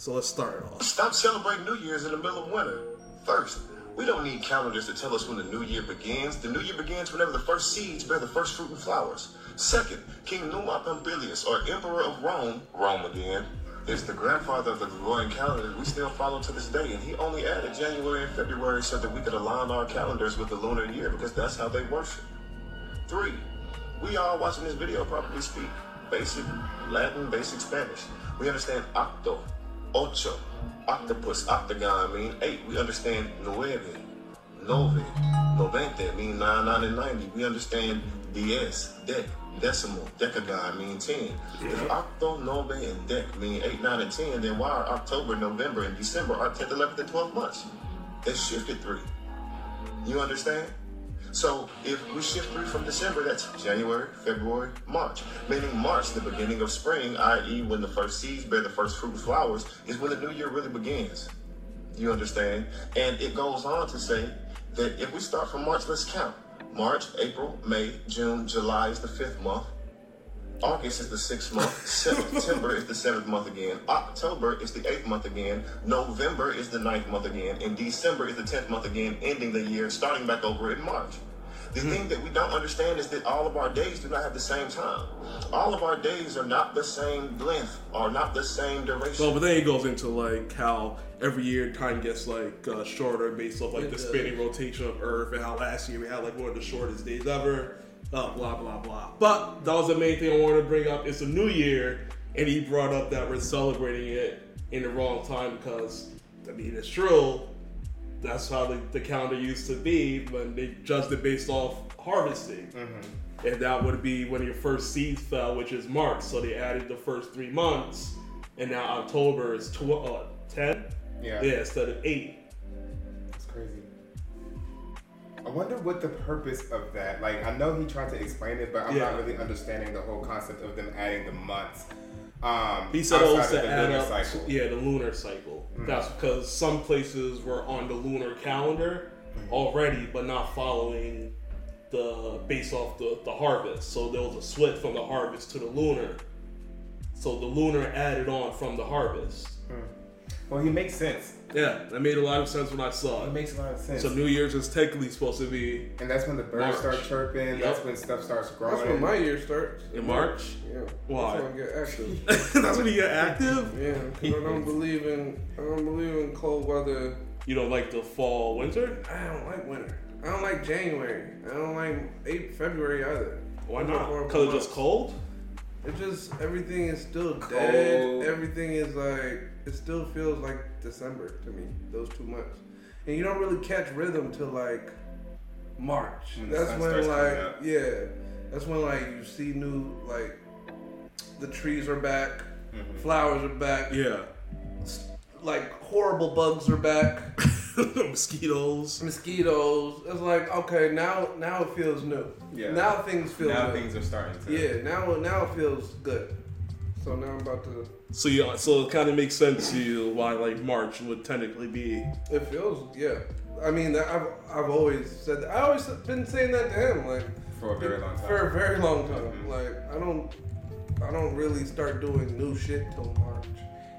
So let's start it off. Stop celebrating New Year's in the middle of winter. First, we don't need calendars to tell us when the new year begins. The new year begins whenever the first seeds bear the first fruit and flowers. Second, King Numa Pompilius, or Emperor of Rome, Rome again, is the grandfather of the Gregorian calendar we still follow to this day, and he only added January and February so that we could align our calendars with the lunar year because that's how they worship. Three, we all watching this video probably speak basic Latin, basic Spanish. We understand octo, ocho, octopus, octagon mean eight. We understand nueve, nove, novente mean nine, nine, and ninety. We understand diez, dec, decimal, decagon mean ten. If octo, nove, and dec mean eight, nine, and ten, then why are October, November, and December our 10th, 11th, and 12th months? They shifted three. You understand? So if we shift three from December, that's January, February, March. Meaning March, the beginning of spring, i.e., when the first seeds bear the first fruit flowers, is when the new year really begins. You understand? And it goes on to say that if we start from March, let's count. March, April, May, June, July is the fifth month. August is the sixth month. September is the seventh month again. October is the eighth month again. November is the ninth month again. And December is the tenth month again, ending the year, starting back over in March. The thing that we don't understand is that all of our days do not have the same time. All of our days are not the same length or not the same duration. So, but then it goes into like how every year time gets like uh, shorter based off like the It spinning rotation of Earth and how last year we had like one of the shortest days ever. Uh, blah blah blah. But that was the main thing I wanted to bring up. It's a new year, and he brought up that we're celebrating it in the wrong time because I mean it's true. That's how the, the calendar used to be when they judged it based off harvesting. And that would be when your first seeds fell, which is March. So they added the first three months, and now October is tw- uh, 10? Yeah. Yeah, instead of 8. I wonder what the purpose of that. Like, I know he tried to explain it, but I'm Yeah. not really understanding the whole concept of them adding the months. Um, He said it was to the add up, cycle. yeah, the lunar cycle. That's because some places were on the lunar calendar already, but not following the based off the, the harvest. So there was a switch from the harvest to the lunar. So the lunar added on from the harvest. Well, he makes sense. Yeah, that made a lot of sense when I saw It it. makes a lot of sense. So New Year's is technically supposed to be and that's when the birds March. start chirping. That's when stuff starts growing. That's when my year starts. in March. Yeah. Why? That's when I get active. That's when you get active. Yeah, because I don't believe in I don't believe in cold weather. You don't like the fall, winter? I don't like winter. I don't like January. I don't like eight February either. Why not? Because it's just cold. It just everything is still Cold. dead. Everything is like it still feels like December to me. Those two months, and you don't really catch rhythm till like March. When that's when like yeah, that's when like you see new like the trees are back, Mm-hmm. flowers are back, Yeah. like horrible bugs are back, Mosquitoes. mosquitoes. It's like okay now now it feels new. Yeah. Now things feel now new. things are starting to. yeah now now it feels good. So now I'm about to. So yeah, so it kind of makes sense to you why like March would technically be. It feels, yeah. I mean, that I've I've always said that. I always been saying that to him, like For a very long time. for a very long time. Mhm. Like I don't, I don't really start doing new shit till March.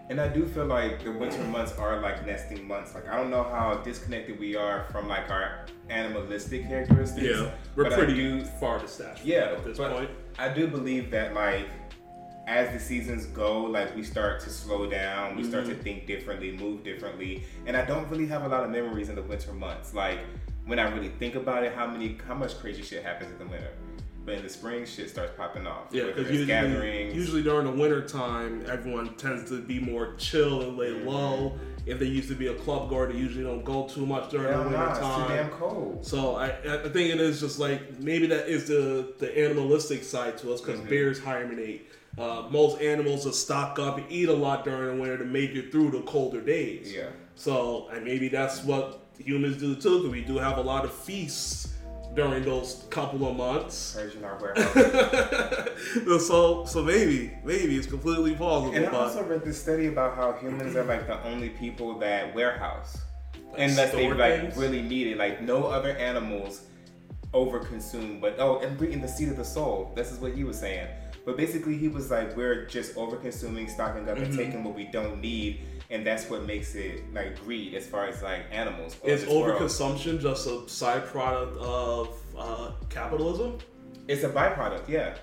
And I do feel like the winter months are like nesting months. Like I don't know how disconnected we are from like our animalistic characteristics. Yeah, we're but I pretty do- far detached. Yeah, at this but point. I do believe that like as the seasons go, like we start to slow down, we start to Mm-hmm. think differently, move differently, and I don't really have a lot of memories in the winter months. Like when I really think about it, how many, how much crazy shit happens in the winter, but in the spring, shit starts popping off. Yeah, because usually, gatherings. usually during the winter time, everyone tends to be more chill and lay Mm-hmm. low. If they used to be a club guard, they usually don't go too much during Hell the nah, winter it's too damn cold. So I, I think it is just like maybe that is the the animalistic side to us because Mhm. bears hibernate. Uh, most animals will stock up and eat a lot during the winter to make it through the colder days. Yeah. So and maybe that's what humans do too. Because we do have a lot of feasts during those couple of months. Persian our warehouse. so so maybe maybe it's completely plausible. And I but also read this study about how humans are like the only people that warehouse. Like Unless they like things? really need it. Like no other animals overconsume. But oh, and breathing the seed of the soul. This is what he was saying. But basically he was like, we're just over consuming, stocking up, Mm-hmm. and taking what we don't need. and that's what makes it like greed as far as like animals. Is this world. overconsumption just a side product of uh, capitalism? It's a byproduct, yeah.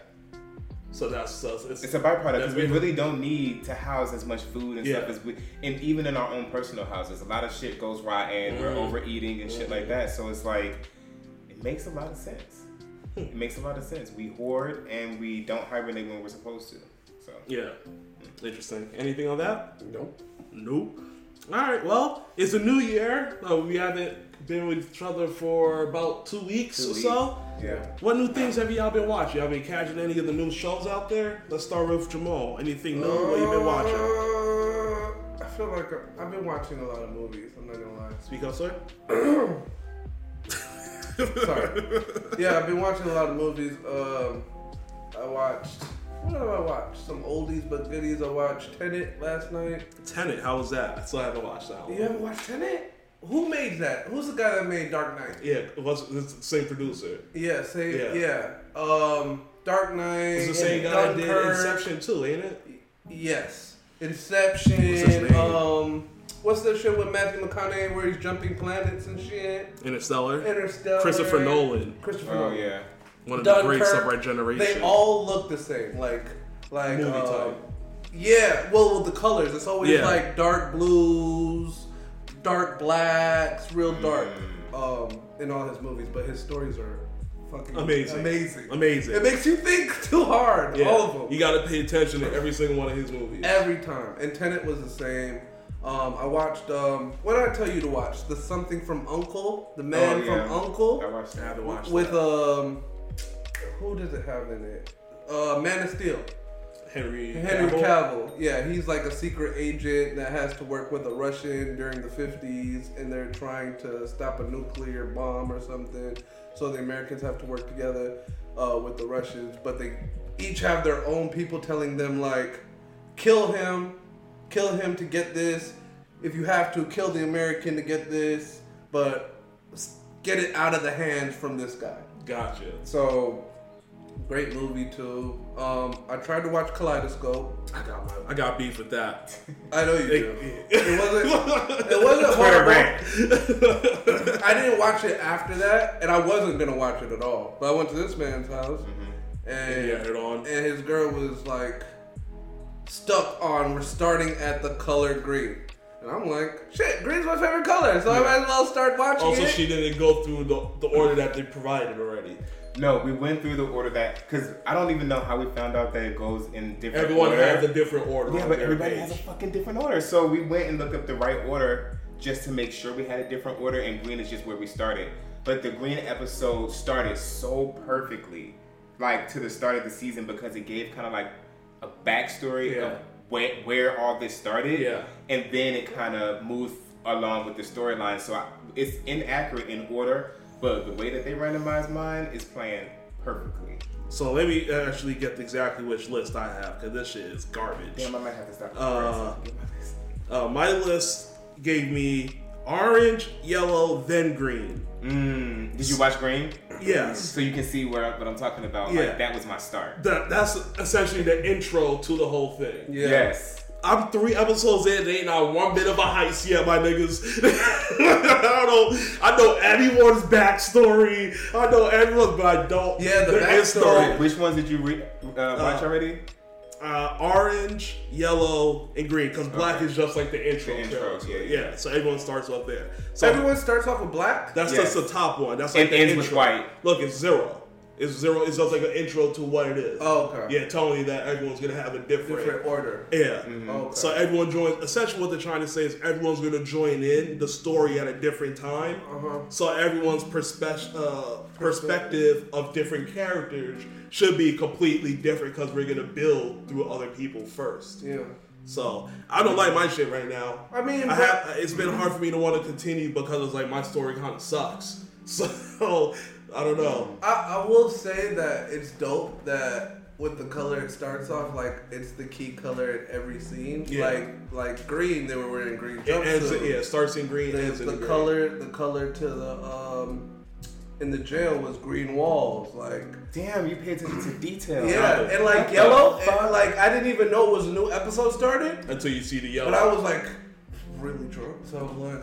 So that's uh, it's, It's a byproduct because we really don't need to house as much food and Yeah. stuff as we, and even in our own personal houses, a lot of shit goes rotten. We're Mhm. overeating and shit like that. So it's like, it makes a lot of sense. It makes a lot of sense. We hoard and we don't hibernate when we're supposed to. So yeah. Interesting. Anything on that? Nope. Nope. All right. Well, it's a new year. Uh, we haven't been with each other for about two weeks Two or so. yeah. What new things have y'all been watching? Y'all been catching any of the new shows out there? Let's start with Jamal. Anything new? What you been watching? Uh, I feel like I've been watching a lot of movies. I'm not gonna lie. Speak up, sir. Sorry. yeah, I've been watching a lot of movies. Um, I watched. What did I watch? Some oldies but goodies. I watched Tenet last night. Tenet. How was that? I still haven't watched that one. You haven't watched Tenet? Who made that? Who's the guy that made Dark Knight? Yeah, it was it's the same producer. Yeah, same. Yeah. yeah. Um, Dark Knight. It's the same guy that did Inception too, ain't it? Yes. Inception. Um, what's that shit with Matthew McConaughey where he's jumping planets and shit? Interstellar. Interstellar. Christopher Nolan, Christopher Oh Nolan. yeah. one of the greats of Dunkirk, our generation. They all look the same, like like Movie uh, type. Yeah, well, with the colors, it's always Yeah. like dark blues, dark blacks, real dark. Mm. Um, in all his movies, but his stories are fucking Amazing. amazing. Amazing. It makes you think too hard. yeah. All of them. You got to pay attention to every single one of his movies. Every time. And Tenet was the same. Um, I watched. Um, what did I tell you to watch? The something from Uncle, the man Oh, yeah. from Uncle, I watched I that. haven't watched with that. um, who does it have in it? Uh, Man of Steel. Henry Henry Cavill. Cavill. Yeah, he's like a secret agent that has to work with a Russian during the 50s, and they're trying to stop a nuclear bomb or something. So the Americans have to work together uh, with the Russians, but they each have their own people telling them like, kill him, kill him to get this. If you have to, kill the American to get this, but get it out of the hands from this guy. Gotcha. So, great movie too. Um, I tried to watch Kaleidoscope. I got my, I got beef with that. I know you do. It- wasn't. It wasn't horrible. I didn't watch it after that, and I wasn't gonna watch it at all. But I went to this man's house, and Yeah, it on. and his girl was like stuck on. We're starting at the color green, and I'm like, shit, green's my favorite color, so I might as well start watching Also, it. she didn't go through the, the order that they provided already. No, we went through the order that because I don't even know how we found out that it goes in different. Everyone order. has a different order. Yeah, but everybody page. has a fucking different order. So we went and looked up the right order just to make sure we had a different order, and green is just where we started. But the green episode started so perfectly, like to the start of the season, because it gave kind of like a backstory Yeah. of where, where all this started, Yeah. and then it kind of moved along with the storyline. So I, it's inaccurate in order, but the way that they randomized mine is playing perfectly. So let me actually get exactly which list I have because this shit is garbage. Damn, I might have to stop. Uh, Get my list. Uh, my list gave me orange, yellow, then green. Mm, did you watch Green? Yes. So you can see where what I'm talking about. Yeah. Like that was my start. That that's essentially the intro to the whole thing. yeah. Yes. I'm three episodes in, there ain't not one bit of a heist yet, my niggas. I don't know. I know everyone's backstory. I know everyone's, but I don't. Yeah, the backstory. Which ones did you re- uh, watch Uh, already? Uh, orange, yellow, and green. Because black Okay. is just like the intro. The intro, to yeah, yeah. So everyone starts off there. So Everyone starts off with black. that's Yes. just the top one. That's like It the ends intro. with white. Look, it's zero. It's zero. It's just like an intro to what it is. Oh, okay. Yeah, telling you that everyone's gonna have a different. Different order. Yeah. Okay. So everyone joins. Essentially, what they're trying to say is everyone's going to join in the story at a different time. Uh-huh. So everyone's perspe- uh, perspective of different characters should be completely different because we're going to build through other people first. Yeah. So I don't like my shit right now. I mean, I have, it's been hard for me to want to continue because it's like my story kind of sucks. So I don't know. I, I will say that it's dope that with the color it starts off like it's the key color in every scene. Yeah. Like like green, they were wearing green It ends. jumpsuits. Yeah, it starts in green. The, ends in the green. color, the color to the um in the jail was green walls. Like Damn, you pay attention to detail. yeah, it. and like yellow, and like I didn't even know it was a new episode started, until you see the yellow. but I was like, really drunk, so I was like,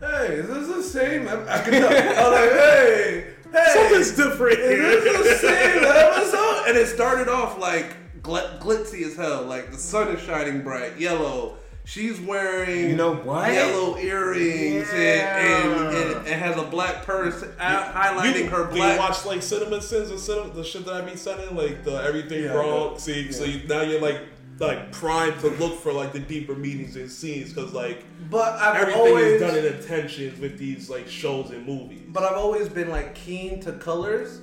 "Hey, is this the same?" ep-" I could tell. I was like, "Hey, hey, Something's different is this the here. same episode?" And it started off like gl- glitzy as hell. Like the sun is shining bright, yellow. She's wearing You know what? yellow earrings and, and, and, and has a black purse highlighting You, her black. you watch like CinemaSins and cinema, the shit that I be sending, like the everything Yeah, wrong? yeah. See, so you, now you're like like primed to look for like the deeper meanings and scenes because like but I've everything always is done in intentions with these like shows and movies. But I've always been like keen to colors,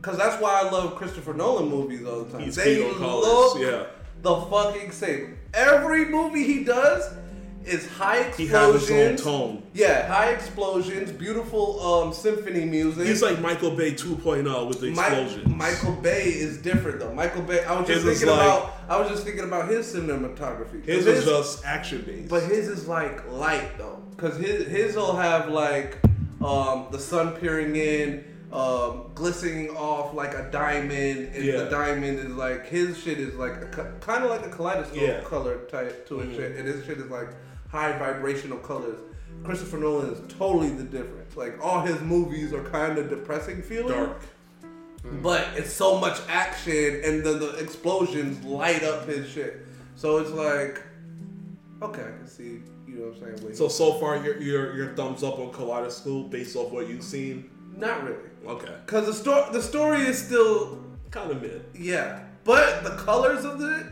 cause that's why I love Christopher Nolan movies all the time. He's they on colors, yeah. the fucking same. Every movie he does is high explosions. He has his own tone. Yeah, high explosions, beautiful um, symphony music. He's like Michael Bay 2.0 with the explosions. Michael Bay is different though. Michael Bay. I was just His thinking like- about. I was just thinking about his cinematography. his is just action based. But his is like light though, cause his his will have like um, the sun peering in, um, glistening off like a diamond, and Yeah. the diamond is like his shit is like kind of like a kaleidoscope Yeah. color type to it Mhm. shit, and his shit is like high vibrational colors. Christopher Nolan is totally the difference. Like all his movies are kind of depressing feeling, dark. Mm. but it's so much action, and then the explosions light up his shit. So it's like, okay, I can see. You know what I'm saying? Wait. So so far, your your your thumbs up on Kaleidoscope based off what you've seen. Not really, Okay, because the story the story is still kind of mid. yeah, but the colors of it,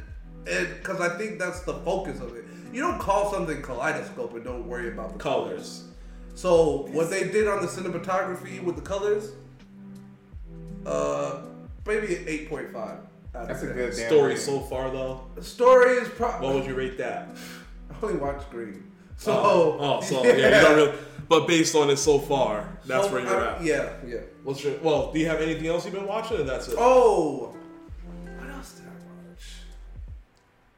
and because I think that's the focus of it. You don't call something kaleidoscope and don't worry about the colors. Colors. So what they did on the cinematography with the colors, uh, maybe an eight point five. That's a good damn Story rating. so far though. The story is probably. What would you rate that? I only watched Green. So oh, oh, so yeah, you don't really. But based on it so far, that's So, where you're I- at. Yeah, yeah. What's your well? Do you have anything else you've been watching? Or that's it. Oh,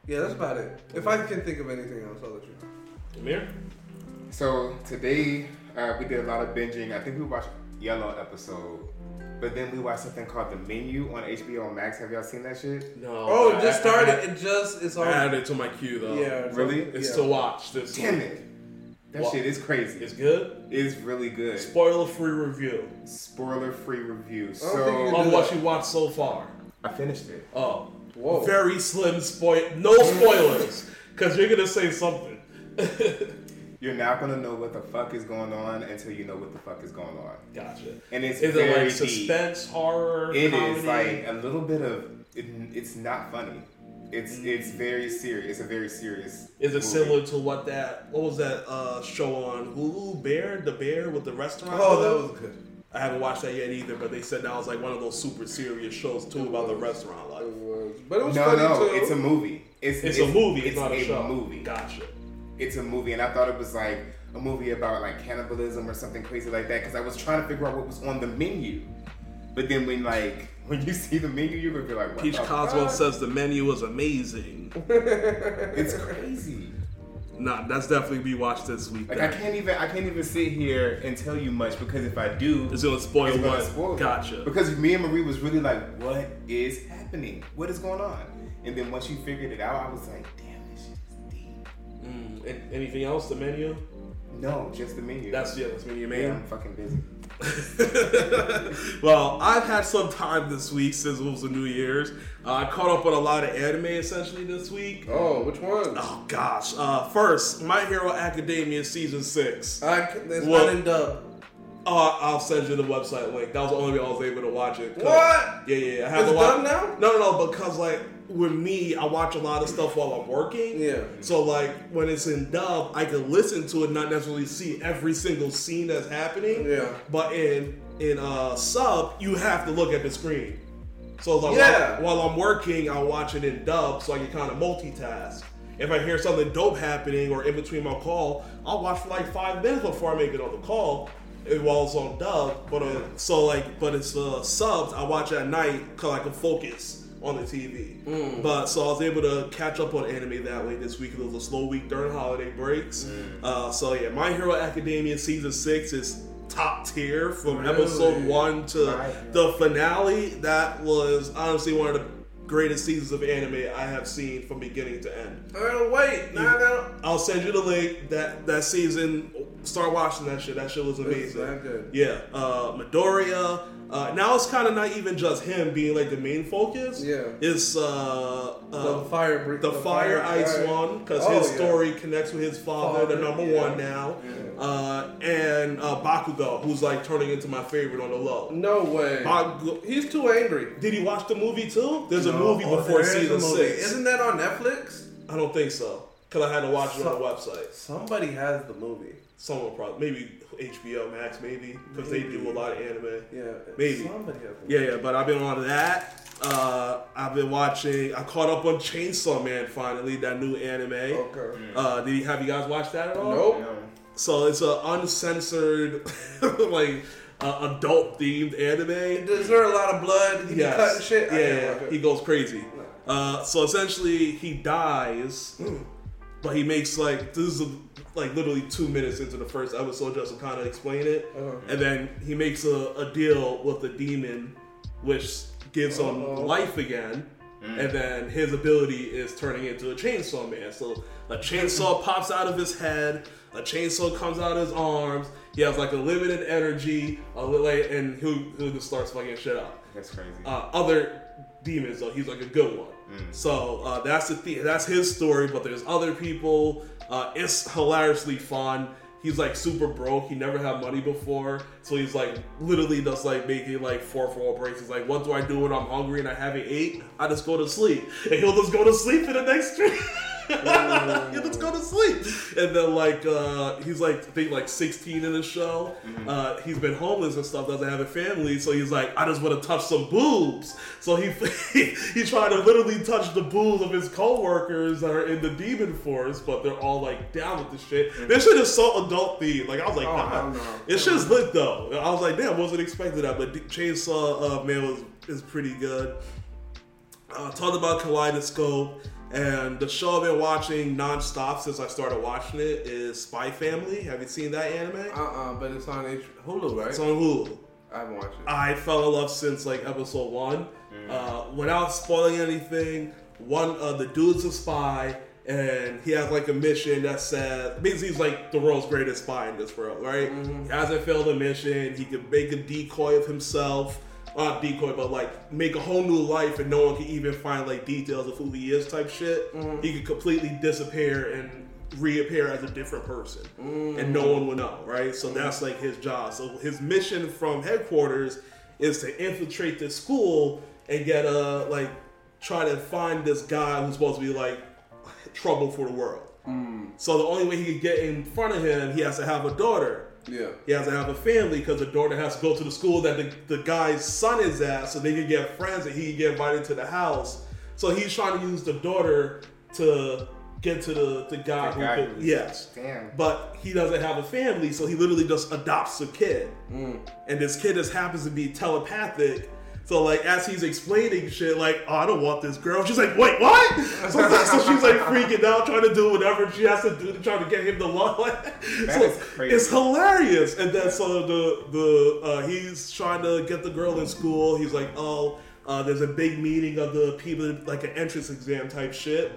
Yeah, that's about it. If I can think of anything else, I'll let you know. Amir. So today uh, we did a lot of binging. I think we watched Yellow episode, but then we watched something called The Menu on HBO Max. Have y'all seen that shit? No. Oh, I- it just I- started. I, it just it's I on. added it to my queue though. yeah, it's Really? on- It's yeah. to watch this. Damn week. it! That What? shit is crazy. It's good. It's really good. Spoiler free review Spoiler free review. think So on what you watched so far. I finished it. Oh, Whoa. very slim spoil. No spoilers, because you're gonna say something. You're not gonna know what the fuck is going on until you know what the fuck is going on. Gotcha. And it's Is very it like deep. suspense, horror? It comedy? is like a little bit of. It, it's not funny. It's it's very serious. It's a very serious. Is it movie. similar to what that? What was that uh, show on Hulu? Bear, the Bear with the restaurant. Oh, that was good. I haven't watched that yet either, but they said that was like one of those super serious shows too about the restaurant life. It was, but it was No, funny no, too. it's a movie. It's It's, a movie. It's, not a, a show. movie. Gotcha. It's a movie, and I thought it was like a movie about like cannibalism or something crazy like that because I was trying to figure out what was on the menu. But then when like when you see the menu, you're gonna be like, what Peach Coswell says the menu is amazing. it's crazy. Nah, that's definitely be watched this week. Like I can't even I can't even sit here and tell you much because if I do, It's gonna spoil it's gonna spoil it. Gotcha. Because me and Marie was really like, what is happening? What is going on? And then once you figured it out, I was like, damn, this shit is deep. Mm, anything else? The menu? No, just the menu. That's yeah. That's menu yeah, main. I'm fucking busy. well, I've had some time this week since it was the New Year's. Uh, I caught up on a lot of anime essentially this week. Oh, which one? Oh gosh! Uh, first, My Hero Academia season six. I, c- it's What? not in dub. Uh, I'll send you the website link. That was the only way I was able to watch it. What? Yeah, yeah. yeah. I have It's to watch. done now? No, no, no. Because like with me, I watch a lot of stuff while I'm working. Yeah. So like when it's in dub, I can listen to it, not necessarily see every single scene that's happening. Yeah. But in in uh sub, you have to look at the screen. So like Yeah. while, while I'm working, I'll watch it in dub so I can kind of multitask. If I hear something dope happening or in between my call, I'll watch for like five minutes before I make it on the call. eh, While it's on dub, but uh, so like, but it's uh, subs. I watch at night because I can focus on the TV. But so I was able to catch up on anime that way this week. It was a slow week during holiday breaks. Uh, so yeah, My Hero Academia season six is top tier from Really? episode one to Hero. the finale. That was honestly one of the greatest seasons of anime I have seen from beginning to end. Oh wait, no, no. I'll send you the link. That that season, start watching that shit. That shit was amazing. good. Yeah, uh, Midoriya. Uh, now it's kind of not even just him being like the main focus. Yeah. it's uh, uh, The fire, bre- the, fire, ice guy. one because Oh, his yeah. story connects with his father, the number yeah. one now, Yeah. uh, and uh, Bakugo, who's like turning into my favorite on the low. No way. Bakugo, He's too angry. did he watch the movie too? There's a movie Oh, before there is a season movie. six. Isn't that on Netflix? I don't think so because I had to watch it on the website. Somebody has the movie. Someone probably maybe HBO Max maybe because they do a lot of anime. Yeah, Maybe. Somebody Yeah, yeah, but I've been on that. Uh, I've been watching. I caught up on Chainsaw Man finally, that new anime. Okay. Uh, did you, have you guys watched that at all? Nope. No. So it's an uncensored, like uh, adult themed anime. Is there a lot of blood? He Yes. be cutting shit. I Yeah, yeah, he goes crazy. Uh, so essentially, he dies, but he makes like this is a, like literally two minutes into the first episode just to kind of explain it, Uh-huh. and then he makes a, a deal with the demon, which gives him Uh-oh. life again. And then his ability is turning into a chainsaw man. So a chainsaw pops out of his head, a chainsaw comes out of his arms. He has like a limited energy, a li- like, and he he just starts fucking shit up That's crazy. uh, other demons though. He's like a good one. So uh, that's the thing. That's his story. But there's other people. Uh, it's hilariously fun. He's like super broke. He never had money before, so he's like literally just like making like four four breaks. He's like, "What do I do when I'm hungry and I haven't ate? I just go to sleep." And he'll just go to sleep for the next three. he'll just go to sleep. And then like uh, he's like I think like 16 in the show. Uh, he's been homeless and stuff. Doesn't have a family, so he's like, "I just want to touch some boobs." So he he tried to literally touch the boobs of his coworkers that are in the demon force, but they're all like down with the shit. This shit is so adult themed. Like I was like, Oh, nah. It's just lit though. I was like, damn, wasn't expecting that. But Chainsaw uh, Man was is pretty good. Uh, talked about Kaleidoscope, and the show I've been watching nonstop since I started watching it is Spy Family. Have you seen that anime? Uh-uh, but it's on Hulu, right? It's on Hulu. I haven't watched it. I fell in love since like episode one. Uh, without spoiling anything, one of the dude's a spy, and he has like a mission that says basically he's like the world's greatest spy in this world, right? He hasn't failed a mission. He could make a decoy of himself. Not decoy, but like make a whole new life, and no one can even find like details of who he is, type shit. Mm-hmm. He could completely disappear and reappear as a different person, mm-hmm. and no one will know, right? So mm-hmm. that's like his job. So his mission from headquarters is to infiltrate the school and get a like try to find this guy who's supposed to be like trouble for the world. So the only way he can get in front of him, he has to have a daughter. Yeah. He has to have a family because the daughter has to go to the school that the, the guy's son is at, so they can get friends and he can get invited to the house. So he's trying to use the daughter to get to the, the guy The who guy could, who's- yes. Damn. But he doesn't have a family, so he literally just adopts a kid. Mm. And this kid just happens to be telepathic. So like as he's explaining shit, like, oh, I don't want this girl. She's like, wait, what? So, so she's like freaking out, trying to do whatever she has to do to try to get him to love. That so. It's hilarious. And then so the the uh, he's trying to get the girl in school. He's like, oh, uh, there's a big meeting of the people, like an entrance exam type shit.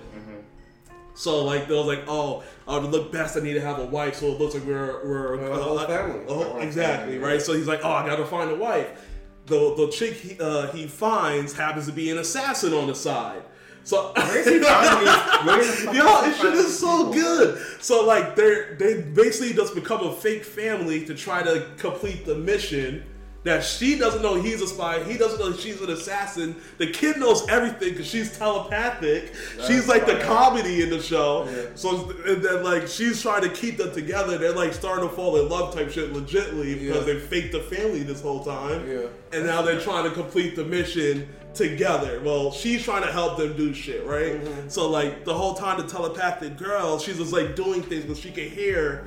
So like they was like, oh, uh, to look best, I need to have a wife. So it looks like we're we're We're a whole uh, family. a whole- whole exactly right. So he's like, oh, I gotta find a wife. The the chick he, uh, he finds happens to be an assassin on the side. So Where's he finding these? Where Yo, this shit is so people? good. So like they're they basically just become a fake family to try to complete the mission. That she doesn't know he's a spy. He doesn't know she's an assassin. The kid knows everything because she's telepathic. she's like the comedy in the show. Yeah. So and then like she's trying to keep them together. They're like starting to fall in love type shit legitly because Yeah. they faked the family this whole time. Yeah. And now they're trying to complete the mission together. Well, she's trying to help them do shit, right? Mm-hmm. So like the whole time, the telepathic girl, she's just like doing things because she can hear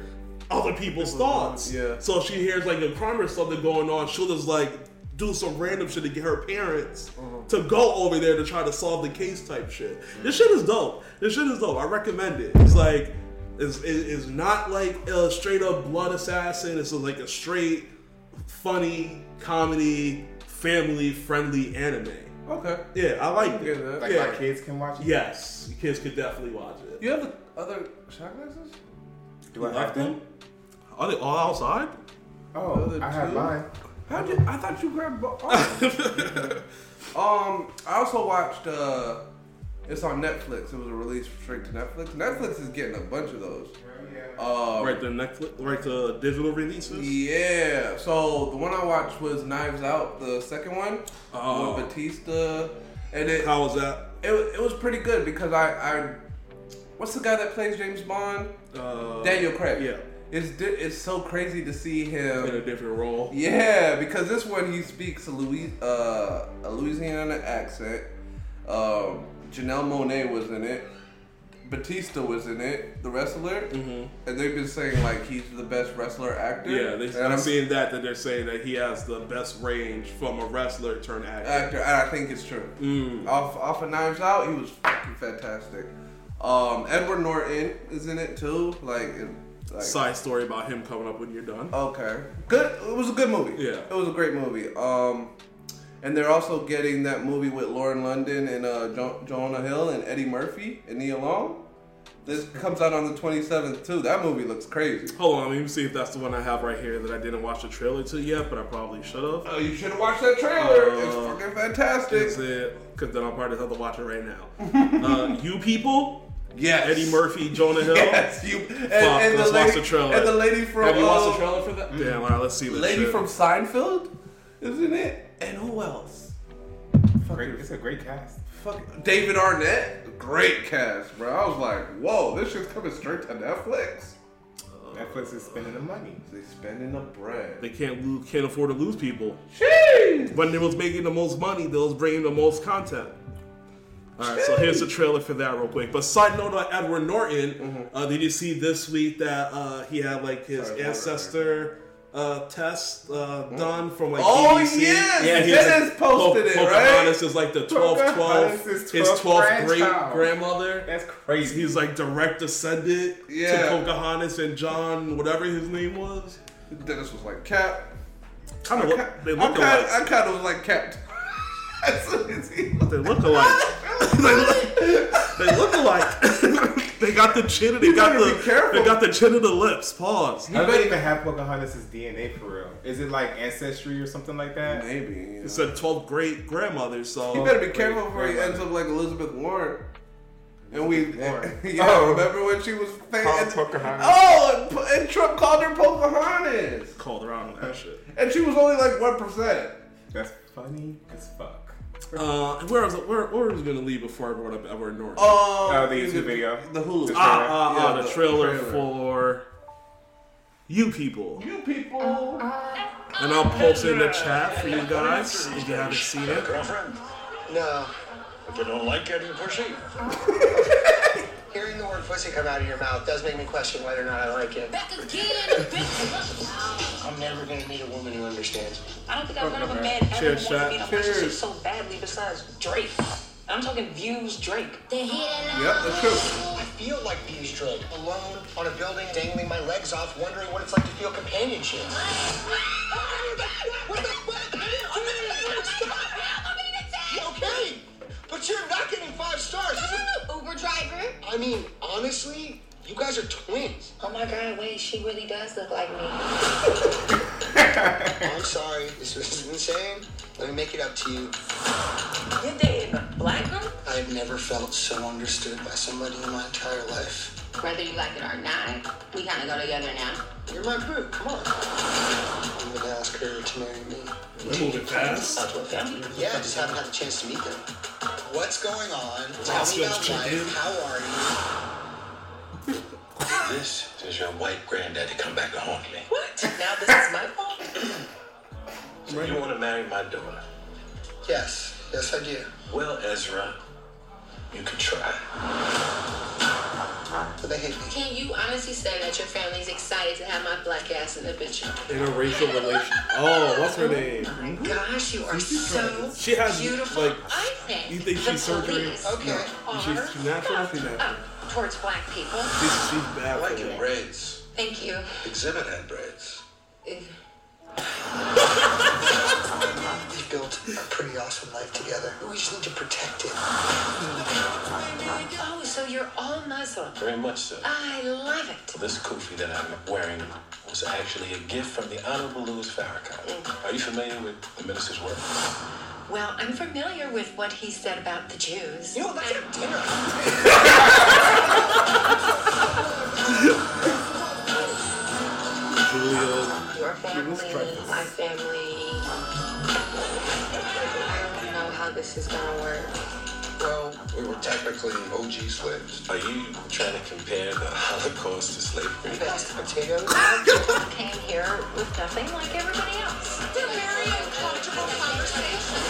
other people's thoughts. Yeah. So she hears like a crime or something going on, she'll just like do some random shit to get her parents Uh-huh. to go over there to try to solve the case type shit. This shit is dope. This shit is dope. I recommend it. It's like it's, it's not like a straight up blood assassin. It's like a straight funny comedy family friendly anime. Okay. Yeah, I like it. that- Like yeah. my kids can watch it. Yes, kids could definitely watch it. You have the other shot glasses? Do I You have them? Are they all outside? Oh, Other I have two? mine. How'd you? I thought you grabbed. bo- Oh. um, I also watched. uh It's on Netflix. It was a release straight to Netflix. Netflix is getting a bunch of those. Um, right to Netflix, right to digital releases. Yeah. So the one I watched was Knives Out, the second one Oh. with Batista, and it How was that? it, it was pretty good because I I what's the guy that plays James Bond? Uh, Daniel Craig. Yeah, It's di- it's so crazy to see him. in a different role. Yeah, because this one he speaks a, Louis, uh, a Louisiana accent. Um, Janelle Monáe was in it. Batista was in it, the wrestler, Mhm. and they've been saying like he's the best wrestler actor. Yeah, they, and I'm I'm seeing that that they're saying that he has the best range from a wrestler turned actor. actor, and I think it's true. Mm. Off off of Knives Out, he was fucking fantastic. Um, Edward Norton is in it too. Like, like Side story about him coming up when you're done. Okay. Good. It was a good movie. Yeah. It was a great movie. Um, and they're also getting that movie with Lauren London and uh, jo- Jonah Hill and Eddie Murphy and Nia Long. This comes out on the 27th too. That movie looks crazy. Hold on, let me see if that's the one I have right here that I didn't watch the trailer to yet, but I probably should have. Oh, you should have watched that trailer. it's Uh, fucking fantastic. Is it? Because then I'll probably have to watch it right now. uh, you people, yes. Eddie Murphy, Jonah Hill. Yes. You. And, Fuck, and the let's watch lady, the trailer. And the lady from. Have you watched uh, the trailer for that? Damn, all right, let's see The this lady shit. from Seinfeld is in it. And who else? Great, it's a great cast. Fuck David Arnett, great cast, bro. I was like, whoa, this shit's coming straight to Netflix. Netflix is spending the money. They spending the bread. They can't lose, can't afford to lose people. Jeez. When they was making the most money, they was bringing the most content. All right, so here's the trailer for that real quick. But side note on Edward Norton, uh, did you see this week that uh, he had like his Sorry, ancestor uh, test uh, done from like Oh, BBC? yes! yeah, he Dennis posted it, right? Pocahontas is like the 12, 12 Pocahontas is his 12th 12th great grandmother. That's crazy. He's like direct descendant Yeah. to Pocahontas and John, whatever his name was. Dennis was like, Cap. Kind of look, they look kind. I kind of was like, Cap. They look alike. they, look, they look alike. they got the chin and they You got the they got the chin and the lips. Pause. I don't even have Pocahontas' DNA for real. Is it like ancestry or something like that? Maybe. You, know. It said 12th great grandmother, so you better be careful before he grandmother. ends up like Elizabeth Warren. And we, Warren. yeah, Oh. remember when she was Called famous? Pocahontas. Oh, and, and Trump called her Pocahontas, called around that shit. and she was only like one percent. That's funny as fuck. Uh, where was it? Where, where was gonna leave before I brought up Edward Norton? Oh, Oh, the YouTube video. the Hulu. The ah, ah, ah, Yeah, the the trailer, trailer. for you people, you people. and I'll post it in the chat for you guys if you haven't seen it. Girlfriend? No. If you don't like it, you pussy. Hearing the word pussy come out of your mouth does make me question whether or not I like it. Back again, bitch. I'm never gonna meet a woman who understands me. I don't think I've heard of a man ever Cheers, wanted to be in a Shaq. relationship Cheers. so badly besides Drake. I'm talking views Drake. Yep, that's true. I feel like Views Drake, alone on a building, dangling my legs off, wondering what it's like to feel companionship. Uber. I mean, honestly, you guys are twins. Oh my god, wait, she really does look like me. I'm sorry, this was insane. Let me make it up to you. You're dating a black girl? I've never felt so understood by somebody in my entire life. Whether you like it or not, we kind of go together now. You're my boo, come on. I'm gonna ask her to marry me. We're moving fast. Out to a family. Yeah, I just haven't had the chance to meet them. What's going on? Tell me about life. How are you? This is your white granddaddy come back to haunt me. What? Now this is my fault? So you want to marry my daughter? Yes, yes I do. Well, Ezra, you can try. But they hate me. Can you honestly say that your family's excited to have my black ass in the picture? Interracial relation. Oh, what's her name? Gosh, you are so She has, beautiful. like, I think you think the she's surgery? police Okay. are She's- she's natural? She's natural. uh, towards black people. She's, she's I bad like for your braids. Thank you. Exhibit had braids. Uh, built a pretty awesome life together. We just need to protect it. Oh, so you're all Muslim. Very much so. I love it. This kufi that I'm wearing was actually a gift from the Honorable Louis Farrakhan. Mm. Are you familiar with the minister's work? Well, I'm familiar with what he said about the Jews. You know, let's And- have dinner. Julia. Your family, my family. I don't know how this is gonna work. Well, we were technically OG slaves. Are you trying to compare the Holocaust to slavery? Mashed potatoes. I came here with nothing like everybody else. They're very uncomfortable conversation.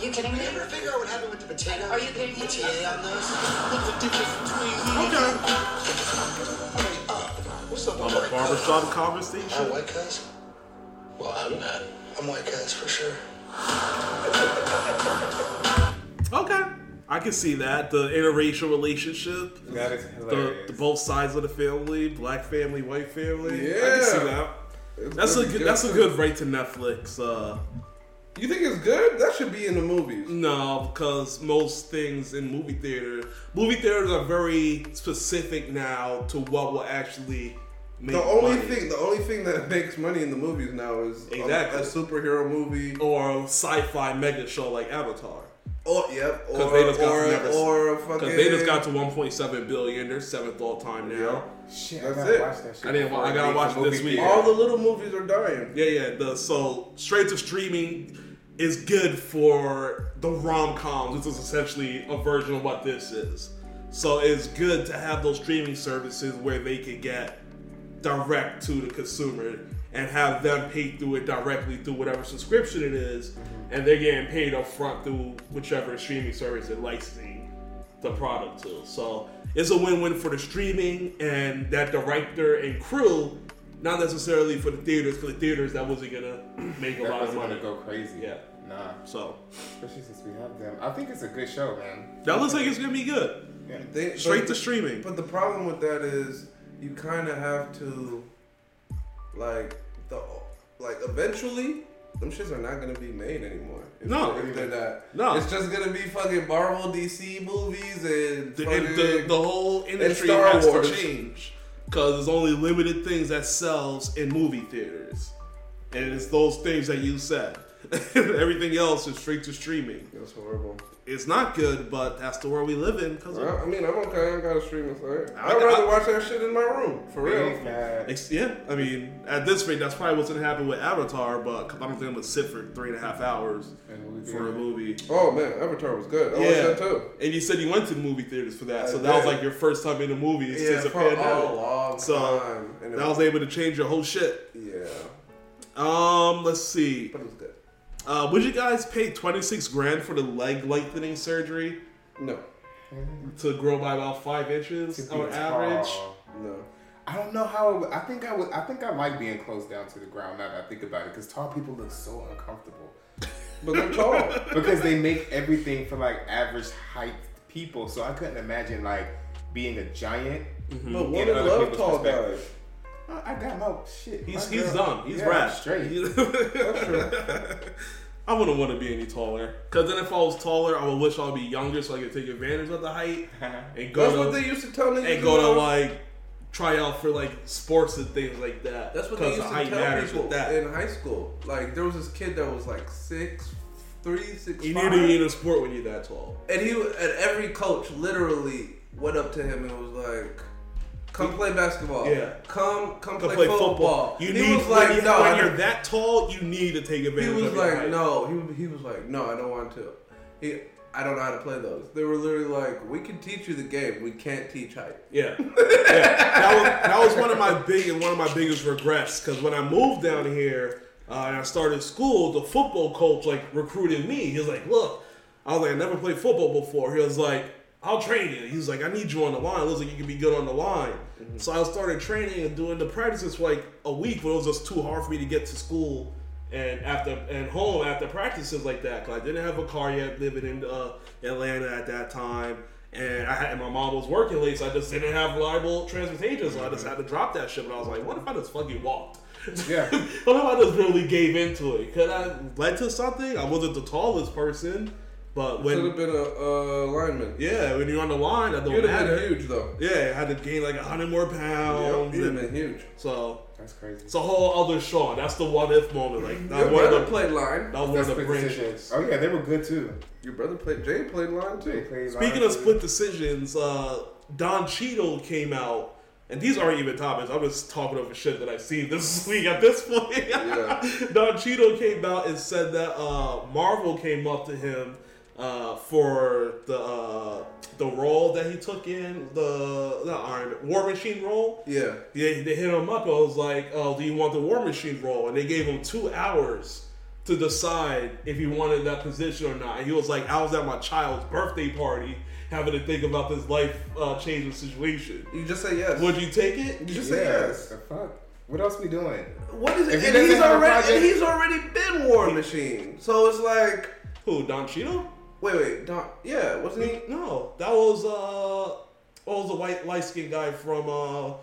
You kidding me? You ever figure out what happened with the potato? Are you kidding me? ETA on those? What's the difference between Okay. Hey, what's up, On I'm a white cuz? barbershop I'm white cuz. Well, I'm not. I'm white cuz for sure. Okay. I can see that. The interracial relationship. That is The, the both sides of the family, black family, white family. I Yeah. can see that. It's That's a gonna good, that's a good right to Netflix. Uh, You think it's good? That should be in the movies. no, because most things in movie theater, movie theaters are very specific now to what will actually make The only money. thing, the only thing that makes money in the movies now is a- Exactly. a, superhero movie. or a sci-fi mega show like Avatar. Oh, yep. Or, Because they just got or, never, or fucking. because they just got to 1.7 billion. They're seventh all time now. Shit, That's I gotta it. watch that shit. I didn't I gotta watch it this movie week. All the little movies are dying. Yeah, yeah. The so straight to streaming is good for the rom coms. This is essentially a version of what this is. So it's good to have those streaming services where they can get direct to the consumer and have them pay through it directly through whatever subscription it is, and they're getting paid up front through whichever streaming service they're licensing the product to. So it's a win-win for the streaming and that director and crew, not necessarily for the theaters, because the theaters that wasn't gonna make a lot of money. go crazy. Yeah. Nah. So Especially since we have them. I think it's a good show, man. that looks like it's gonna be good. Yeah. They, Straight but to streaming. But the problem with that is you kind of have to, like, the like eventually. Them shits are not gonna be made anymore. If No. they're, if they're not. No. it's just gonna be fucking Marvel, DC movies, and, The, fucking, and the, the whole industry Star has Wars. to change because there's only limited things that sells in movie theaters, and it's those things that you said. Everything else is straight to streaming. That's horrible. It's not good, but that's the world we live in. Because Well, I mean, I'm okay. I got a streaming site. I- I'd rather I- watch that shit in my room, for real. Yeah, I mean, at this rate, that's probably what's gonna happen with Avatar. But 'cause I don't think I'm gonna sit for three and a half hours And movie for a movie. Oh man, Avatar was good. I yeah, watched that too. and you said you went to the movie theaters for that, I so that was like your first time in the movies Yeah, since the pandemic. a long So, time. That was able to change your whole shit. yeah, Um, let's see. but it was good. Uh, would you guys pay twenty six grand for the leg lengthening surgery No, to grow by about five inches To be on average? tall. no. I don't know how. it would- I think I would. I think I like being close down to the ground. Now that I think about it, because tall people look so uncomfortable. But they're tall. because they make everything for like average height people. So I couldn't imagine like being a giant. But In women other love people's tall guys. perspective. I I got my shit. He's my he's girl- done. He's yeah, rad. straight. That's. I wouldn't want to be any taller. Cause then if I was taller, I would wish I'd be younger so I could take advantage of the height and go That's to what they used to tell niggas. and go to like try out for like sports and things like that. That's what they used the to tell people with that. in high school. Like there was this kid that was like six, three, six, You five. need to be in a sport when you're that tall. and he and every coach literally went up to him and was like, "Come play basketball. Yeah. Come, come, To play, football." You he need was like, when, "No." when you're that tall, you need to take advantage. He was of like, height. "No." He he was like, "No, I don't want to." He, I don't know how to play those. They were literally like, "We can teach you the game. We can't teach height." Yeah, yeah. That was that was one of my big and one of my biggest regrets because when I moved down here uh, and I started school, the football coach like recruited me. He was like, "Look," I was like, "I never played football before." He was like, "I'll train you." He was like, "I need you on the line. It looks like you can be good on the line." So I started training and doing the practices for like a week, but it was just too hard for me to get to school and after and home after practices like that because I didn't have a car yet, living in uh, Atlanta at that time, And I had, and my mom was working late, so I just didn't have reliable transportation, so I just had to drop that shit. But I was like, what if I just fucking walked? Yeah. what if I just really gave into it? Could I led to something? I wasn't the tallest person, but Should when have been a uh, lineman. yeah, when you're on the line, that don't You'd have matter. been huge though. Yeah, I had to gain like hundred more pounds. You'd have and- been huge. so That's crazy. it's a whole other Sean. That's the what if moment. Like that Your one brother of the played line. that was one That's of the split brain decisions. Oh yeah, they were good too. Your brother played. Jay played line too. played Speaking line of too. split decisions, uh, Don Cheadle came out, and these aren't even topics. I'm just talking over shit that I've seen this week at this point. Yeah. Don Cheadle came out and said that uh, Marvel came up to him uh, for the uh, the role that he took in the not Iron Man, War Machine role. Yeah. They, they hit him up. I was like, "Oh, do you want the War Machine role?" And they gave him two hours to decide if he wanted that position or not. And he was like, "I was at my child's birthday party, having to think about this life uh, changing situation. You just say yes. Would you take it?" you just say yes? fuck. What else we doing? What is it? And he's already project- and he's already been War Machine. So it's like, Who? Don Cheadle? Wait, wait, Don, yeah, wasn't he? No, that was uh, what was the white light skinned guy from uh,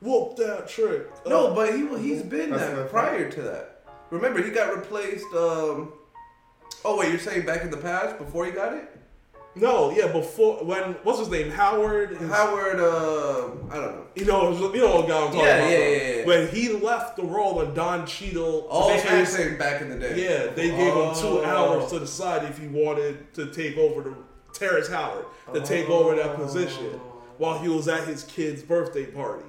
Whoop That Trick? Uh, No, but he he's been That's that what prior to that. Remember, he got replaced. Um, oh wait, you're saying back in the past before he got it? No, yeah, before when what's his name? Howard. Howard, um, I don't know. You know, you know what guy I'm talking Yeah, about. yeah, yeah, yeah. When he left the role when Don Cheadle, Oh, so you're saying back in the day? yeah, they gave him two hours to decide if he wanted to take over the Terrence Howard to take over that position while he was at his kid's birthday party.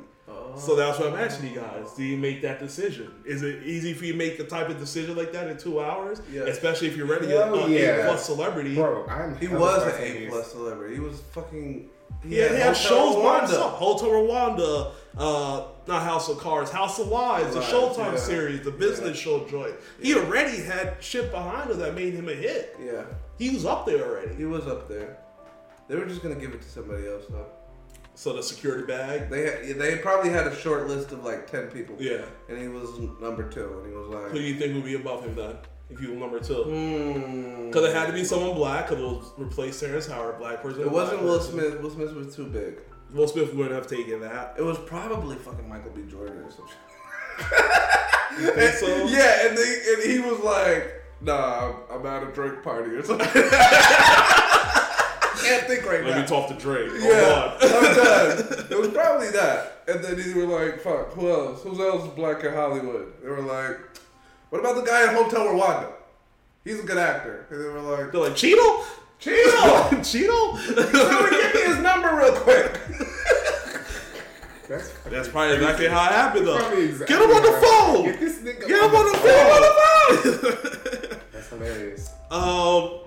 So that's what I'm asking you guys. Do you make that decision? Is it easy for you to make the type of decision like that in two hours? Yeah. Especially if you're ready to Hell get an yeah. A plus celebrity. Bro, I'm He was an. A plus celebrity. He was fucking. Yeah, he had Hotel shows by Rwanda. himself. Hotel Rwanda, uh, not House of Cards, House of Lies, the Lies, Showtime yeah. series, the business show joint. He already had shit behind him that made him a hit. Yeah, He was up there already. he was up there. They were just gonna give it to somebody else though. So the security bag. They had, they probably had a short list of like ten people. Yeah. and he was number two, and he was like, Who do you think would be above him then? If you were number two? hmm. Because it had to be someone black, because it was replace Terrence Howard, black person. It wasn't Will person. Smith. Will Smith was too big. Will Smith wouldn't have taken that. It was probably fucking Michael B. Jordan or something. shit. You think so? Yeah, and they, and he was like, "Nah, I'm at a Drake party or something." Can't think right Let now. me talk to Drake. Yeah, Hold on. I'm done. It was probably that. And then they were like, "Fuck, who else? Who else is black in Hollywood?" They were like, "What about the guy in Hotel Rwanda? He's a good actor." And they were like, They're like, Cheeto? "Cheeto, Cheeto? Somebody give me his number real quick." That's, That's probably exactly how it happened, though. exactly Get him on the phone! Get this nigga Get him on the phone! That's hilarious. um,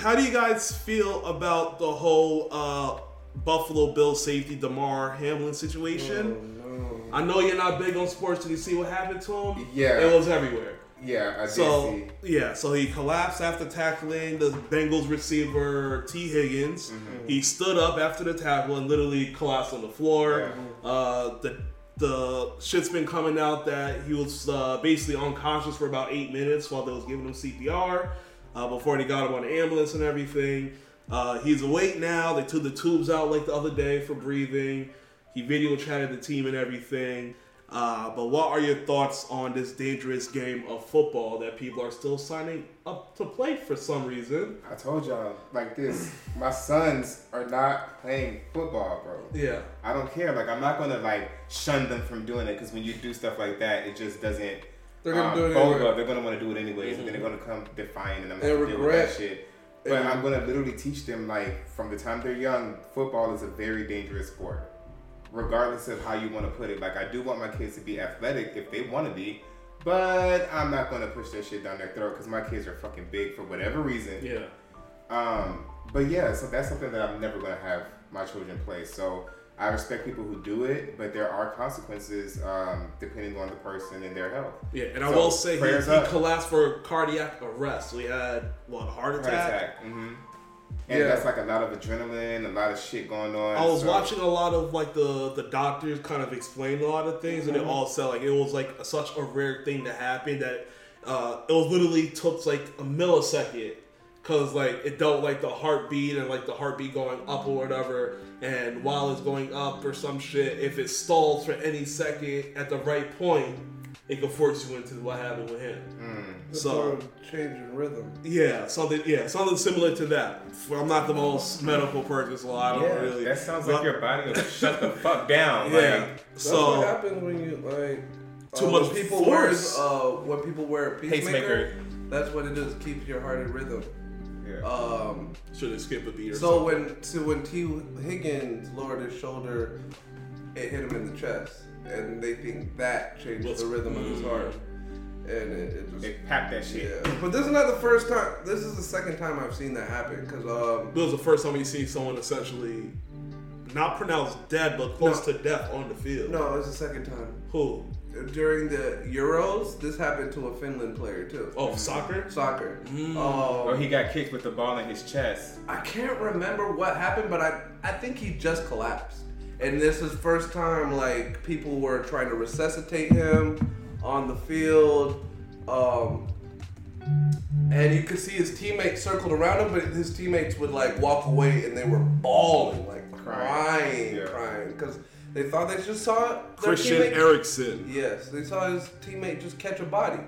how do you guys feel about the whole uh, Buffalo Bills safety Damar Hamlin situation? I know you're not big on sports. Did you see what happened to him? Yeah. it was everywhere. Yeah, I did So see. yeah, so he collapsed after tackling the Bengals receiver Tee Higgins. Mm-hmm. He stood up after the tackle and literally collapsed on the floor. Uh, the the shit's been coming out that he was uh, basically unconscious for about eight minutes while they was giving him CPR uh, before they got him on the ambulance and everything. Uh, he's awake now. They took the tubes out like the other day for breathing. He video chatted the team and everything. Uh, but what are your thoughts on this dangerous game of football that people are still signing up to play for some reason? I told y'all like this. My sons are not playing football, bro. Yeah. I don't care. Like I'm not gonna like shun them from doing it because when you do stuff like that, it just doesn't. They're gonna um, do it anyway. well. They're gonna want to do it anyways, and then they're gonna come defiant, and I'm gonna deal with that shit. But And- I'm gonna literally teach them like from the time they're young, football is a very dangerous sport, regardless of how you want to put it. Like I do want my kids to be athletic if they want to be, but I'm not gonna push that shit down their throat because my kids are fucking big for whatever reason. Yeah. Um, but yeah, so that's something that I'm never gonna have my children play. So I respect people who do it, but there are consequences um, depending on the person and their health. Yeah, and I will say he, he collapsed for cardiac arrest. We had what a heart Heart attack. attack. hmm And Yeah. that's like a lot of adrenaline, a lot of shit going on. I was so- watching a lot of like the the doctors kind of explain a lot of things, and it all said like it was like such a rare thing to happen that uh, it was literally took like a millisecond Cause like it don't like the heartbeat and like the heartbeat going up or whatever, and while it's going up or some shit, if it stalls for any second at the right point, it could force you into what happened with him. It's So changing rhythm. yeah, something yeah, something similar to that. I'm not the most medical person, so I don't Yeah, really. that sounds like your body will shut the fuck down. Yeah. Like, That's so what happens when you like Too uh, much people force. wear uh when people wear a pacemaker. Pacemaker. That's what it does. Keeps your heart in rhythm. Yeah. Um, should have skipped a beat or so something. when so when Tee Higgins lowered his shoulder, it hit him in the chest, and they think that changed What's- the rhythm of his heart, and it, it just they packed that shit. yeah. But this is not the first time. This is the second time I've seen that happen. Cause um, It was the first time you see someone essentially not pronounced dead, but close No. to death on the field. no, it's the second time. Who? During the Euros, this happened to a Finland player too. Oh, soccer? Soccer. Um, Oh, he got kicked with the ball in his chest. I can't remember what happened, but I I think he just collapsed. And this is first time like people were trying to resuscitate him on the field. Um and you could see his teammates circled around him, but his teammates would like walk away and they were bawling, like crying, Yeah. crying, because they thought they just saw Christian teammate- Eriksen Yes, they saw his teammate just catch a body.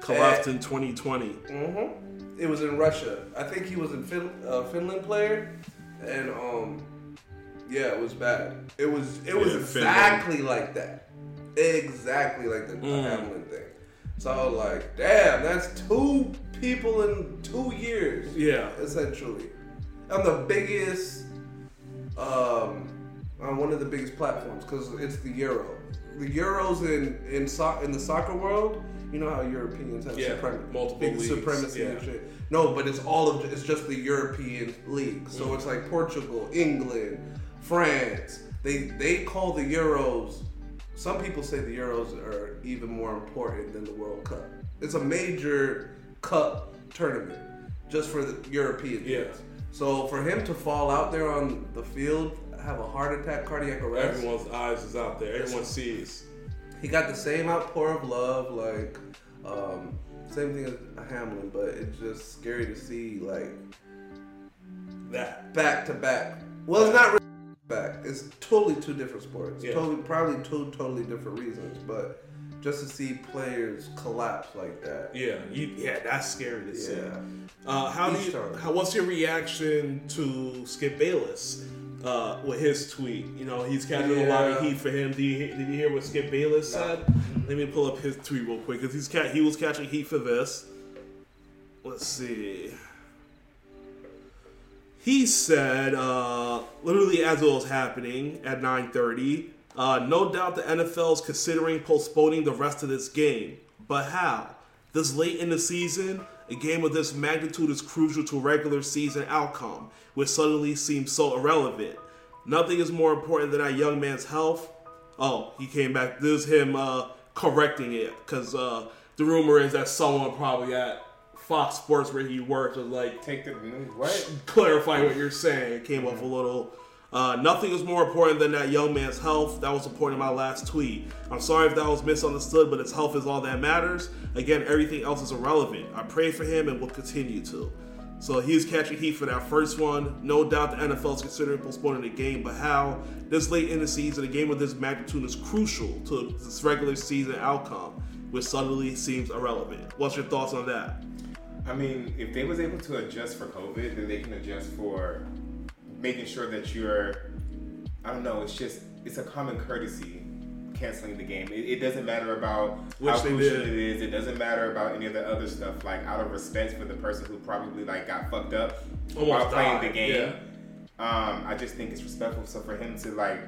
collapsed in 2020. hmm It was in Russia. I think he was a fin- uh, Finland player, and um, yeah, it was bad. It was it was Yeah, exactly like that, exactly like the Mm. Hamlin thing. So I was like, damn, that's two people in two years, Yeah. essentially. On the biggest, um, on one of the biggest platforms because it's the Euro. The Euros in in so- in the soccer world. You know how Europeans have Yeah, suprem- multiple big leagues, supremacy and shit. No, but it's all of it's just the European league. So mm. it's like Portugal, England, France. They they call the Euros. Some people say the Euros are even more important than the World Cup. It's a major cup tournament just for the European Yeah. teams. So for him to fall out there on the field, have a heart attack, cardiac arrest, Everyone's eyes is out there. Everyone sees. he got the same outpour of love, like um, same thing as Hamlin, but it's just scary to see like That. back to back. Well, it's not really back. It's totally two different sports. Yeah. Totally, probably two totally different reasons, but just to see players collapse like that. Yeah, you, yeah, that's scary to see. Yeah. Uh, how do you? How, what's your reaction to Skip Bayless uh, with his tweet? You know, he's catching a lot of heat for him. Did you, did you hear what Skip Bayless said? Let me pull up his tweet real quick because he's ca- he was catching heat for this. Let's see. He said, uh, literally as it was happening at 9:30, uh, no doubt the NFL is considering postponing the rest of this game, but how? This late in the season, a game of this magnitude is crucial to regular season outcome, which suddenly seems so irrelevant. Nothing is more important than that young man's health. Oh, he came back. This is him uh, correcting it because uh, the rumor is that someone probably at Fox Sports where he works was like, Take the news. What? clarify what you're saying. It came off a little. Uh, nothing is more important than that young man's health. That was the point of my last tweet. I'm sorry if that was misunderstood, but his health is all that matters. Again, everything else is irrelevant. I pray for him and will continue to. So he's catching heat for that first one. No doubt the NFL is considering postponing the game, but how? This late in the season, a game of this magnitude is crucial to this regular season outcome, which suddenly seems irrelevant. What's your thoughts on that? I mean, if they was able to adjust for COVID, then they can adjust for making sure that you're. I don't know. It's just it's a common courtesy canceling the game. It, it doesn't matter about Which how crucial it is. It doesn't matter about any of the other stuff. Like out of respect for the person who probably like got fucked up while playing the game. yeah. Um, I just think it's respectful. So for him to like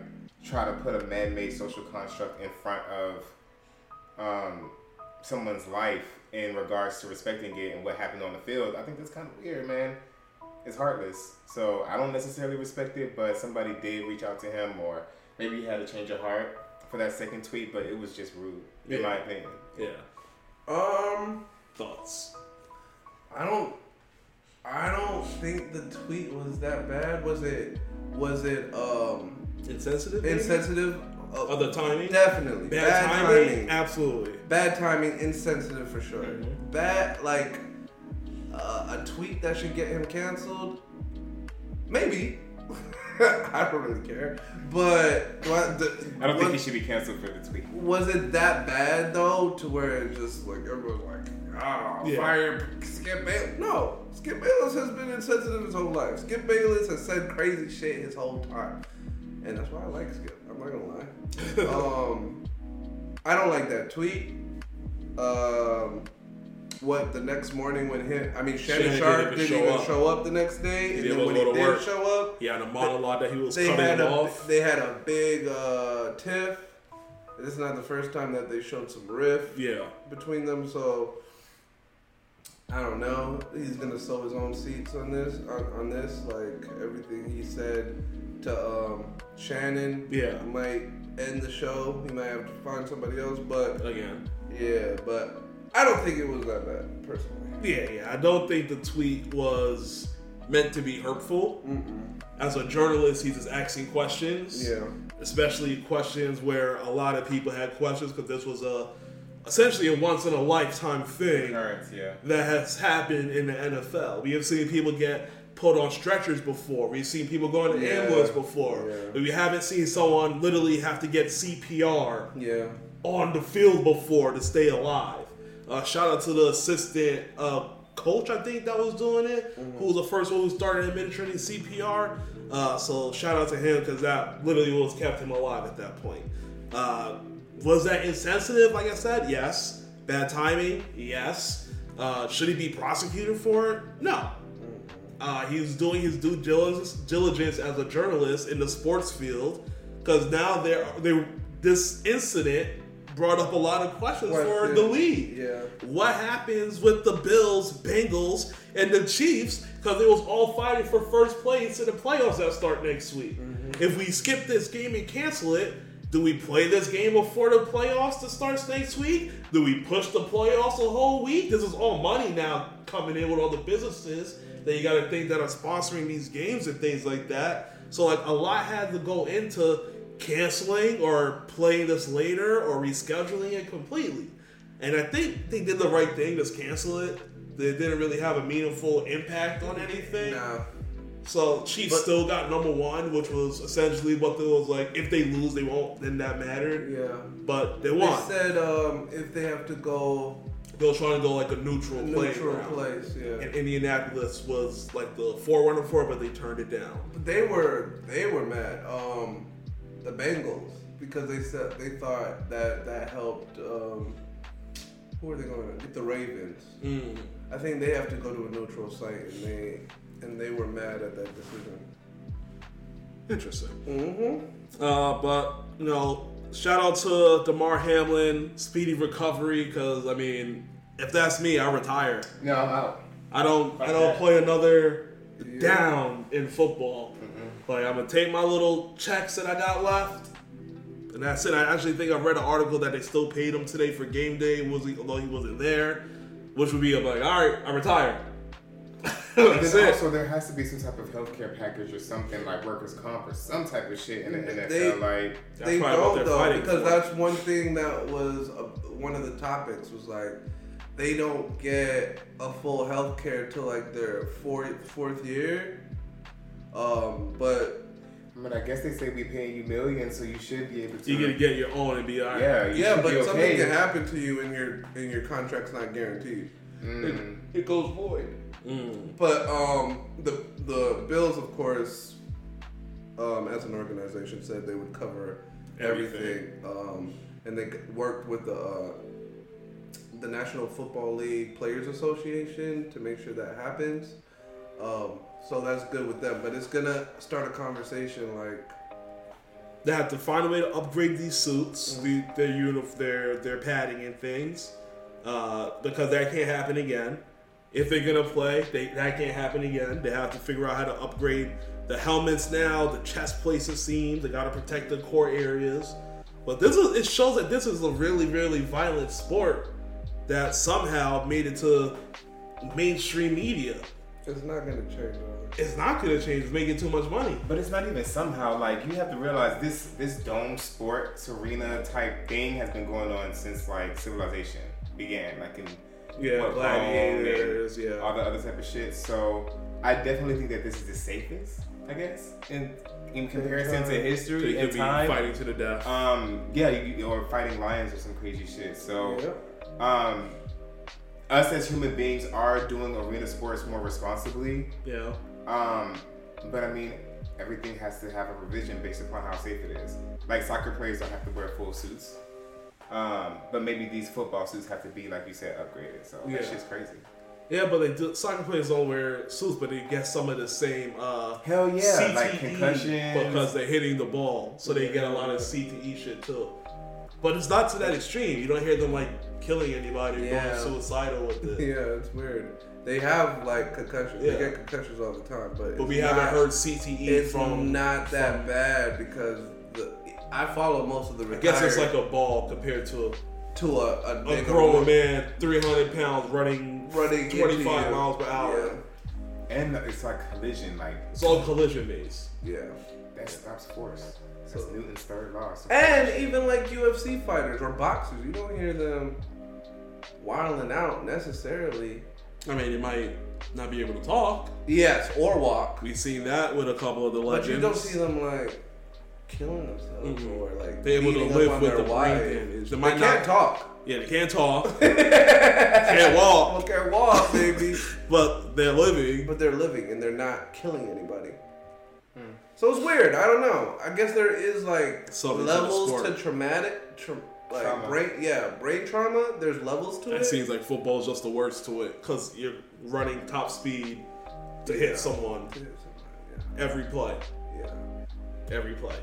try to put a man-made social construct in front of um, someone's life in regards to respecting it and what happened on the field, I think that's kind of weird, man. It's heartless. So I don't necessarily respect it, but somebody did reach out to him, or maybe he had a change of heart for that second tweet, but it was just rude, in Yeah. my opinion. Yeah. Um, Thoughts? I don't. I don't think the tweet was that bad. Was it? Was it um Insensitive? maybe? insensitive? Uh, Of the timing? Definitely. Bad, Bad, timing? timing. Absolutely. Bad timing. Insensitive for sure. Mhm. Bad like. Uh, a tweet that should get him canceled? Maybe. I don't really care. But what the, I don't think he should be canceled for the tweet. was it that bad though to where it just like everyone's like, oh, Yeah. fire Skip Bayless? No, Skip Bayless has been insensitive his whole life. Skip Bayless has said crazy shit his whole time, and that's why I like Skip. I'm not gonna lie. um, I don't like that tweet. Um, what the next morning when him, I mean Shannon, Shannon Sharpe didn't even didn't show even up. show up the next day, and then when he did work. show up, He had a monologue that he was they had a off. they had a big uh, tiff. This is not the first time that they showed some riff Yeah. between them, so I don't know. He's gonna sow his own seats on this. On, on this, like everything he said to um, Shannon, Yeah. might end the show. He might have to find somebody else, but Again. yeah, but I don't think it was that bad personally. Yeah, yeah. I don't think the tweet was meant to be hurtful. As a journalist, he's just asking questions. Yeah. Especially questions where a lot of people had questions because this was a essentially a once in a lifetime thing Occurrence, yeah. that has happened in the NFL. We have seen people get put on stretchers before. We've seen people go into Yeah. ambulance before. Yeah. We haven't seen someone literally have to get CPR Yeah. on the field before to stay alive. Uh, shout out to the assistant uh, coach, I think that was doing it, who was the first one who started administering CPR. Uh, so shout out to him because that literally was kept him alive at that point. Uh, was that insensitive? Like I said, yes. Bad timing, yes. Uh, should he be prosecuted for it? No. Uh, he was doing his due diligence, diligence as a journalist in the sports field because now there, there, this incident brought up a lot of questions for the league. Yeah. What happens with the Bills, Bengals, and the Chiefs? Because it was all fighting for first place in the playoffs that start next week. Mm-hmm. If we skip this game and cancel it, do we play this game before the playoffs that starts next week? Do we push the playoffs a whole week? This is all money now coming in with all the businesses that you got to think that are sponsoring these games and things like that. So like a lot had to go into canceling or playing this later or rescheduling it completely. And I think they did the right thing, just cancel it. They didn't really have a meaningful impact on anything. Nah. So Chiefs But- still got number one, which was essentially what they was like. If they lose, they won't. Then that mattered. Yeah. But they They said um, if they have to go They were trying to go like a neutral, neutral playground. place, yeah. And Indianapolis was like the forerunner for it, but they turned it down. They were they were mad. Um, the Bengals because they said they thought that that helped. Um, who are they going to get? The Ravens. Mm. I think they have to go to a neutral site, and they and they were mad at that decision. Interesting. Mm-hmm. Uh, but you know, shout out to Damar Hamlin, speedy recovery. Because I mean, if that's me, I retire. No, I'm out. I don't. I Fuck don't that. play another down in football. Like I'm gonna take my little checks that I got left, and that's it. I actually think I read an article that they still paid him today for game day, was he, although he wasn't there, which would be I'm like, all right, I retire. that's it. also there has to be some type of healthcare package or something like workers' comp or some type of shit in the NFL. They- like they don't though because for. that's one thing that was uh one of the topics was like they don't get a full health care till like their fourth fourth year. Um, but I mean, I guess they say we paying you millions, so you should be able to. You can get your own and be all right. yeah, you yeah, but be something okay. can happen to you and your and your contract's not guaranteed. Mm. It goes void. Mm. But um, the the Bills, of course, um, as an organization, said they would cover everything, Everything. Um, and they worked with the uh, the National Football League Players Association to make sure that happens. Um, so that's good with them, but it's gonna start a conversation like They have to find a way to upgrade these suits, the, their unif- their their padding and things, uh, because that can't happen again. If they're gonna play, they, that can't happen again. They have to figure out how to upgrade the helmets now, the chest plates. It seems they got to protect the core areas. But this is it shows that this is a really really violent sport that somehow made it to mainstream media. It's not gonna change. It's not gonna change. It's making too much money. But it's not even somehow like you have to realize this this dome sports arena type thing has been going on since like civilization began, like in Yeah, what, Gladiators, yeah. all the other type of shit. So I definitely think that this is the safest, I guess, in in comparison to They history could and be time. fighting to the death. Um, yeah, you, or fighting lions or some crazy shit. So, Yep. um, us as human beings are doing arena sports more responsibly. yeah. Um, but I mean, everything has to have a revision based upon how safe it is. Like soccer players don't have to wear full suits. Um, but maybe these football suits have to be, like you said, upgraded. So Yeah. that shit's crazy. Yeah, but they do, soccer players don't wear suits, but they get some of the same uh, Hell yeah, CTE like concussions. because they're hitting the ball, so they get a lot of CTE shit too. But it's not to that extreme. You don't hear them like killing anybody or Yeah. going suicidal with it. Yeah, it's weird. They have like concussions. Yeah. They get concussions all the time, but But it's we haven't heard CTE It's from. not that bad because the I follow most of the. I guess it's like a ball compared to to a a, a grown one. man, 300 pounds, running running 25 miles per hour. And it's like collision, like It's all collision based. Yeah. yeah. that stops force. That's Newton's third law. So And even like UFC fighters or boxers, you don't hear them wilding out necessarily. I mean, they might not be able to talk. Yes, or walk. We've seen that with a couple of the legends. But legends. you don't see them like killing themselves Mhm. or like They're able to live with their the brain wife. damage. They They might can't not- talk. Yeah, they can't talk, can't walk, They can't walk, baby. but they're living. but they're living and they're not killing anybody. So it's weird. I don't know. I guess there is like Something levels to traumatic, tra- like Trauma. brain. Yeah, brain trauma. There's levels to It it. seems like football is just the worst to it because you're running top speed to Yeah. hit someone Yeah. every play, yeah. every play.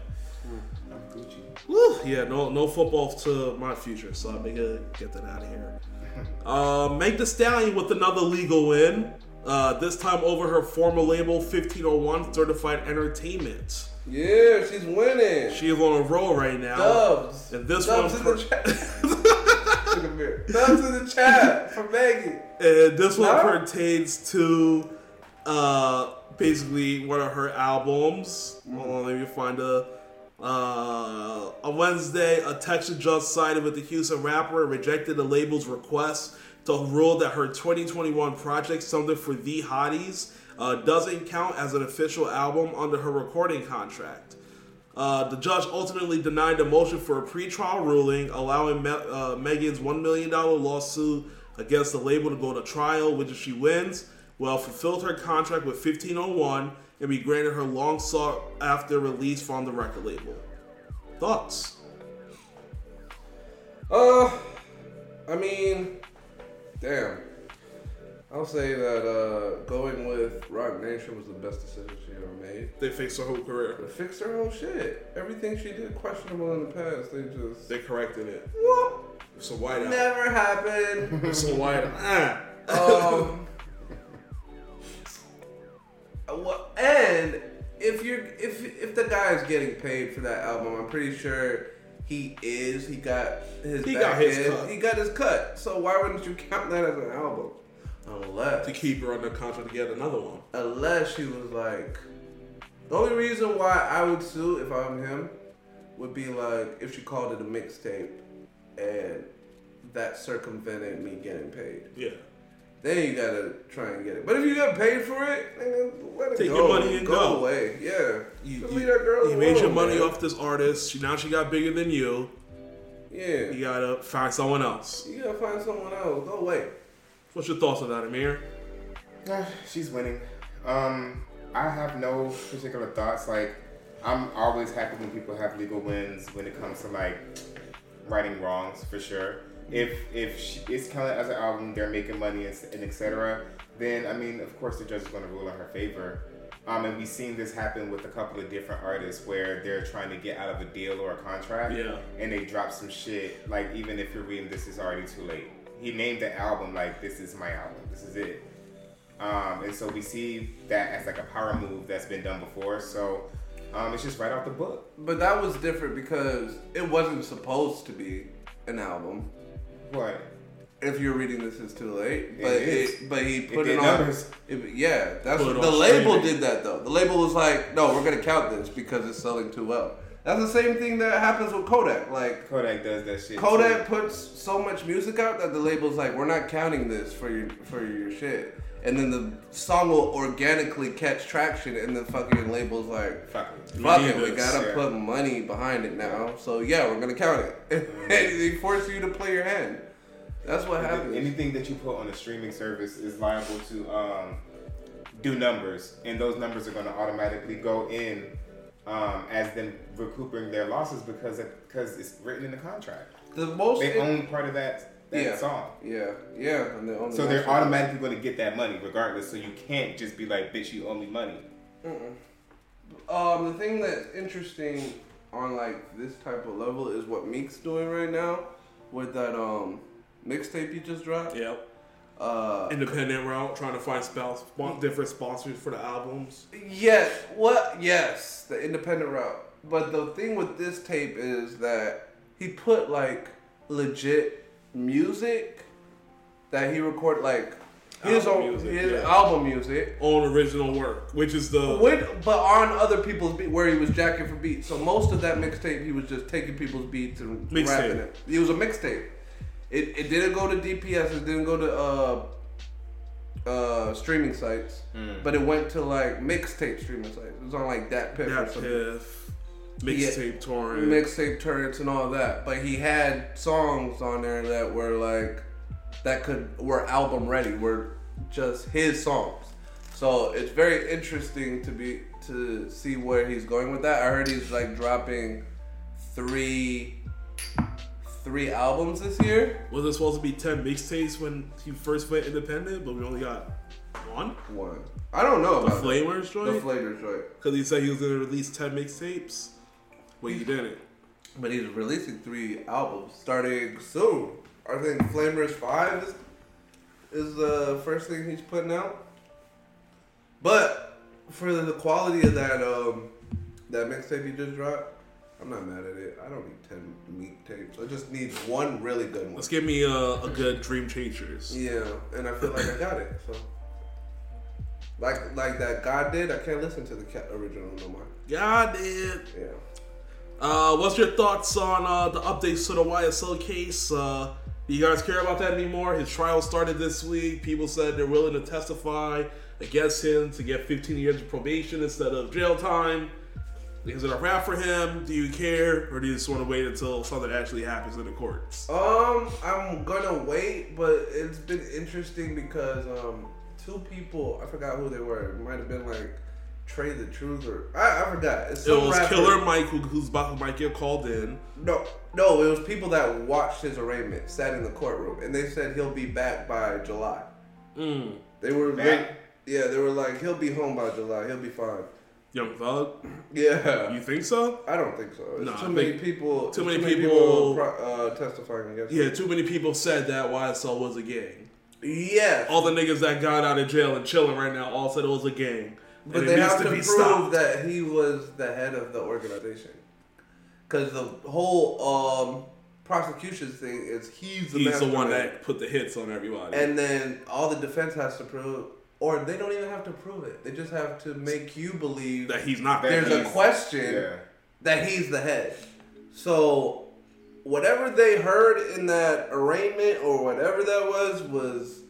I'm Gucci. Woo, yeah, no, no football to my future, so I'm gonna get that out of here. Uh, Meg the Stallion with another legal win. Uh, this time over her former label, 1501 Certified Entertainment. Yeah, she's winning. She is on a roll right now. Dubs. And this Dubs one in per- the chat. Look at. Dubs in the chat for Maggie. And this one No? pertains to uh, basically one of her albums. Hold on, let me find a. Uh, on Wednesday, a Texas judge sided with the Houston rapper and rejected the label's request to rule that her 2021 project, Something for the Hotties, uh, doesn't count as an official album under her recording contract. Uh, the judge ultimately denied the motion for a pretrial ruling, allowing Me- uh, Megan's $1 million lawsuit against the label to go to trial, which if she wins, will fulfill her contract with 1501 and be granted her long sought after release from the record label. Thoughts? Uh, I mean, damn. I'll say that uh, going with Roc Nation was the best decision she ever made. They fixed her whole career. They fixed her whole shit. Everything she did questionable in the past. They just They corrected it. Whoop. So white out. never happened. It's a white out. um, well, and if you're if if the guy's getting paid for that album, I'm pretty sure he is. He got his He back got his end. cut. He got his cut. So why wouldn't you count that as an album? Unless To keep her under contract to get another one. unless she was like the only reason why I would sue if I'm him would be like if she called it a mixtape and that circumvented me getting paid. Yeah. Then you gotta try and get it. But if you got paid for it, then let it Take go. your money and go. away. Yeah. You, Just you- leave that girl you made your money man. off this artist. She, now she got bigger than you. Yeah. You gotta find someone else. You gotta find someone else. Go away. What's your thoughts on that, Amir? Ah, she's winning. Um, I have no particular thoughts. Like, I'm always happy when people have legal wins when it comes to like righting wrongs for sure. If if she, it's counted as an album, they're making money and, and etc. Then I mean, of course, the judge is going to rule in her favor. Um, and we've seen this happen with a couple of different artists where they're trying to get out of a deal or a contract, Yeah. and they drop some shit. Like even if you're reading, this is already too late. He named the album like this is my album. This is it. Um, and so we see that as like a power move that's been done before. So um, it's just right off the book. But that was different because it wasn't supposed to be an album. What? If you're reading this, it's too late. But is. it, but he put did it, on. numbers. it- yeah, that's Put it the label streaming. did that though. The label was like, no, we're gonna count this because it's selling too well. That's the same thing that happens with Kodak. Like Kodak does that shit. Kodak too. puts so much music out that the label's like, we're not counting this for your for your shit. And then the song will organically catch traction, and the fucking label's like, Fuck it. fuck it, we gotta yeah. put money behind it now. So yeah, we're gonna count it. and they force you to play your hand. That's what happens. Anything that you put on a streaming service is liable to um, do numbers, and those numbers are going to automatically go in um, as them recouping their losses because because it's written in the contract. The most They own part of that that yeah, song. yeah, yeah, and they own the So they're automatically going to get that money regardless. So you can't just be like, bitch, you owe me money. Um, the thing that's interesting on like this type of level is what Meek's doing right now with that um mixtape he just dropped. Yep. Uh, Independent route, trying to find spouse, different sponsors for the albums. yes, what? Yes, the independent route. But the thing with this tape is that he put like legit music that he recorded, like his Album own music, his yeah. album music. Own original work, which is the With, but on other people's beat, where he was jacking for beats. So most of that mixtape, he was just taking people's beats and Mixtape. rapping it. It was a mixtape. It, it didn't go to DPS. It didn't go to uh, uh, streaming sites. But it went to like mixtape streaming sites. It was on like DatPiff or that something. piff, mixtape torrent. Mixtape turrets and all that. But he had songs on there that were like that could were album ready. Were just his songs. So it's very interesting to be to see where he's going with that. I heard he's like dropping three three albums this year. Was it supposed to be ten mixtapes when he first went independent, but we only got one? One. I don't know The about. Flamers The joint? Flavors joint. Because he said he was gonna release ten mixtapes. Well, he didn't. But he's releasing three albums starting soon. I think Flamers Five is, is the first thing he's putting out. But for the quality of that um that mixtape he just dropped, I'm not mad at it. I don't need ten meat tapes. I just need one really good one. Let's give me a, a good Dream Chasers. Yeah, and I feel like I got it. So, like like that God did, I can't listen to the cat original no more. God it. Yeah. Uh, what's your thoughts on uh, the updates to the YSL case? Uh, do you guys care about that anymore? His trial started this week. People said they're willing to testify against him to get 15 years of probation instead of jail time. Is it a wrap for him? Do you care, or do you just want to wait until something actually happens in the courts? Um, I'm gonna wait, but it's been interesting because um, two people I forgot who they were. It might have been like Trae tha Truth or I, I forgot. It's It some was rapper. Killer Mike, who, who's about who might get called in. No, no, it was people that watched his arraignment, sat in the courtroom, and they said he'll be back by July. Mm. They were Back? yeah, they were like he'll be home by July. He'll be fine. Young Thug, Yeah, you think so? I don't think so. It's Nah, too many people. too it's many people- pro- uh, testifying against. Yeah, too many people said that YSL was a gang. Yes, All the niggas that got out of jail and chilling right now all said it was a gang. But And they have to, be prove stopped. that he was the head of the organization. Because the whole um, prosecution thing is he's the He's the one that put the hits on everybody. And then all the defense has to prove, or they don't even have to prove it. They just have to make you believe that he's not That there's a question Yeah. that he's the head. So whatever they heard in that arraignment or whatever that was was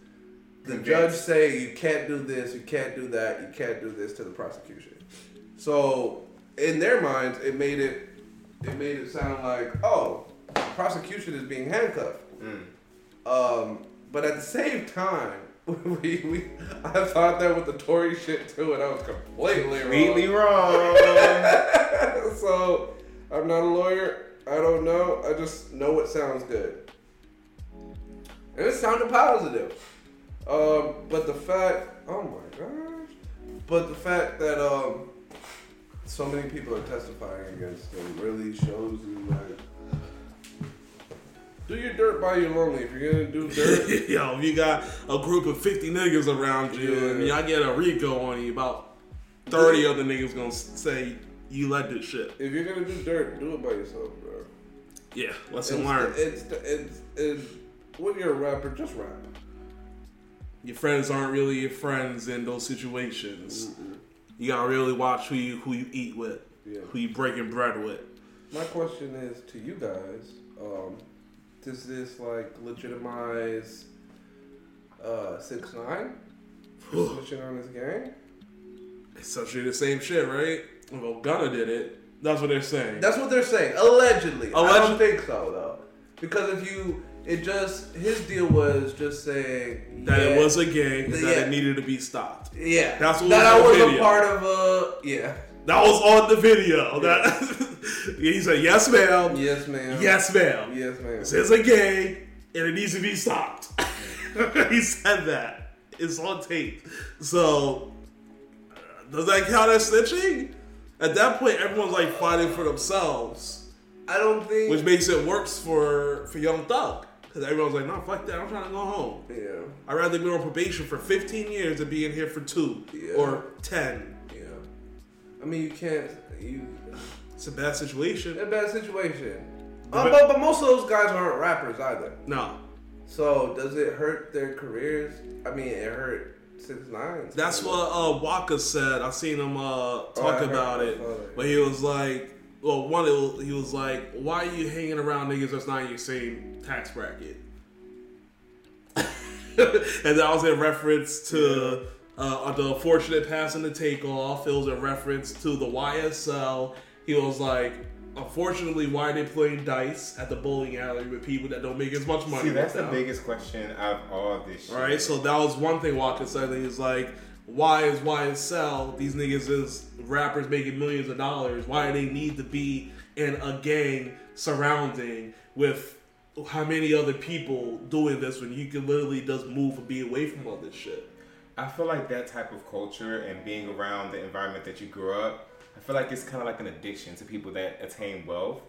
the Convinced. judge say you can't do this, you can't do that, you can't do this to the prosecution. So in their minds, it made it it made it sound like oh, prosecution is being handcuffed. Um, but at the same time, we, we I thought that with the Tory shit too, and I was completely wrong. Completely wrong. so I'm not a lawyer. I don't know. I just know it sounds good, and it sounded positive. Um, but the fact, oh my gosh, but the fact that um, so many people are testifying against him really shows you like. Do your dirt by your lonely. If you're gonna do dirt, Yo, if you got a group of 50 niggas around you and Yeah. y'all get a RICO on you, about 30 other niggas gonna say you led this shit. if you're gonna do dirt, do it by yourself, bro. Yeah, lesson It's, learned. it's, it's, it's, when you're a rapper, just rap. Your friends aren't really your friends in those situations. You gotta really watch who you who you eat with, Yeah. who you breaking bread with. My question is to you guys: um, Does this like legitimize uh, six nine switching on his gang? Essentially the same shit, right? Well, Gunna did it. That's what they're saying. That's what they're saying. Allegedly. I don't think so though, because if you, it just his deal was just saying that yeah, it was a gang and that Yeah. it needed to be stopped. Yeah, That's what that was I was a part of. Uh, yeah. That was on the video. That he said, "Yes, ma'am. Yes, ma'am. Yes, ma'am. Yes, ma'am. This is a gang, and it needs to be stopped." he said that. It's on tape. So, does that count as snitching? At that point, everyone's like fighting for themselves, I don't think. which makes it worse for for Young Thug because everyone's like, "No, fuck that. I'm trying to go home. yeah. I'd rather be on probation for 15 years than be in here for two Yeah. or 10." I mean, you can't. You. It's a bad situation. A bad situation. But- Uh, but, but most of those guys aren't rappers either. No, So does it hurt their careers? I mean, it hurt six nine. That's what uh, Waka said. I seen him uh, talk Oh, about it, but he was like, "Well, one, it was, he was like, why are you hanging around niggas that's not in your same tax bracket?" and that was in reference to uh, the unfortunate passing the takeoff. It was a reference to the YSL. He was like, "Unfortunately, why are they playing dice at the bowling alley with people that don't make as much money?" See, that's the them? biggest question of all this shit. Right, so that was one thing Waka said. He was like, "Why is YSL these niggas is rappers making millions of dollars? Why do they need to be in a gang surrounding with how many other people doing this when you can literally just move and be away from all this shit?" I feel like that type of culture and being around the environment that you grew up, I feel like it's kind of like an addiction to people that attain wealth.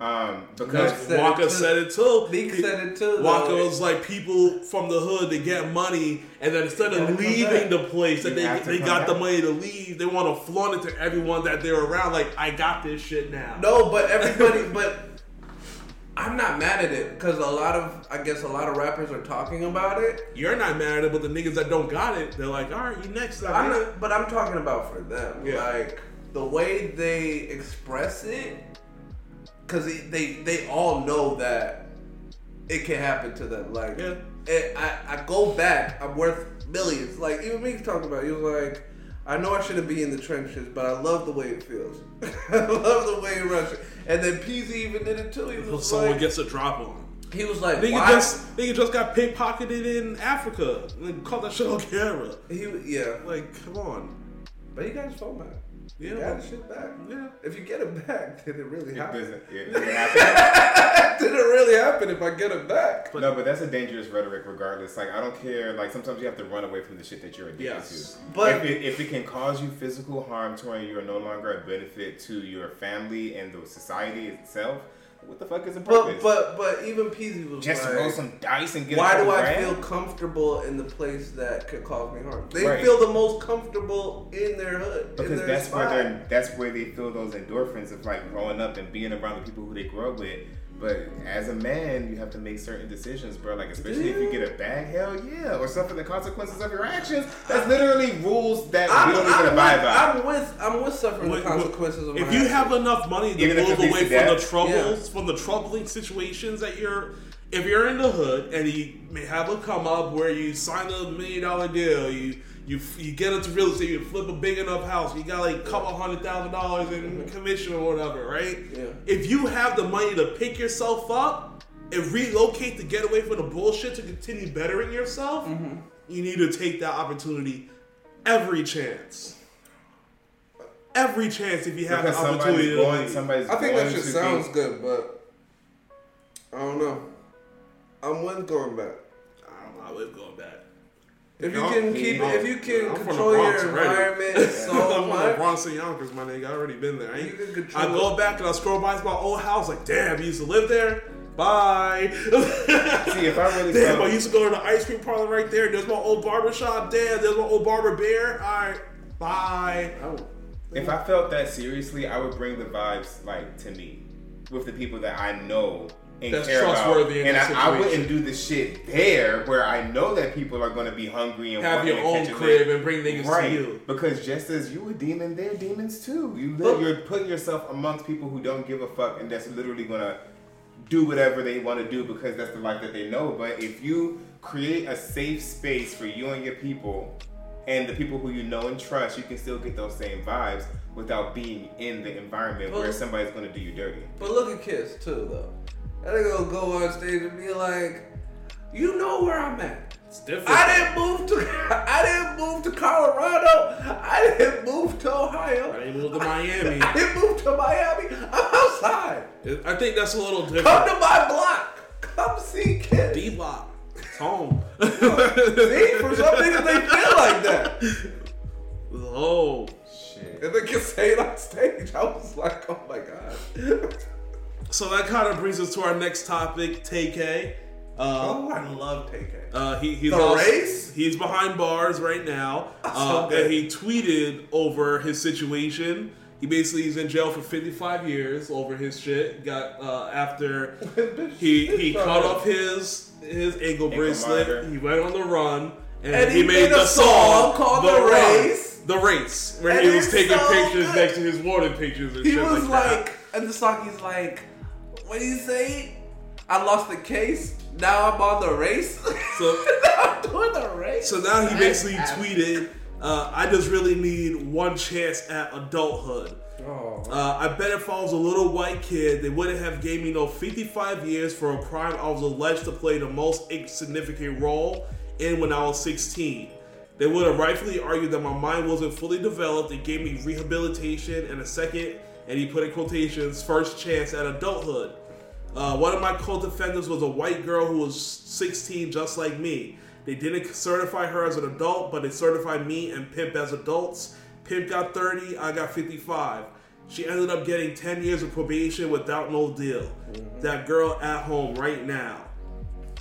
Um, because That's- said it Waka too. said it too. Meek said it too. though. Waka was like people from the hood to get money, and then instead of leaving the place that they they come got the money to leave, they want to flaunt it to everyone that they're around. Like I got this shit now. No, but everybody, but I'm not mad at it because a lot of, I guess, a lot of rappers are talking about it. You're not mad at it, but the niggas that don't got it, they're like, all right, you next. I'm not, but I'm talking about for them. Yeah. Like the way they express it, because they they all know that it can happen to them. Like, Yeah. it, I I go back. I'm worth millions. Like even me talking about. it, He was like. I know I shouldn't be in the trenches, but I love the way it feels. I love the way it rushes. And then Peasy even did it too. He Until was someone like, gets a drop on. 'em. he was like, Nigga why? just nigga just got pickpocketed in Africa. and caught that shit on camera. He yeah, Like, come on. but he got his phone back. Yeah. got his shit back. Yeah. If you get it back, then it really it happens. doesn't, it doesn't happen. did it really happen if I get it back? no, but that's a dangerous rhetoric regardless. Like, I don't care. Like, sometimes you have to run away from the shit that you're addicted Yes. to. But- if it, if it can cause you physical harm to where you are no longer a benefit to your family and the society itself, what the fuck is the purpose? But but but even Peasy was Just like, roll some dice and get it. why a do I grand? feel comfortable in the place that could cause me harm? They Right. feel the most comfortable in their hood. in Because their that's where they're that's where they feel those endorphins of like growing up and being around the people who they grew up with. But as a man, you have to make certain decisions, bro. Like especially if you get a bag, hell yeah, or suffer the consequences of your actions. That's literally rules that I'm, we don't I'm, with, abide by. I'm with I'm with suffering Wait, the consequences of if my you actions. have enough money to Even move away to from the death? troubles, from the troubling situations that you're, if you're in the hood and you may have a come up where you sign a million dollar deal, you you you get into real estate, you flip a big enough house, you got like a couple hundred thousand dollars in commission or whatever, right? Yeah. If you have the money to pick yourself up and relocate to get away from the bullshit to continue bettering yourself, Mm-hmm. you need to take that opportunity every chance. Every chance if you have because the opportunity somebody's going, somebody's I think going that shit sounds be, good, but I don't know. I'm with going back. I don't know. I live going back. If you No, can keep it, if you can I'm control Bronx your already. environment I'm so from the Bronx and Yonkers, my nigga. I already been there. I, You ain't- can control I go back and I scroll by my old house. Like, damn, you used to live there. Bye. See, if I really damn, felt- I used to go to the ice cream parlor right there. There's my old barber shop. Damn, there's my old barber bear. All right, bye. Oh, If I felt that seriously, I would bring the vibes like to me with the people that I know and That's care trustworthy about. And I, I wouldn't do the shit there where I know that people are going to be hungry and Have your to own crib and bring niggas to you. Because just as you a demon, they're demons too. You But- you're putting yourself amongst people who don't give a fuck and that's literally gonna do whatever they want to do because that's the life that they know. But if you create a safe space for you and your people and the people who you know and trust, you can still get those same vibes without being in the environment where somebody's gonna do you dirty. But look at Kiss too, though. That nigga gonna go on stage and be like, "You know where I'm at. It's different. I didn't move to. I didn't move to Colorado. I didn't move to Ohio. I didn't move to Miami. I didn't move to Miami. I'm outside. I think that's a little different. Come to my block. Come see Kiss. D block. It's home. See, for some niggas they feel like that. oh. Shit. And they can say it on stage. I was like, oh my god. So that kind of brings us to our next topic, TK. Uh, Oh, I love TK. uh, he, he's The also- race? He's behind bars right now, uh, Okay. and he tweeted over his situation. He basically is in jail for 55 years over his shit. Got uh, after he he cut off his his ankle bracelet. He went on the run, and, And he, he made made a the song song called The The Run. Race. The race, where And he was taking so pictures good. next to his wanted pictures and He shit was like, like, that. and the song he's like, what do you say? I lost the case. Now I'm on the race. So- now I'm doing the race. So now he basically tweeted, uh, "I just really need one chance at adulthood." Oh, Uh, I bet if I was a little white kid, they wouldn't have gave me no 55 years for a crime I was alleged to play the most insignificant role in when I was 16. They would have rightfully argued that my mind wasn't fully developed and gave me rehabilitation and a second, and he put in quotations, first chance at adulthood. Uh, one of my co-defendants was a white girl who was 16, just like me. They didn't certify her as an adult, but they certified me and Pimp as adults. Pimp got 30, I got 55. She ended up getting 10 years of probation without no deal. That girl at home right now.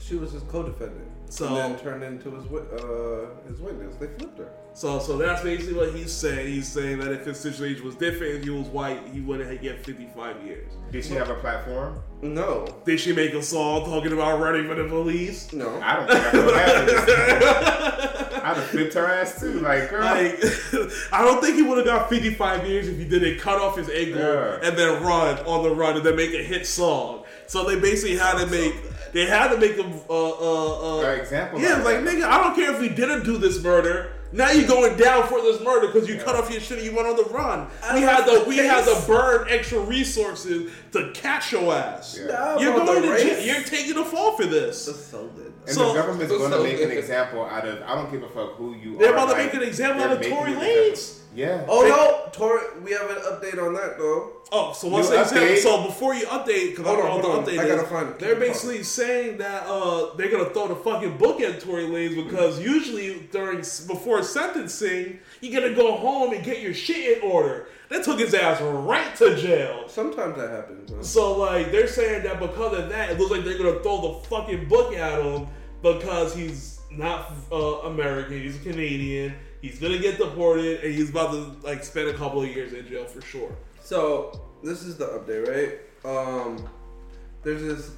she was his co-defendant. So- and then turned into his uh, his witness. They flipped her. So, so that's basically what he's saying. He's saying that if his situation was different, if he was white, he wouldn't have get 55 years. Did she have a platform? No, Did she make a song talking about running for the police? no. I don't think I could have I'd have flipped her ass too. Like, girl. Like, I don't think he would have got 55 years if he didn't cut off his ankle Yeah. and then run on the run and then make a hit song. So they basically had to make, they had to make him, uh, uh, uh, An example Yeah, like like that. nigga, I don't care if you didn't do this murder. Now you're going down for this murder because you cut off your shit and you went on the run. I We had lost to, the we had to burn extra resources to catch your ass. Yeah. Nah, You're going to jail. race. You're taking a fall for this. That's so good. And So- the government's so going to make an example out of. I don't give a fuck who you are. They're are. about to like, make an example out of Tory an Lanez. Yeah. Oh no, Tory, we have an update on that though. Oh, so what's the example? update. So before you update, because I Hold don't on, know what the update I gotta is, find it. they're Keep basically saying that uh, they're gonna throw the fucking book at Tory Lanez because usually during before sentencing, you gotta go home and get your shit in order. They took his ass right to jail. Sometimes that happens. Man. So like they're saying that because of that, it looks like they're gonna throw the fucking book at him because he's not uh, American, he's a Canadian. He's gonna get deported, and he's about to like spend a couple of years in jail for sure. So this is the update, right? Um, there's this.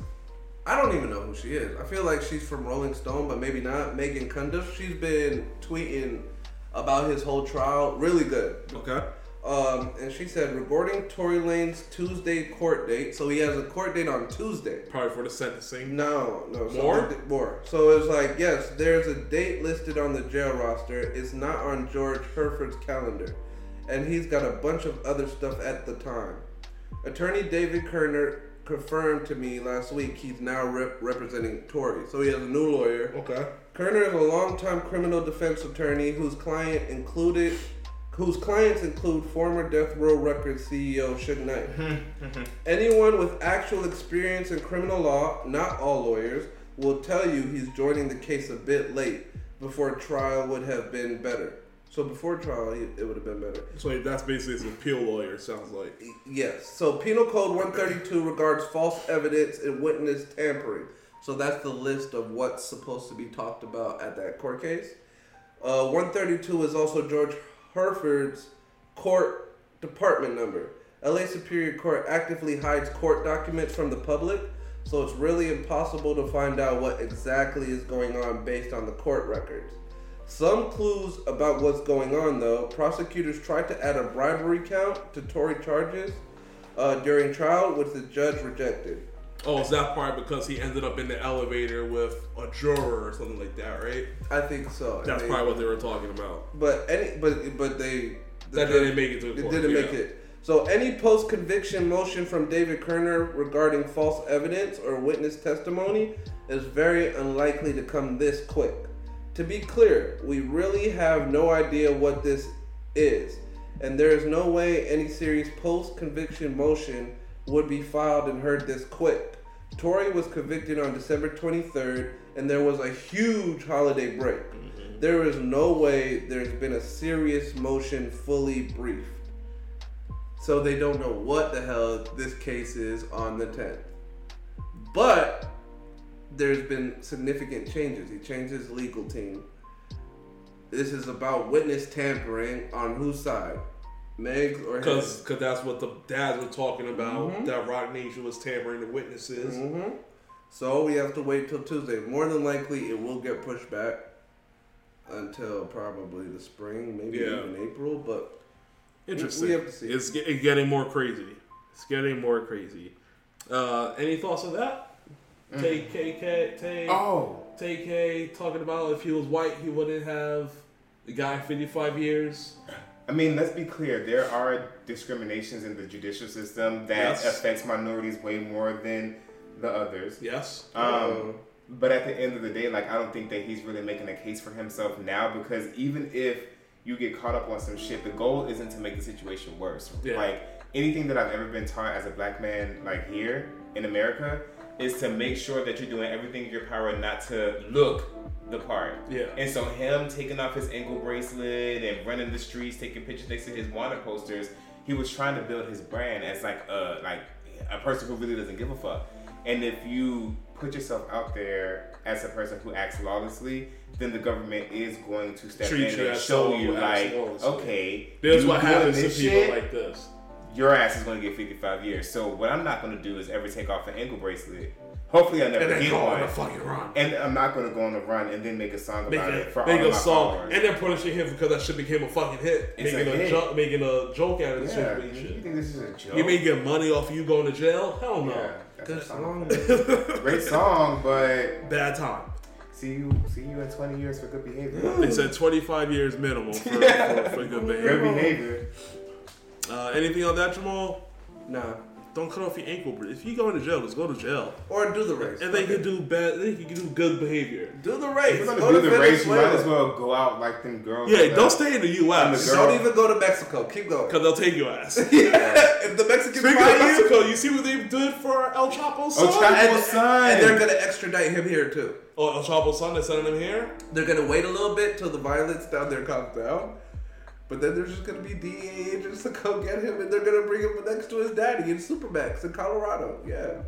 I don't even know who she is. I feel like she's from Rolling Stone, but maybe not. Meghann Cuniff. She's been tweeting about his whole trial. Really good. Okay. Um, and she said regarding Tory Lanez Tuesday court date. So he has a court date on Tuesday. Probably for the sentencing. No, no. So More? more. So it's like, yes, there's a date listed on the jail roster. It's not on George Herriford's calendar. And he's got a bunch of other stuff at the time. Attorney David Kenner confirmed to me last week he's now rep- representing Tory. So he has a new lawyer. Okay. Kenner is a longtime criminal defense attorney whose client included whose clients include former Death Row Records CEO Suge Knight. Hmm, hmm, hmm. Anyone with actual experience in criminal law, not all lawyers, will tell you he's joining the case a bit late. Before trial would have been better. So before trial, it would have been better. So that's basically his appeal lawyer. Sounds like. Yes. So Penal Code 132 regards false evidence and witness tampering. So that's the list of what's supposed to be talked about at that court case. Uh, 132 is also George Herriford's court department number. LA Superior Court actively hides court documents from the public, so it's really impossible to find out what exactly is going on based on the court records. Some clues about what's going on, though. Prosecutors tried to add a bribery count to Tory charges uh, during trial, which the judge rejected. Oh, is that part because he ended up in the elevator with a juror or something like that, right? I think so. That's they- probably what they were talking about. But any, but but they the That judge- didn't make it to the It didn't make it. So any post-conviction motion from David Kenner regarding false evidence or witness testimony is very unlikely to come this quick. To be clear, we really have no idea what this is, and there is no way any serious post-conviction motion would be filed and heard this quick. Tory was convicted on December 23rd, and there was a huge holiday break. Mm-hmm. There is no way there's been a serious motion fully briefed. So they don't know what the hell this case is on the 10th. But there's been significant changes. He changed his legal team. This is about witness tampering on whose side? Meg's or Because his? that's what the dads were talking about. Mm-hmm. That Roc Nation was tampering the witnesses. So we have to wait till Tuesday. More than likely, it will get pushed back until probably the spring, maybe Yeah. even April. But Interesting. We have to see. It's, get, getting more crazy. It's getting more crazy. Uh, any thoughts on that? Tay KK Tay Oh, Tay K talking about if he was white, he wouldn't have the guy 55 years. I mean, let's be clear. There are discriminations in the judicial system that Yes. affects minorities way more than the others. Yes. Um, but at the end of the day, like I don't think that he's really making a case for himself now because even if you get caught up on some shit, the goal isn't to make the situation worse. Yeah. Like anything that I've ever been taught as a black man, like here in America, is to make sure that you're doing everything in your power not to look the part. Yeah. And so him taking off his ankle bracelet and running the streets, taking pictures next to his wanted posters, he was trying to build his brand as like a like a person who really doesn't give a fuck. And if you put yourself out there as a person who acts lawlessly, then the government is going to step Treat in and show you like, lawlessly. okay, you what happens to people shit, like this. your ass is going to get 55 years. So what I'm not going to do is ever take off an ankle bracelet. Hopefully I never And then get go on a fucking run. And I'm not going to go on a run and then make a song Make, about a, it for make all a of my song followers. and then punishing him because that shit became a fucking hit. It's making a, hit. jo- making a joke out of the yeah, you situation. think this is a joke? You may get money off you going to jail? Hell no. Yeah, good a song. Great song, but Bad time. see you see you in 20 years for good behavior. They said 25 years minimum for, for, for good behavior. Good behavior. Uh, anything on that, Jamal? Nah. Don't cut off your ankle. bro. If you go into jail, just go to jail. Or do the race. And they Fuck can do bad. They can do good behavior. do the race. If you're Go gonna do to the race, you might as well go out like them girls. Yeah, don't stay in the U.S. The girl- Don't even go to Mexico. Keep going. because they'll take your ass. yeah. if the Mexicans Speaking find you, Mexico, you see what they did for El Chapo's son? El Chapo- and, son. and they're gonna extradite him here too. Oh, El Chapo's son, they're sending him here? They're gonna wait a little bit till the violence down there calms down. But then there's just gonna be DEA agents to go get him, and they're gonna bring him next to his daddy in Supermax in Colorado. Yeah,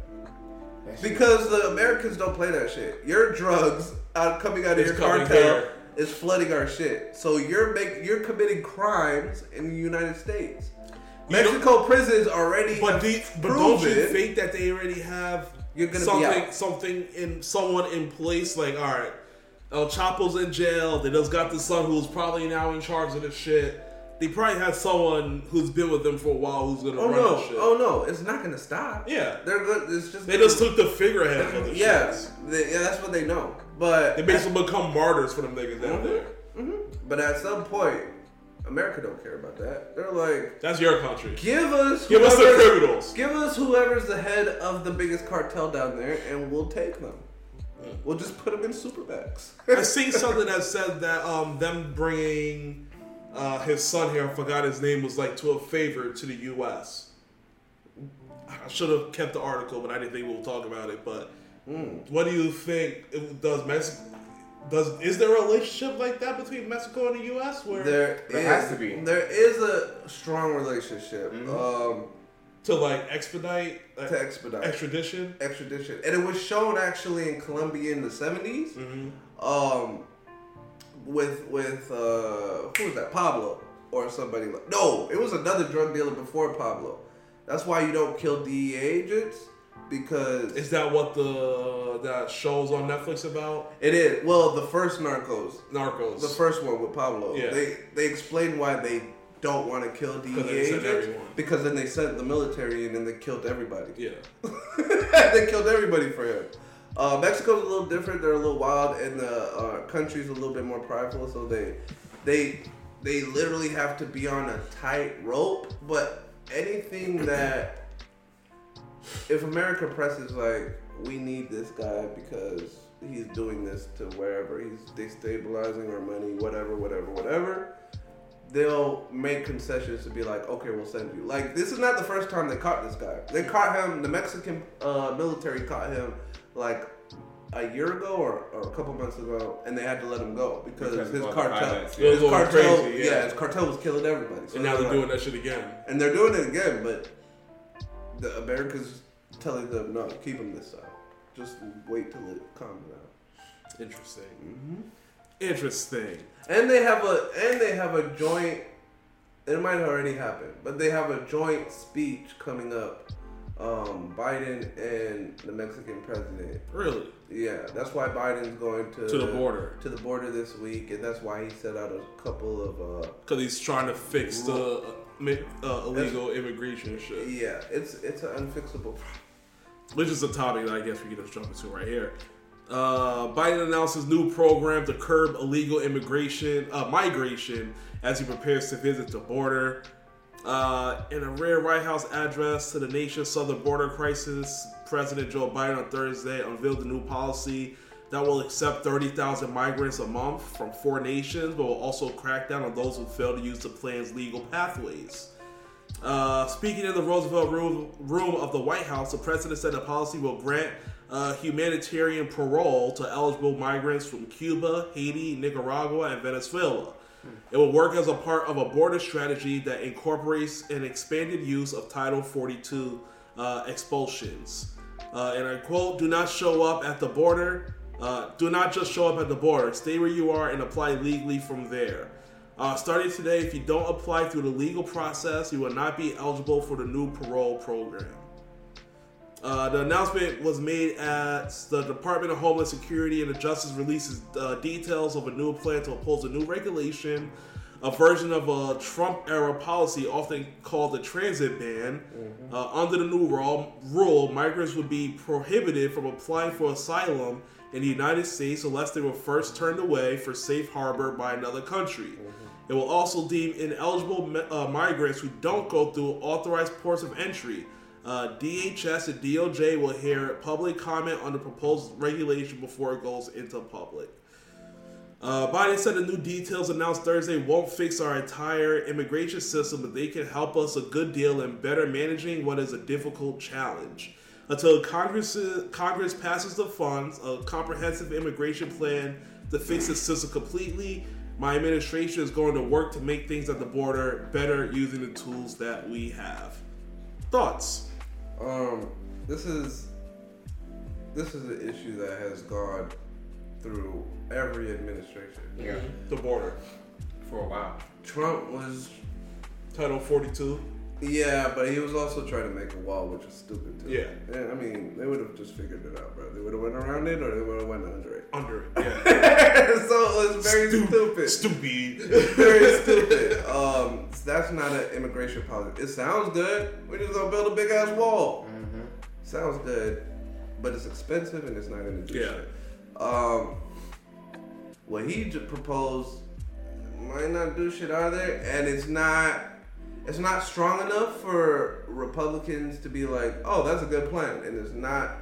because the Americans don't play that shit. Your drugs out coming out of It's your coming cartel here. is flooding our shit. So you're make, you're committing crimes in the United States. You Mexico prisons already But, have do, but don't you think that they already have You're gonna something, out. something in someone in place? Like, all right, El Chapo's in jail. They just got the son who's probably now in charge of this shit. They probably had someone who's been with them for a while who's gonna Oh run no! the shit. Oh no! It's not gonna stop. Yeah. they're good. It's just They just took the figurehead for the yeah, they, yeah, that's what they know. But They basically become martyrs for them niggas down Mm-hmm. there. but at some point, America don't care about that. They're like, That's your country. give us Give us the criminals. Give us whoever's the head of the biggest cartel down there, and we'll take them. We'll just put them in supermax. I seen something that said that um them bringing uh, his son here, I forgot his name, was like to a favor to the U.S. I should have kept the article, but I didn't think we'll talk about it. But what do you think? Does Mexico? Does is there a relationship like that between Mexico and the U.S. where There There is- has to be. There is a strong relationship um, to like expedite uh, to expedite. extradition? extradition, and it was shown actually in Colombia in the 70s Um, with with uh, who was that? Pablo or somebody like? No, it was another drug dealer before Pablo. That's why you don't kill DEA agents because Is that what the that show's on Netflix about? it is. Well, the first Narcos, Narcos. the first one with Pablo, Yeah. they they explain why they don't want to kill DEA agents because then they sent the military in and they killed everybody. Yeah. they killed everybody for him. Uh, Mexico's a little different. They're a little wild, and the uh, country's a little bit more prideful. So they, they, they literally have to be on a tight rope. But anything that, if America presses like, we need this guy because he's doing this to wherever he's destabilizing our money, whatever, whatever, whatever. They'll make concessions to be like, okay, we'll send you. Like this is not the first time they caught this guy. They caught him. The Mexican uh, military caught him like a year ago or, or a couple months ago, and they had to let him go because, Because his cartel, violence, yeah. Was his cartel, crazy, yeah. yeah, his cartel was killing everybody. So And now they're they're like- doing that shit again. and they're doing it again, but the Americans telling them no, keep him this side. Just wait till it calms down. Interesting. Mm-hmm. Interesting. And they have a and they have a joint. It might have already happened, but they have a joint speech coming up. Um, Biden and the Mexican president. Really? Yeah, that's why Biden's going to To the border. to the border this week, and that's why he set out a couple of. Uh, Because he's trying to fix the uh, uh, illegal immigration shit. yeah, it's it's an unfixable. Which is a topic that I guess we can just jump into right here. Uh, Biden announces new program to curb illegal immigration, uh, migration, as he prepares to visit the border. Uh, in a rare White House address to the nation's southern border crisis, President Joe Biden on Thursday unveiled a new policy that will accept 30,000 migrants a month from four nations, but will also crack down on those who fail to use the plan's legal pathways. Uh, speaking in the Roosevelt room, room of the White House, the president said the policy will grant uh, humanitarian parole to eligible migrants from Cuba, Haiti, Nicaragua, and Venezuela. It will work as a part of a border strategy that incorporates an expanded use of Title 42 uh, expulsions. Uh, and I quote, do not show up at the border. Uh, do not just show up at the border. Stay where you are and apply legally from there. Uh, starting today, if you don't apply through the legal process, you will not be eligible for the new parole program. Uh, the announcement was made as the Department of Homeland Security and the Justice releases uh, details of a new plan to oppose a new regulation, a version of a Trump era policy often called the transit ban. Uh, under the new ru- rule, migrants would be prohibited from applying for asylum in the United States unless they were first turned away for safe harbor by another country. It will also deem ineligible uh, migrants who don't go through authorized ports of entry. Uh, DHS and DOJ will hear public comment on the proposed regulation before it goes into public. Uh, Biden said the new details announced Thursday won't fix our entire immigration system, but they can help us a good deal in better managing what is a difficult challenge. Until Congress Congress passes the funds, a comprehensive immigration plan to fix the system completely, my administration is going to work to make things at the border better using the tools that we have. Thoughts? Um, this is this is an issue that has gone through every administration. Yeah, The border. for a while. Trump was Title 42. Yeah, but he was also trying to make a wall, which is stupid too. Yeah. Yeah, I mean, they would have just figured it out, bro. They would have went around it, or they would have went under it. Under it. Yeah. so it was very stupid. Stupid. very stupid. Um, that's not an immigration policy. It sounds good. We're just gonna build a big ass wall. Sounds good, but it's expensive and it's not gonna do Yeah. shit. Um, what he proposed might not do shit either, and it's not. It's not strong enough for Republicans to be like, "Oh, that's a good plan," and it's not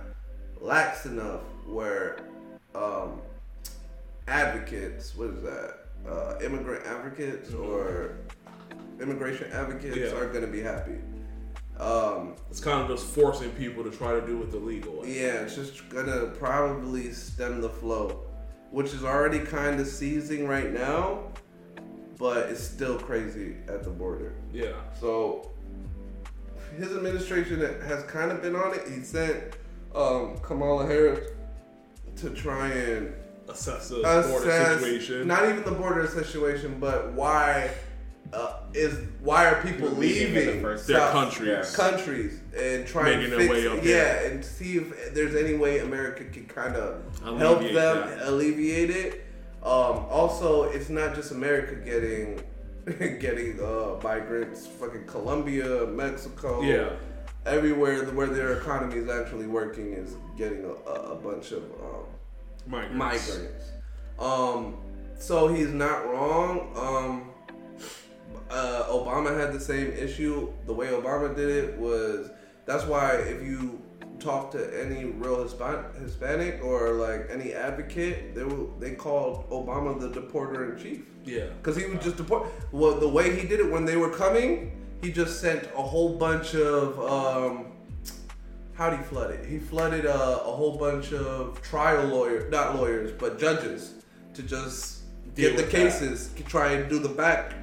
lax enough where um, advocates, what is that? Uh, immigrant advocates or immigration advocates Yeah. are going to be happy. Um, It's kind of just forcing people to try to do it the legal way. yeah, it's just going to probably stem the flow, which is already kind of seizing right now, but it's still crazy at the border. Yeah. So his administration has kind of been on it. He sent um, Kamala Harris to try and Assess the border situation. not even the border situation, but why uh, is why are people Leaving in the leaving first Their South- countries. countries and try Making and their fix way up yeah, here. and see if there's any way America can kind of help them that. alleviate it. Um, also, it's not just America getting getting uh, migrants. Fucking Colombia, Mexico, Yeah. everywhere where their economy is actually working is getting a, a bunch of um, Migrants. migrants. Um, so he's not wrong. Um, uh, Obama had the same issue. The way Obama did it was that's why if you talk to any real Hispan- Hispanic or like any advocate, they were, they called Obama the deporter in chief. Yeah. Because he was just deport. Well, the way he did it when they were coming, he just sent a whole bunch of. Um, how would he flood it? He flooded uh, a whole bunch of trial lawyers, not lawyers, but judges, to just Deal get the that. cases, to try and do the back.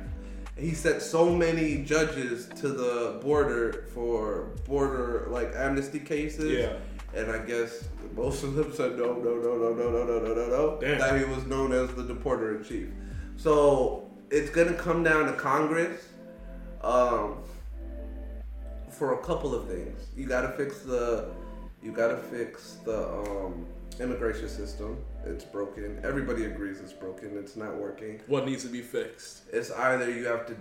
He sent so many judges to the border for border like amnesty cases. Yeah. And I guess most of them said no, no, no, no, no, no, no, no, no, no. That he was known as the deporter in chief. So it's gonna come down to Congress um, for a couple of things. You gotta fix the, you gotta fix the um, immigration system. It's broken. Everybody agrees it's broken. It's not working. What needs to be fixed? It's either you have to,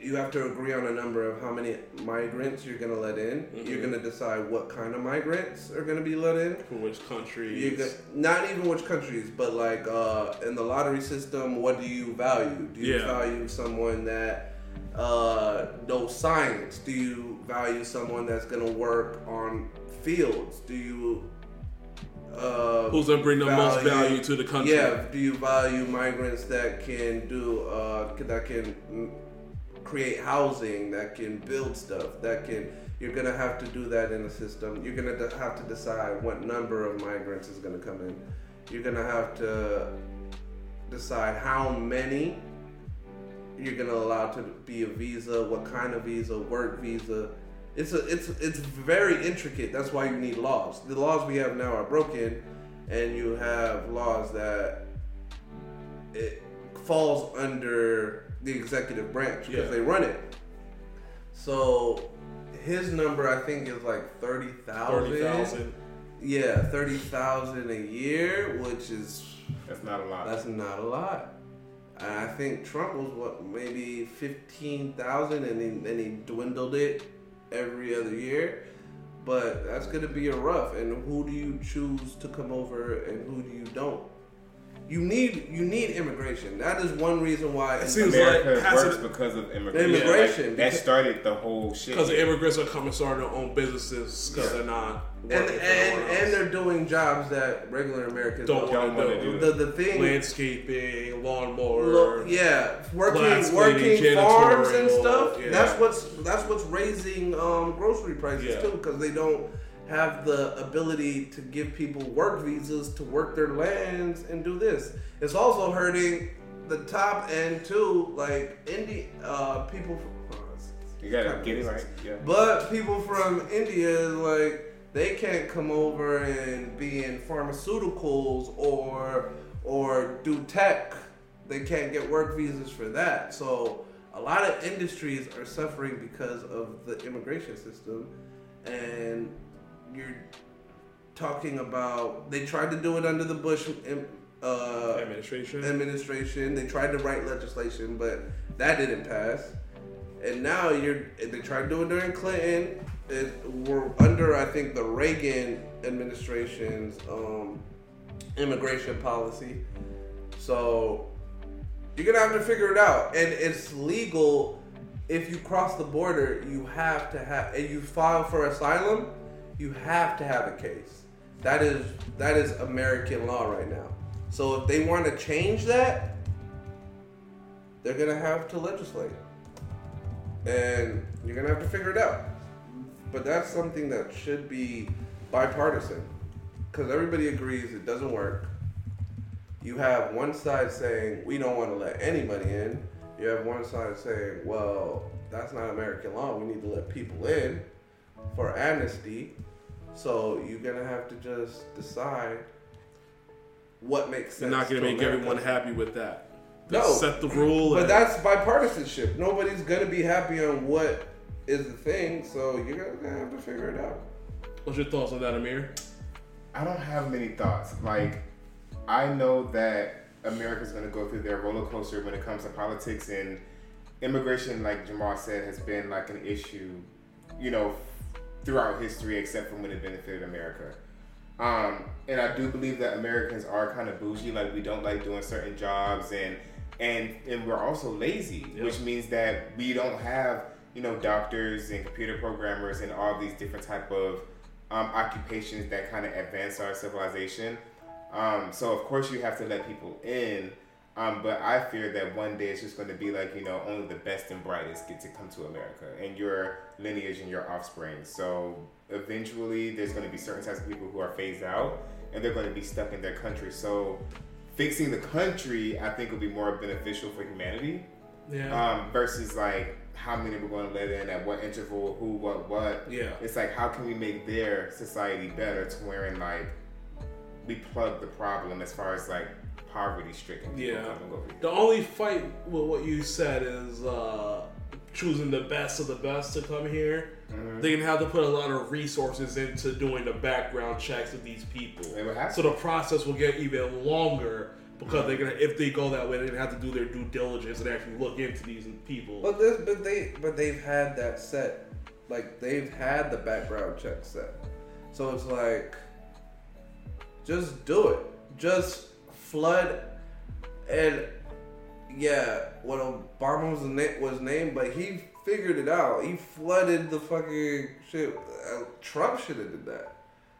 you have to agree on a number of how many migrants you're gonna let in. You're gonna decide what kind of migrants are gonna be let in. From which countries? You got, not even which countries, but like uh, in the lottery system, what do you value? Do you Yeah. value someone that uh, knows science? Do you value someone that's gonna work on fields? Do you uh, Who's gonna bring the most value to the country? Yeah. Do you value migrants that can do uh, that can create housing, that can build stuff, that can you're gonna have to do that in the system. You're gonna have to decide what number of migrants is gonna come in. You're gonna have to decide how many you're gonna allow to be a visa, what kind of visa, work visa. It's a it's it's very intricate. That's why you need laws. The laws we have now are broken, and you have laws that it falls under the executive branch because Yeah. they run it. So his number I think is like thirty thousand. Thirty thousand. Yeah, thirty thousand a year, which is That's not a lot. that's not a lot. And I think Trump was what maybe fifteen thousand, and he, and he dwindled it every other year. But that's gonna be a rough. And who do you choose to come over, and who do you don't? You need you need immigration. That is one reason why. It seems America like works it- because of immigration. Immigration, Like, that started the whole shit. Because the immigrants are coming starting their own businesses because Yeah. they're not and and, for anyone else. and they're doing jobs that regular Americans don't Don't want wanna do do. The the thing Landscaping, lawnmower. Look, yeah, working glass working cleaning, farms and stuff. yeah. That's what's that's what's raising um, grocery prices Yeah. too, because they don't have the ability to give people work visas to work their lands and do this. It's also hurting the top end too, like indie uh, people. From, oh, it's- you gotta get it right. Yeah. But people from India, like, they can't come over and be in pharmaceuticals or or do tech. They can't get work visas for that. So a lot of industries are suffering because of the immigration system, and you're talking about they tried to do it under the Bush uh, administration. administration. They tried to write legislation, but that didn't pass. And now you're they tried to do it during Clinton. It, we're under I think the Reagan administration's um, immigration policy. So you're gonna have to figure it out, and it's legal. If you cross the border, you have to have, and you file for asylum, you have to have a case. That is that is American law right now. So if they want to change that, they're gonna have to legislate, and you're gonna have to figure it out. But that's something that should be bipartisan, because everybody agrees it doesn't work. You have one side saying we don't want to let anybody in. You have one side saying, well, that's not American law. We need to let people in for amnesty. So you're gonna have to just decide what makes You're not going to make America. everyone happy with that. No. Set the rule. But and- that's bipartisanship. Nobody's gonna be happy on what is the thing. So you're gonna have to figure it out. What's your thoughts on that, Amir? I don't have many thoughts. Like, I know that America's going to go through their roller coaster when it comes to politics and immigration. Like Jamal said, has been like an issue, you know, throughout history, except for when it benefited America. Um, and I do believe that Americans are kind of bougie. Like, we don't like doing certain jobs, and and and we're also lazy, Yep. which means that we don't have you know doctors and computer programmers and all these different type of um, occupations that kind of advance our civilization. Um, so of course you have to let people in, um, but I fear that one day it's just going to be like you know only the best and brightest get to come to America and your lineage and your offspring. So eventually there's going to be certain types of people who are phased out and they're going to be stuck in their country. So fixing the country, I think, will be more beneficial for humanity Yeah. um, versus like how many we're going to let in at what interval, who, what, what. Yeah. It's like how can we make their society better to where in like we plug the problem as far as like poverty stricken people Yeah. come and go. The only fight with what you said is uh, choosing the best of the best to come here. Mm-hmm. They're gonna have to put a lot of resources into doing the background checks of these people. They would have So the process will get even longer because they're gonna, if they go that way, they're gonna have to do their due diligence and actually look into these people. But this, but they, but they've had that set. Like they've had the background check set. So it's like, just do it. Just flood, and yeah, when Obama was na- was named, but he figured it out. He flooded the fucking shit. Uh, Trump should have did that.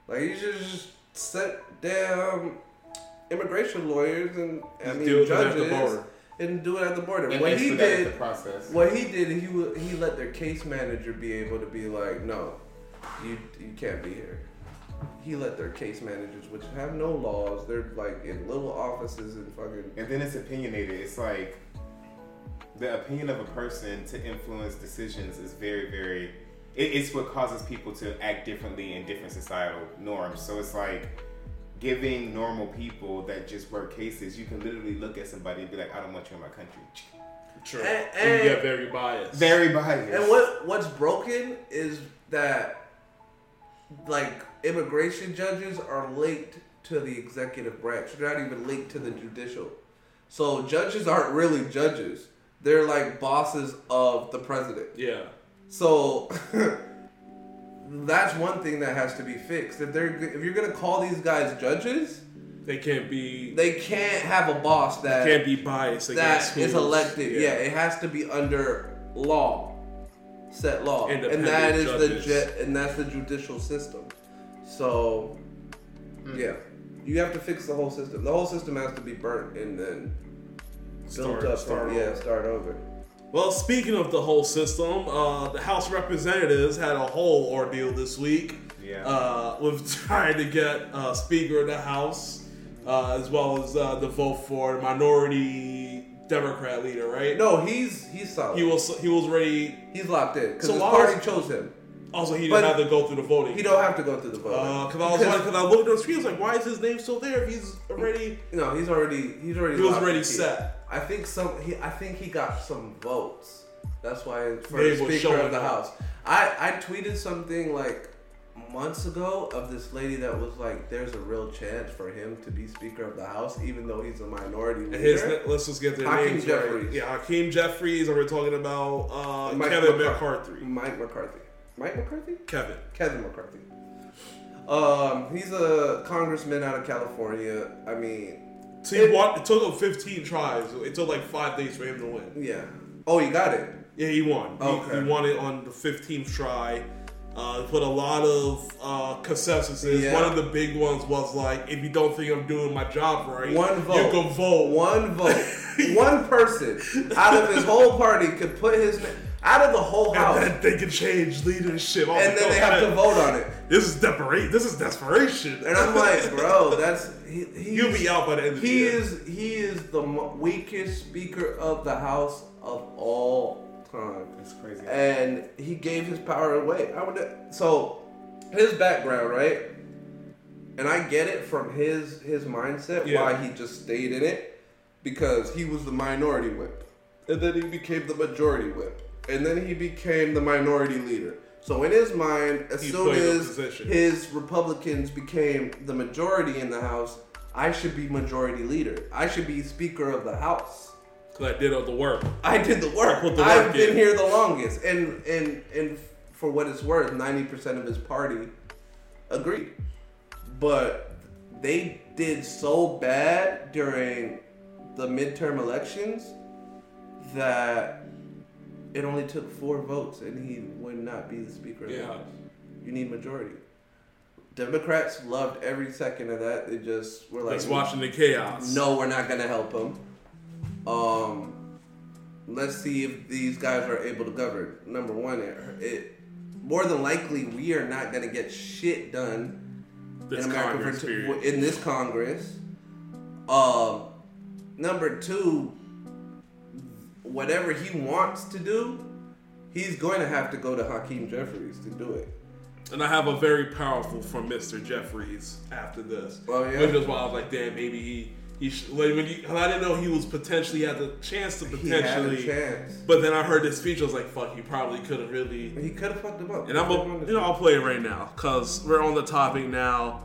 Like he should just set damn immigration lawyers and I Just mean do it at the judges and do it at the border. And what he did, the process. what he did, he he let their case manager be able to be like, no, you you can't be here. He let their case managers, which have no laws, they're like in little offices and fucking. And then it's opinionated. It's like the opinion of a person to influence decisions is very, very. It, it's what causes people to act differently in different societal norms. So it's like giving normal people that just work cases. You can literally look at somebody and be like, "I don't want you in my country." True. And- And, you get very biased. Very biased. And what what's broken is that like immigration judges are linked to the executive branch. They're not even linked to the judicial. So judges aren't really judges. They're like bosses of the president. yeah. So that's one thing that has to be fixed. If they're if you're gonna call these guys judges, They can't be. they can't have a boss that can't be biased against that is elected. Yeah. it has to be under law, set law, and Independent that is the judges. ju- and that's the judicial system. So, Hmm. yeah, you have to fix the whole system. The whole system has to be burnt and then built Start- up. start and, yeah, start over. Well, speaking of the whole system, uh, the House of Representatives had a whole ordeal this week. Yeah. Uh, with trying to get uh, Speaker of the House, uh, as well as uh, the vote for minority Democrat leader, right? No, he's he's solid. He was he was ready. he's locked in because So his party chose him. Also, he didn't have to go through the voting. He don't have to go through the vote. Because Uh, I was like, because I looked on the screen, I was like, why is his name still there if he's already? No, he's already he's already He was already set. I think some he I think he got some votes. That's why for the Speaker of the up. House. I I tweeted something like months ago of this lady that was like, "There's a real chance for him to be Speaker of the House, even though he's a minority leader." His, let's just get their Hakeem names Jeffries. right. Yeah, Hakeem Jeffries, and we're talking about uh, Mike Kevin McCarthy. McCarthy. Mike McCarthy. Mike McCarthy. Kevin. Kevin McCarthy. Um, he's a congressman out of California. I mean, So he won, it took him 15 tries. It took like five days for him to win. yeah. Oh, he got it. Yeah, he won. He- Okay. He, won it on the 15th try. Uh, put a lot of uh, consensuses. Yeah. One of the big ones was like, if you don't think I'm doing my job right, One vote. you can vote. One vote. One person out of his whole party could put his name out of the whole house, And and then they can change leadership. I was then they oh, have to vote on it. This is desperation. This is desperation. And I'm like, bro, that's he, he's, You'll be out by the end of the He year. is he is the weakest speaker of the house of all time. It's crazy. and he gave his power away. I would so his background, right? And I get it from his his mindset Yeah. why he just stayed in it because he was the minority whip, and then he became the majority whip. and then he became the minority leader. So in his mind, as He soon as his Republicans became the majority in the House, I should be majority leader. I should be Speaker of the House. Cause I did all the work. I did the work. the work I've been in. here the longest, and and and for what it's worth, ninety percent of his party agreed. But they did so bad during the midterm elections that it only took four votes, and he would not be the Speaker of the Yeah. House. You need majority. Democrats loved every second of that. They just were like, Just watching the chaos. no, we're not gonna help them. Um, let's see if these guys are able to govern. Number one, it, it more than likely we are not gonna get shit done This in America Congress for- in this Congress. Um, number two, whatever he wants to do, he's going to have to go to Hakeem Jeffries to do it. And I have a very powerful from Mr. Jeffries after this. Oh, yeah? Which is why I was like, damn, maybe he he sh- like, when you, 'cause I didn't know he was potentially had the chance to He had a potentially. chance. But then I heard this speech. I was like, fuck, he probably could have really. He could have fucked him up. And I'm a, you know I'll play it right now because we're on the topic now.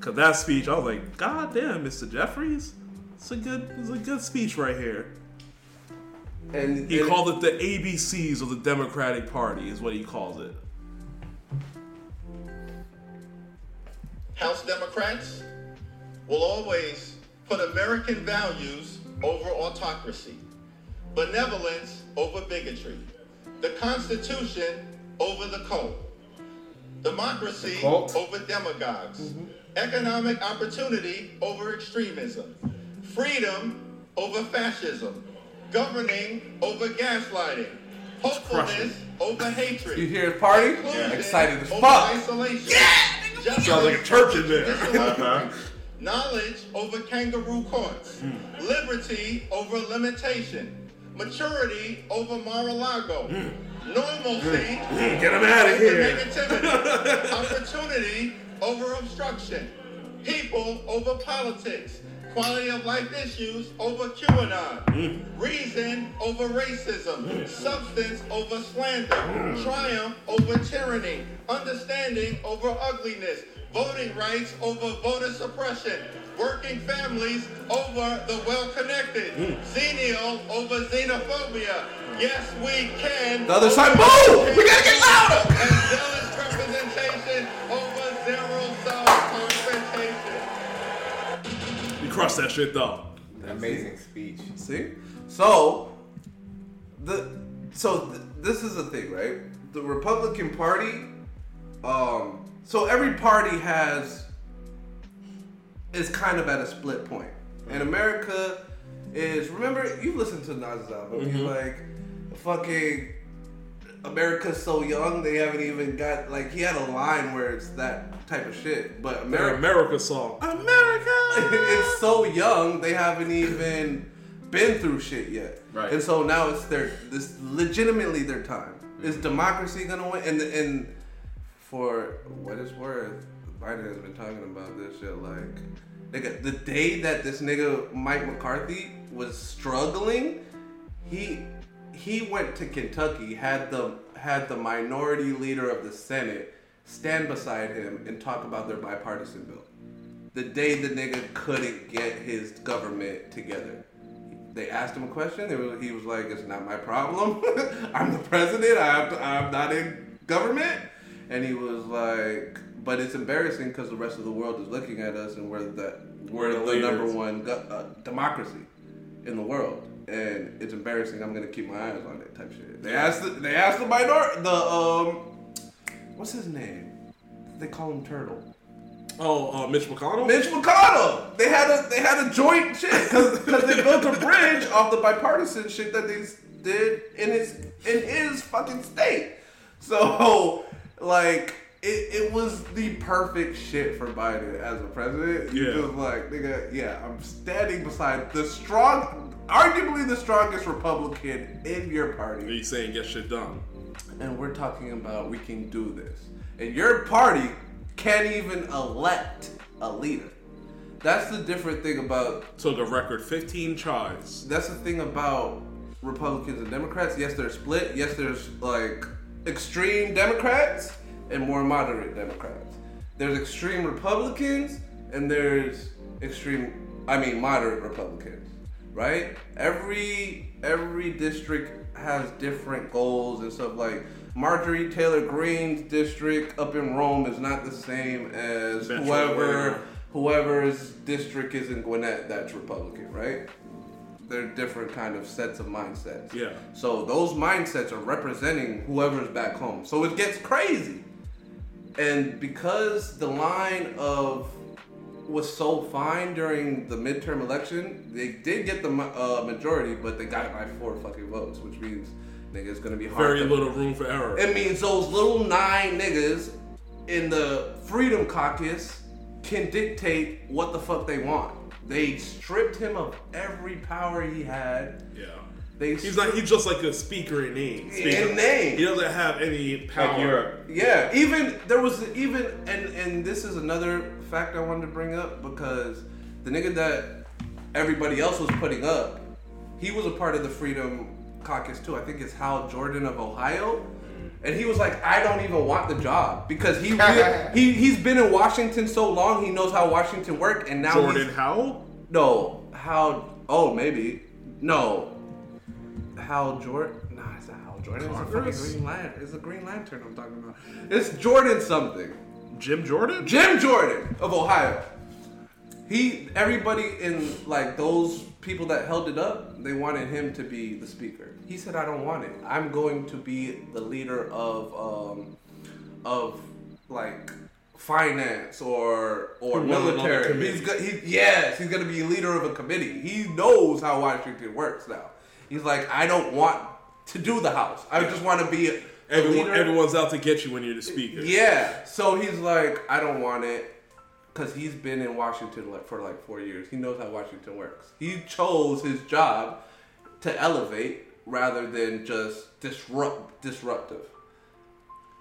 Cause that speech, I was like, God damn, Mr. Jeffries, it's a good, it's a good speech right here. and He and- called it the ABCs of the Democratic Party, is what he calls it. House Democrats will always put American values over autocracy, benevolence over bigotry, the Constitution over the cult, democracy The over demagogues, mm-hmm. economic opportunity over extremism, freedom over fascism, governing over gaslighting, hopefulness over hatred. You hear his party? inclusion Excited as fuck. Isolation. Justice Sounds like a church in there. Knowledge over kangaroo courts. Hmm. Liberty over limitation. Maturity over Mar-a-Lago. Hmm. Normalcy hmm. Get them out of here. negativity. Opportunity over obstruction. People over politics. Quality of life issues over QAnon. Reason over racism. Substance over slander. Triumph over tyranny. Understanding over ugliness. Voting rights over voter suppression. Working families over the well-connected. Xenial over xenophobia. Yes, we can. The other side, over move! We gotta get louder! And zealous representation over zero-sum confrontation. We crushed that shit though. Amazing speech. See, so the so th- this is the thing, right? The Republican Party, um, so every party has is kind of at a split point, and mm-hmm. America is. Remember, you listened to Nas's album. He's mm-hmm. like, fucking. America's so young, they haven't even got like he had a line where it's that type of shit. But Their America, America song. America. it's so young they haven't even been through shit yet. Right. And so now it's their this legitimately their time. Is mm-hmm. democracy gonna win? And and for what it's worth, Biden has been talking about this shit like nigga the day that this nigga Mike McCarthy was struggling, he he went to Kentucky, had the had the minority leader of the Senate stand beside him and talk about their bipartisan bill the day the nigga couldn't get his government together. They asked him a question. Were, he was like, "It's not my problem. I'm the president. I to, I'm not in government." And he was like, "But it's embarrassing because the rest of the world is looking at us, and we're the we're We're the number one uh, democracy in the world, and it's embarrassing. I'm gonna keep my eyes on it." Type shit. They asked the, they asked the minor the um what's his name? They call him Turtle. Oh, uh, Mitch McConnell. Mitch McConnell. They had a they had a joint shit because they built a bridge off the bipartisan shit that they did in his in his fucking state. So like it, it was the perfect shit for Biden as a president. You Yeah. just like nigga, yeah, I'm standing beside the strong, arguably the strongest Republican in your party He's saying get shit done. and we're talking about we can do this. And your party can't even elect a leader. That's the different thing about Took a record 15 tries. that's the thing about Republicans and Democrats. Yes, they're split. Yes, there's like extreme Democrats and more moderate Democrats. There's extreme Republicans and there's extreme, I mean, moderate Republicans, right? Every every district has different goals and stuff. Like Marjorie Taylor Greene's district up in Rome is not the same as whoever whoever's district is in Gwinnett that's Republican, right? They're different kind of sets of mindsets. Yeah. So those mindsets are representing whoever's back home. So it gets crazy. And because the line of was so fine during the midterm election, they did get the uh, majority, but they got it by four fucking votes, which means nigga it's gonna be hard. Very to- little room for error. It means those little nine niggas in the Freedom Caucus can dictate what the fuck they want. They stripped him of every power he had. yeah. They He's not. He's just like a speaker in name. Speaker. In name. He doesn't have any power. Like Europe. Yeah, even there was even and and this is another fact I wanted to bring up because the nigga that everybody else was putting up, he was a part of the Freedom Caucus too. I think it's Hal Jordan of Ohio. And he was like, I don't even want the job. Because he he he's been in Washington so long, he knows how Washington work, and now Jordan Howell. no how oh maybe. No. Hal Jordan nah it's not Hal Jordan it's a fucking Green Lantern it's a Green Lantern I'm talking about. It's Jordan something. Jim Jordan. Jim Jordan of Ohio. He everybody in like those people that held it up they wanted him to be the speaker he said I don't want it I'm going to be the leader of um of like finance or or military he's go- he, yes he's gonna be leader of a committee he knows how Washington works now he's like I don't want to do the house I just want to be Everyone, leader. everyone's out to get you when you're the speaker. Yeah. So he's like, I don't want it because he's been in Washington like for like four years. He knows how Washington works. He chose his job to elevate rather than just disrupt disruptive.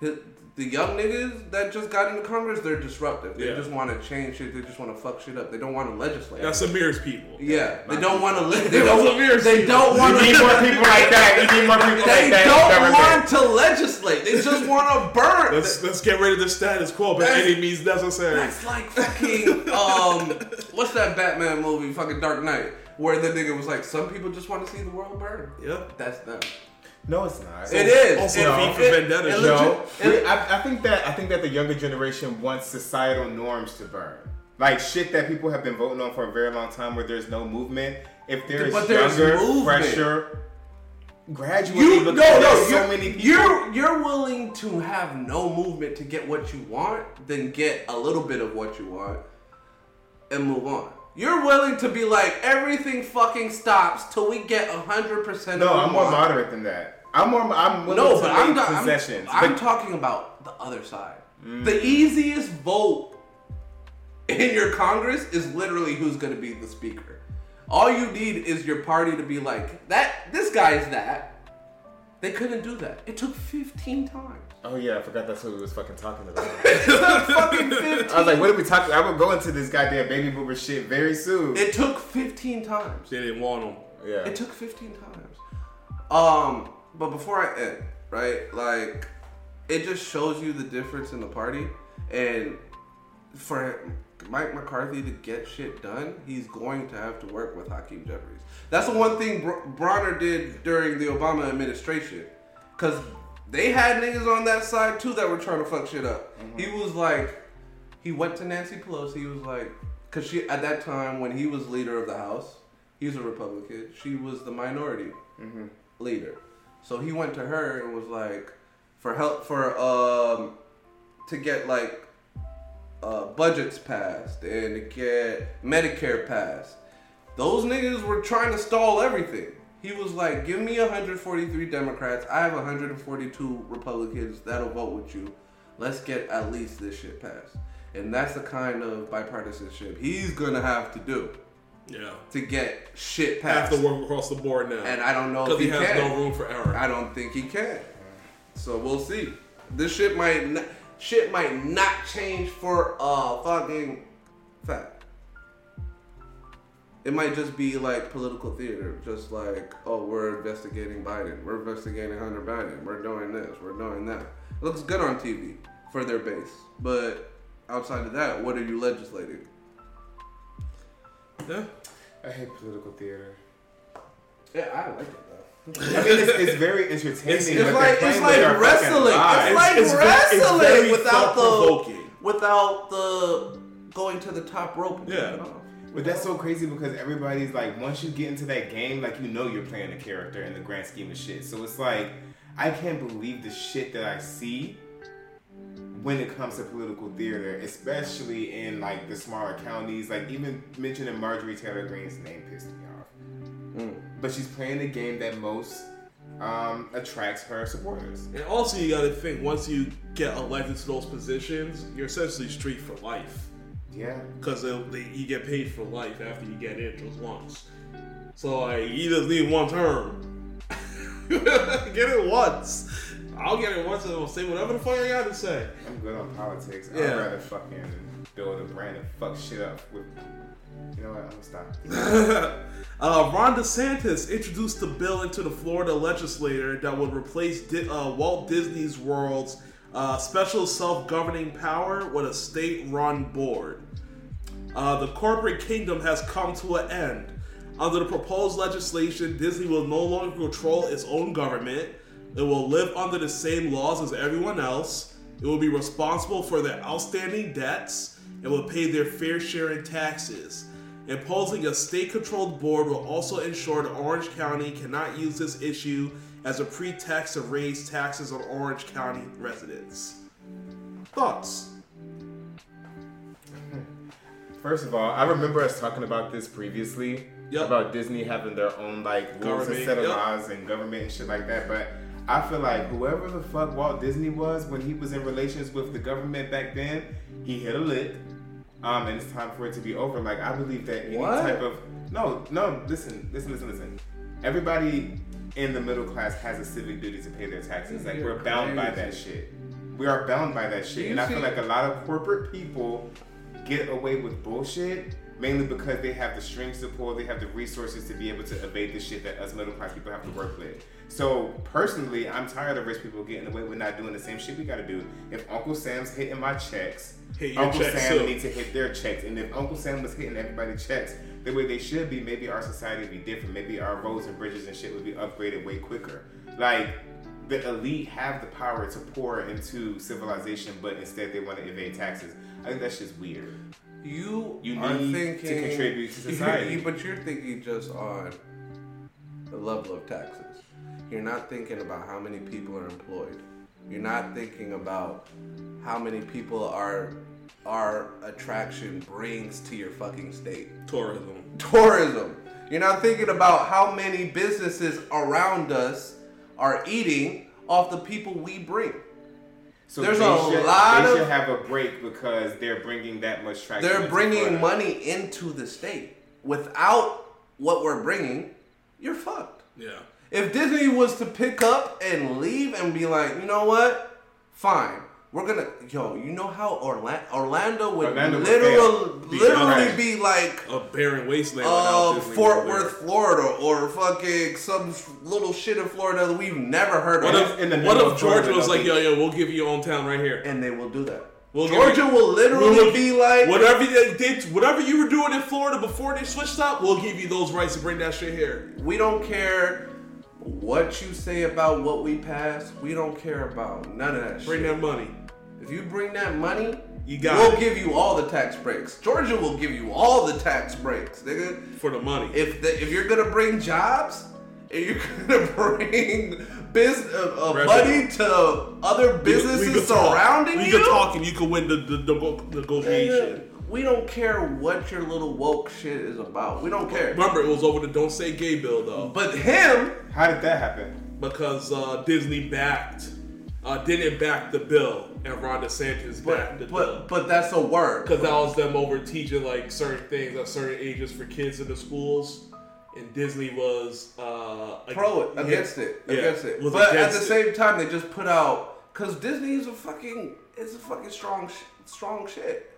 His, the young niggas that just got into Congress, they're disruptive. They Yeah. just want to change shit. They just want to fuck shit up. They don't want to legislate. That's Amir's people. yeah, they don't want to. Li- they Those don't. are Amir's They don't want You need more people like that. You need more people They like that. in don't want to legislate. They just want to burn. Let's let's get rid of the status quo by That's- any means necessary. That's like fucking um, what's that Batman movie? Fucking Dark Knight, where the nigga was like, some people just want to see the world burn. Yep. That's them. No, it's not. It is. Also, It- V for it- Vendetta. it No. it- I, I think that I think that the younger generation wants societal norms to burn, like shit that people have been voting on for a very long time, where there's no movement. If there's, But there's younger, movement. fresher, gradually, you no no there's you're, so many people. you're you're willing to have no movement to get what you want, then get a little bit of what you want, and move on. You're willing to be like everything fucking stops till we get hundred percent. no, I'm more want. moderate than that. I'm more. I'm willing No, to but I'm, not, I'm, possessions. I'm talking about the other side. Mm. The easiest vote in your Congress is literally who's going to be the speaker. All you need is your party to be like that. This guy's that. They couldn't do that. It took 15 times. Oh yeah, I forgot that's what we was fucking talking about. Fucking 15. I was like, what are we talking? About? I would go into this goddamn baby boomer shit very soon. It took 15 times. They didn't want him. yeah. It took 15 times. Um, but before I end, right? Like, it just shows you the difference in the party. And for Mike McCarthy to get shit done, he's going to have to work with Hakeem Jeffries. That's the one thing Br- Bronner did during the Obama administration. Because they had niggas on that side too that were trying to fuck shit up. He was like, he went to Nancy Pelosi. He was like, because she at that time when he was leader of the House, he was a Republican. She was the minority leader. So he went to her and was like, for help for um to get like uh, budgets passed and to get Medicare passed. Those niggas were trying to stall everything. He was like, give me 143 Democrats. I have 142 Republicans that'll vote with you. Let's get at least this shit passed. And that's the kind of bipartisanship he's gonna have to do Yeah. to get shit passed. Have to work across the board now. And I don't know because if he, he, has can. no room for error. I don't think he can. So we'll see. This shit might not, shit might not change for a fucking fact. It might just be like political theater, just like, oh, we're investigating Biden, we're investigating Hunter Biden, we're doing this, we're doing that. It looks good on TV for their base, but outside of that, what are you legislating? Yeah. I hate political theater. Yeah, I like it though. I mean, it's, it's very entertaining. It's- It's like it's like wrestling. It's like It's- it's ve- it's wrestling very without the without the going to the top rope. and Yeah. Getting off. But that's so crazy because everybody's like, once you get into that game, like you know you're playing a character in the grand scheme of shit. So it's like, I can't believe the shit that I see when it comes to political theater, especially in like the smaller counties. Like even mentioning Marjorie Taylor Greene's name pissed me off. But she's playing the game that most um, attracts her supporters. And also, you gotta think once you get elected to those positions, you're essentially street for life. Yeah. Because you get paid for life after you get in just once. So, like, you just need one term. get it once. I'll get it once and I'll say whatever the fuck I gotta say. I'm good on politics. Yeah. I'd rather fucking build a brand and fuck shit up with. You know what? I'm gonna stop. uh, Ron DeSantis introduced a bill into the Florida legislature that would replace Di- uh, Walt Disney's World's uh, special self-governing power with a state-run board. Uh, the corporate kingdom has come to an end. Under the proposed legislation, Disney will no longer control its own government. It will live under the same laws as everyone else. It will be responsible for their outstanding debts and will pay their fair share in taxes. Imposing a state controlled board will also ensure that Orange County cannot use this issue as a pretext to raise taxes on Orange County residents. Thoughts? First of all, I remember us talking about this previously Yep. about Disney having their own like rules and set of yep. laws and government and shit like that. But I feel like whoever the fuck Walt Disney was when he was in relations with the government back then, he hit a lick. Um, and it's time for it to be over. Like I believe that any What? type of no, no. Listen, listen, listen, listen. Everybody in the middle class has a civic duty to pay their taxes. Like we're bound by that shit. We are bound by that shit, and I feel like a lot of corporate people get away with bullshit mainly because they have the strings to pull, they have the resources to be able to evade the shit that us middle class people have to work with. So personally, I'm tired of rich people getting away with not doing the same shit we gotta do. If Uncle Sam's hitting my checks, Hit Uncle checks Sam too. needs to hit their checks. And if Uncle Sam was hitting everybody's checks the way they should be, maybe our society would be different. Maybe our roads and bridges and shit would be upgraded way quicker. Like the elite have the power to pour into civilization, but instead they want to evade taxes. I think that's just weird. You, You are need to contribute to society. but you're thinking just on the level of taxes. You're not thinking about how many people are employed. You're not thinking about how many people are our attraction brings to your fucking state. Tourism. Tourism. You're not thinking about how many businesses around us are eating off the people we bring. So There's they a should, lot they of- should have a break because they're bringing that much traction. They're bringing money into the state. Without what we're bringing, you're fucked. Yeah. If Disney was to pick up and leave and be like, you know what? Fine. We're gonna yo, you know how Orlando Orlando would Orlando would literally. Be literally be like A barren wasteland. uh, Fort over there. Worth, Florida, or fucking some little shit in Florida that we've never heard What of, if, in the what if of Florida, Georgia was like, yo, yo, we'll give you your own town right here? and they will do that. We'll Georgia you- will literally we'll- be like, whatever they did, whatever you were doing in Florida before they switched up, we'll give you those rights to bring that shit here. We don't care what you say about what we passed. We don't care about none of that Bring shit. that money. If you bring that money, You got we'll it. give you all the tax breaks. Georgia will give you all the tax breaks, nigga. for the money. If the, if you're gonna bring jobs, and you're gonna bring business uh, uh, money to other businesses could talk. surrounding we you, could talk and you can win the, the, the book negotiation. we don't care what your little woke shit is about. We don't care. Remember, it was over the Don't Say Gay bill though, But him, How did that happen? because uh, Disney backed, uh, didn't back the bill, and Ron DeSantis backed the but bill. but but that's a word. Because that was them over teaching like certain things at certain ages for kids in the schools, and Disney was uh, pro it yeah, against it yeah, against it. was But at against the it. same time, they just put out because Disney is a fucking it's a fucking strong strong shit.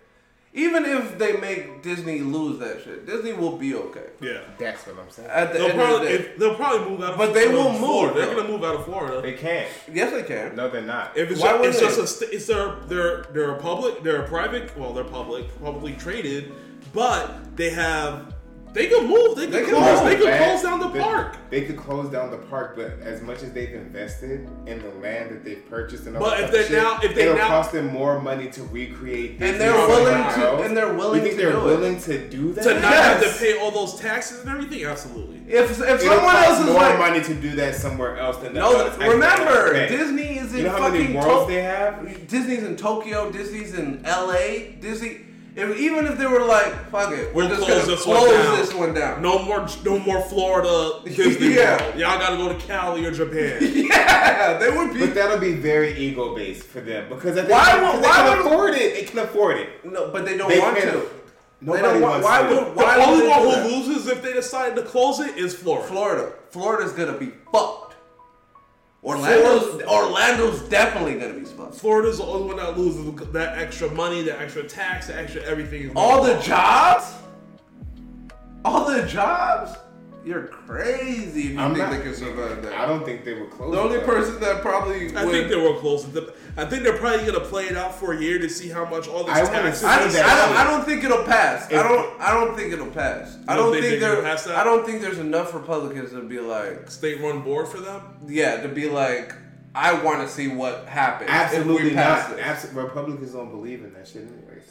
Even if they make Disney lose that shit, Disney will be okay. Yeah. That's what I'm saying. At the They'll end of probably, the day. if, they'll probably move out of But they will Florida. move, They're going to move out of Florida. They can't. yes, they can. No, they're not. If it's, Why just, would it's they? just a, st- it's their, they're, they're a public, they're a private, well, they're public, publicly traded, but they have, they can move, they can They close, move, they Bad. close down the park. They could close down the park, but as much as they've invested in the land that they've purchased and all But that if they shit, now- if they it'll now- cost them more money to recreate. And they're willing to- else. and they're willing You think to they're do it. to do that? To not Yes. have to pay all those taxes and everything, absolutely. If if It'll someone else is more like, money to do that somewhere else than no, that. remember Disney is in You know how many fucking worlds To- they have? Disney's in Tokyo, Disney's in L.A. Disney. If, even if they were like, fuck it, we're We'll just close gonna this one close down. this one down. No more, no more Florida Disney Yeah. World. Y'all got to go to Cali or Japan. Yeah, they would be. But that'll be very ego based for them because at the Why end, would- they why can would- afford it. They can afford it. no, but they don't They want can- to. Nobody they don't wants Why to. would? the Why would only one who loses if they decide to close it is Florida. Florida. Florida's gonna be fucked. Orlando's Orlando's definitely gonna be fucked. Florida's the only one that loses that extra money, that extra tax, that extra everything. All the jobs. All the jobs. You're crazy if you I'm think not- they can survive that. I don't think they would close. The only though. person that probably I would, think they were close. I think they're probably gonna play it out for a year to see how much all this I wanna taxes. see I don't, that I, don't. I don't think it'll pass. I don't. I don't think it'll pass. I You don't don't think think they're there. pass that? I don't think there's enough Republicans to be like, state-run board for them. yeah, to be like, I want to see what happens Absolutely if we pass not. this. Abs- Republicans don't believe in that shit, anyways.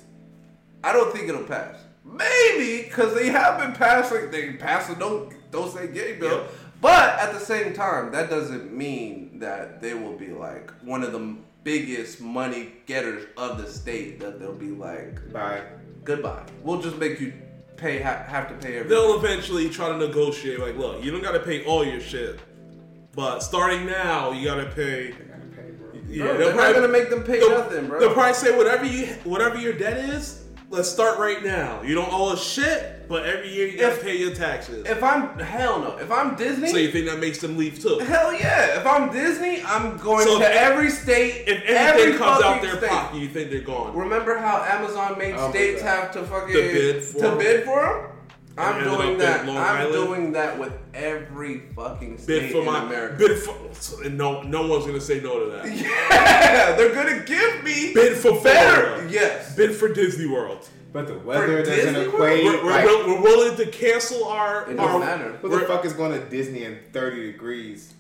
I don't think it'll pass. Maybe because they have been passing. They pass a don't don't say gay bill, Yep. but at the same time, that doesn't mean that they will be like one of the biggest money getters of the state. That they'll be like, Bye. goodbye. We'll just make you pay ha- have to pay everything. They'll eventually try to negotiate. Like, look, you don't gotta pay all your shit, but starting now, you gotta pay. They gotta pay, bro. Yeah, Bro, they'll they're not gonna make them pay they'll- nothing, bro. They'll probably say whatever you whatever your debt is. Let's start right now. You don't owe us shit, but every year you gotta If- pay your taxes. If I'm hell no. If I'm Disney, so you think that makes them leave too? hell yeah. If I'm Disney, I'm going So to if- every state. If every anything comes out fucking their state. pocket, you think they're gone. Remember how Amazon made Oh my states God. have to fucking To bid for to 'em? bid for them? I'm doing that. Long I'm Island? doing that with every fucking state Bid for in my America. bid for. And no, no one's gonna say no to that. yeah, they're gonna give me Bid for better. Florida. Yes. Bid for Disney World. But the weather doesn't Disney World? equate. We're, we're, like, we're willing to cancel our. It doesn't matter. who the fuck is going to Disney in 30 degrees?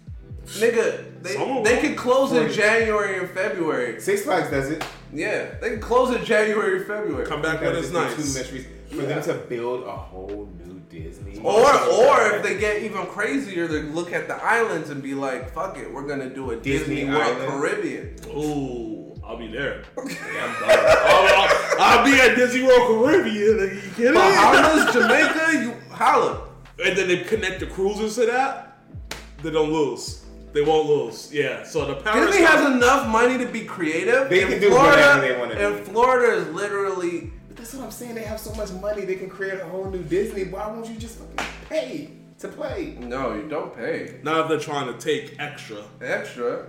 Nigga, they, Someone they can close in January and February. Six Flags does it. Yeah, they can close in January and February. Come back when it's the nice. two mysteries- For them to build a whole new Disney. Or, or if they get even crazier, they look at the islands and be like, "Fuck it, we're gonna do a Disney, Disney World Island. Ooh, I'll be there. Yeah, I'm done. I'll, I'll, I'll be at Disney World Caribbean. Are you kidding? Bahamas, Jamaica, you holla. and then they connect the cruises to that. They don't lose. They won't lose. Yeah. So the power. Disney has enough money to be creative. They and can do Florida, whatever they wanna do. And Florida is literally But that's what I'm saying. They have so much money, they can create a whole new Disney. Why won't you just fucking pay to play? no, you don't pay Now they're trying to take extra. extra.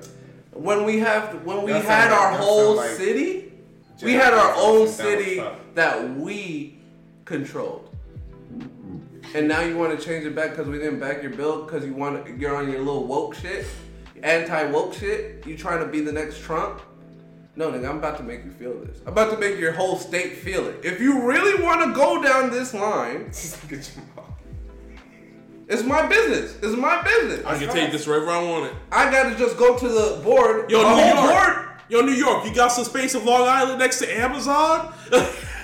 When we have when we That had our like- whole like city, we had our own city Trump. that we controlled. And now you want to change it back because we didn't back your bill because you want you're on your little woke shit, anti woke shit. You trying to be the next Trump? No, nigga, I'm about to make you feel this. I'm about to make your whole state feel it. If you really want to go down this line, Get your mouth. it's my business. It's my business. I can take this wherever I want it. I gotta just go to the board. Yo, New York. board. Yo, New York. You got some space of Long Island next to Amazon?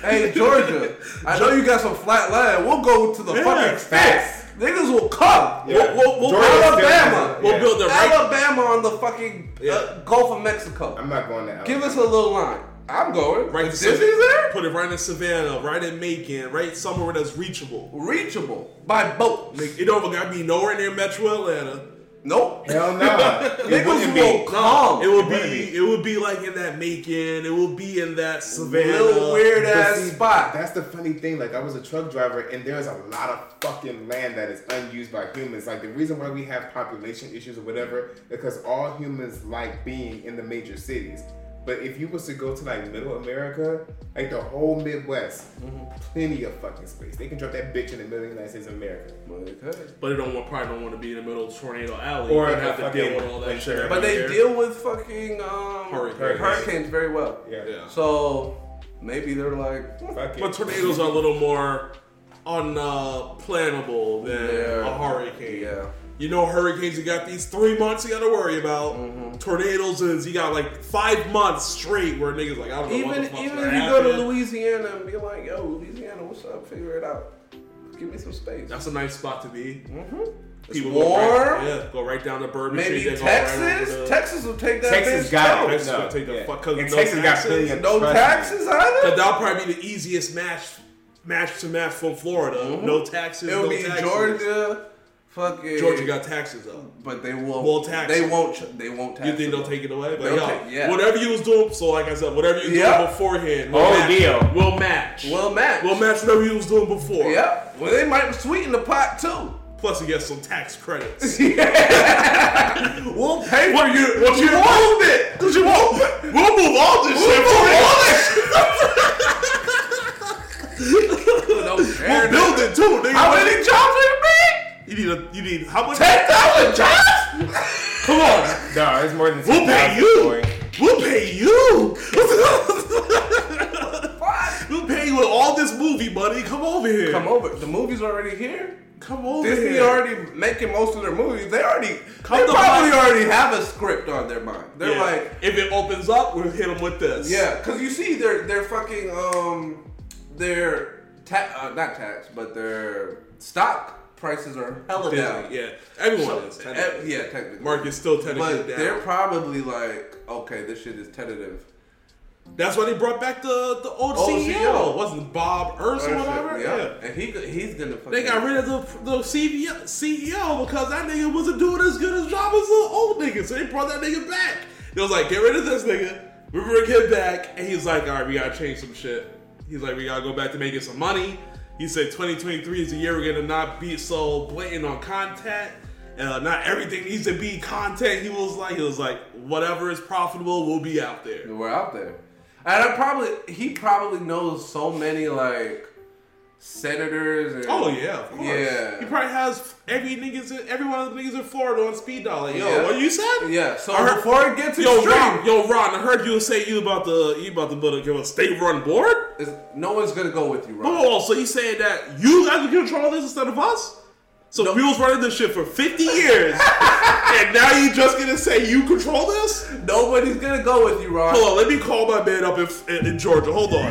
Hey, Georgia, I know you got some flat land. We'll go to the Yeah, fucking facts. States. Niggas will come. Yeah. We'll, we'll, we'll, build, Alabama. has we'll yeah. build the right. Alabama on the fucking uh, Yeah. Gulf of Mexico. I'm not going to Alabama. Give us a little line. I'm going. Right If to Disney's there? Put it right in Savannah, right in Macon, right somewhere that's reachable. Reachable by boat. Like, it don't gotta be nowhere near Metro Atlanta. Nope. Hell no. It Niggas wouldn't will be. come. It would be. be. It would be like in that Macon. It would be in that Savannah. Little weird ass see, spot. That's the funny thing. Like I was a truck driver, and there's a lot of fucking land that is unused by humans. Like the reason why we have population issues or whatever, because all humans like being in the major cities. But if you was to go to like Middle America, like the whole Midwest, plenty of fucking space. They can drop that bitch in the middle of the United States of America. Well, they could. But they don't want probably don't want to be in the middle of Tornado Alley Or or have to deal with all that shit. every But they year. deal with fucking um, Hurricanes. hurricanes very well. Yeah. Yeah. So maybe they're like, Fuck it. But tornadoes are a little more unplannable than Yeah. a hurricane. Yeah. You know, hurricanes, you got these three months you got to worry about. Mm-hmm. Tornadoes is you got like five months straight where niggas like, I don't know what even the even if you go to. Louisiana and be like, yo, Louisiana, what's up? Figure it out. Give me some space. That's a nice spot to be. mm-hmm. It's People go right, warm. yeah, go right down to Bourbon Maybe Street. they go right over Texas. Texas will take that Texas bitch got Texas No, will take the yeah. fuck- 'cause And no Texas got taxes. plenty of No trust me. taxes But either. that'll probably be the easiest match, match to match from Florida. No taxes. It'll no Mm-hmm. be taxes. Georgia. Fucking Georgia got taxes though. but they won't. Well, tax They won't. They won't tax. You think they'll take it away? But They'll yo, take- yeah. whatever you was doing, so like I said, whatever you was doing beforehand, oh, we'll Oh, match. deal. We'll match. We'll match. We'll match whatever you was doing before. Yeah. Well, they might sweeten the pot too. Plus, you get some tax credits. We'll pay for What you. What you moved it? Cause you won't. We'll move all this shit for you. No We'll build it too, nigga. How many jobs are you You need a. You need how much? Ten thousand jobs? Come on. No, it's more than We'll pay you. boy. We'll pay you. we'll pay you with all this movie money. Come over here. Come over. The movie's already here. Come over Disney here. already making most of their movies. They already, Come they probably my- already have a script on their mind. They're Yeah. like, if it opens up, we'll hit them with this. yeah, because you see, their their fucking um, their ta- uh, not tax, but their stock prices are hella Disney, down. yeah. Everyone So, is. technically. yeah, technically. Market's still tentative. but down. they're probably like, okay, this shit is tentative. That's why they brought back the the old Old CEO. CEO. Wasn't Bob Urs or whatever? yeah. and he he's gonna. They got rid of the, the CEO, CEO because that nigga wasn't doing as good a job as the old nigga. So they brought that nigga back. It was like, get rid of this nigga. We bring him back. And he's like, all right, we gotta change some shit. He's like, we gotta go back to making some money. He said 2023 is the year we're gonna not be so blatant on content. Uh, not everything needs to be content. He was like, he was like, whatever is profitable will be out there. We're out there. And I probably he probably knows so many like senators and Oh yeah, of course. Yeah. He probably has every niggas, in, every one of the niggas in Florida on speed dial. Like, yo, Yeah. what you said? Yeah, so I heard- before it gets Yo, extreme, Ron, yo, Ron, I heard you say you about the you about to build a, give a state-run board. it's- no one's gonna go with you, Ron. Oh, so you saying that you guys can control this instead of us? So we was running this shit for 50 years, and now you just gonna say you control this? Nobody's gonna go with you, Ron. Hold on, let me call my man up in, in, in Georgia. Hold on,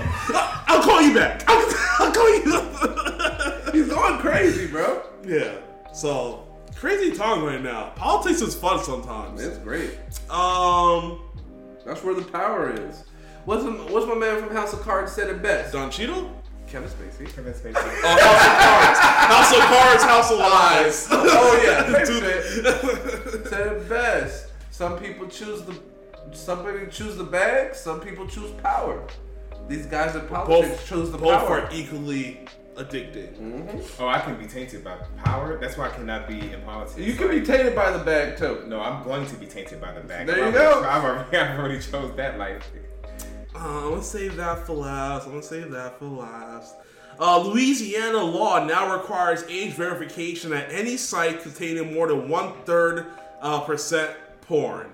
I'll call you back. I'll, I'll call you. He's going crazy, bro. yeah. So crazy time right now. Politics is fun sometimes. It's great. Um, That's where the power is. What's what's my man from House of Cards said it best? Don Cheadle. Kevin Spacey. Kevin Spacey. Oh, House of Cards, House of Cards. House of Lies. oh yeah, Dude. Dude. said it best. Some people choose the, somebody choose the bag. Some people choose power. These guys in politics both choose the both power. are equally addicted. Mm-hmm. Oh, I can be tainted by power. That's why I cannot be in politics. You can be tainted by the bag too. No, I'm going to be tainted by the bag. There you I've go. I've already, I've already chose that life. Uh, I'm gonna save that for last. I'm gonna save that for last. Uh, Louisiana law now requires age verification at any site containing more than one third uh, percent porn.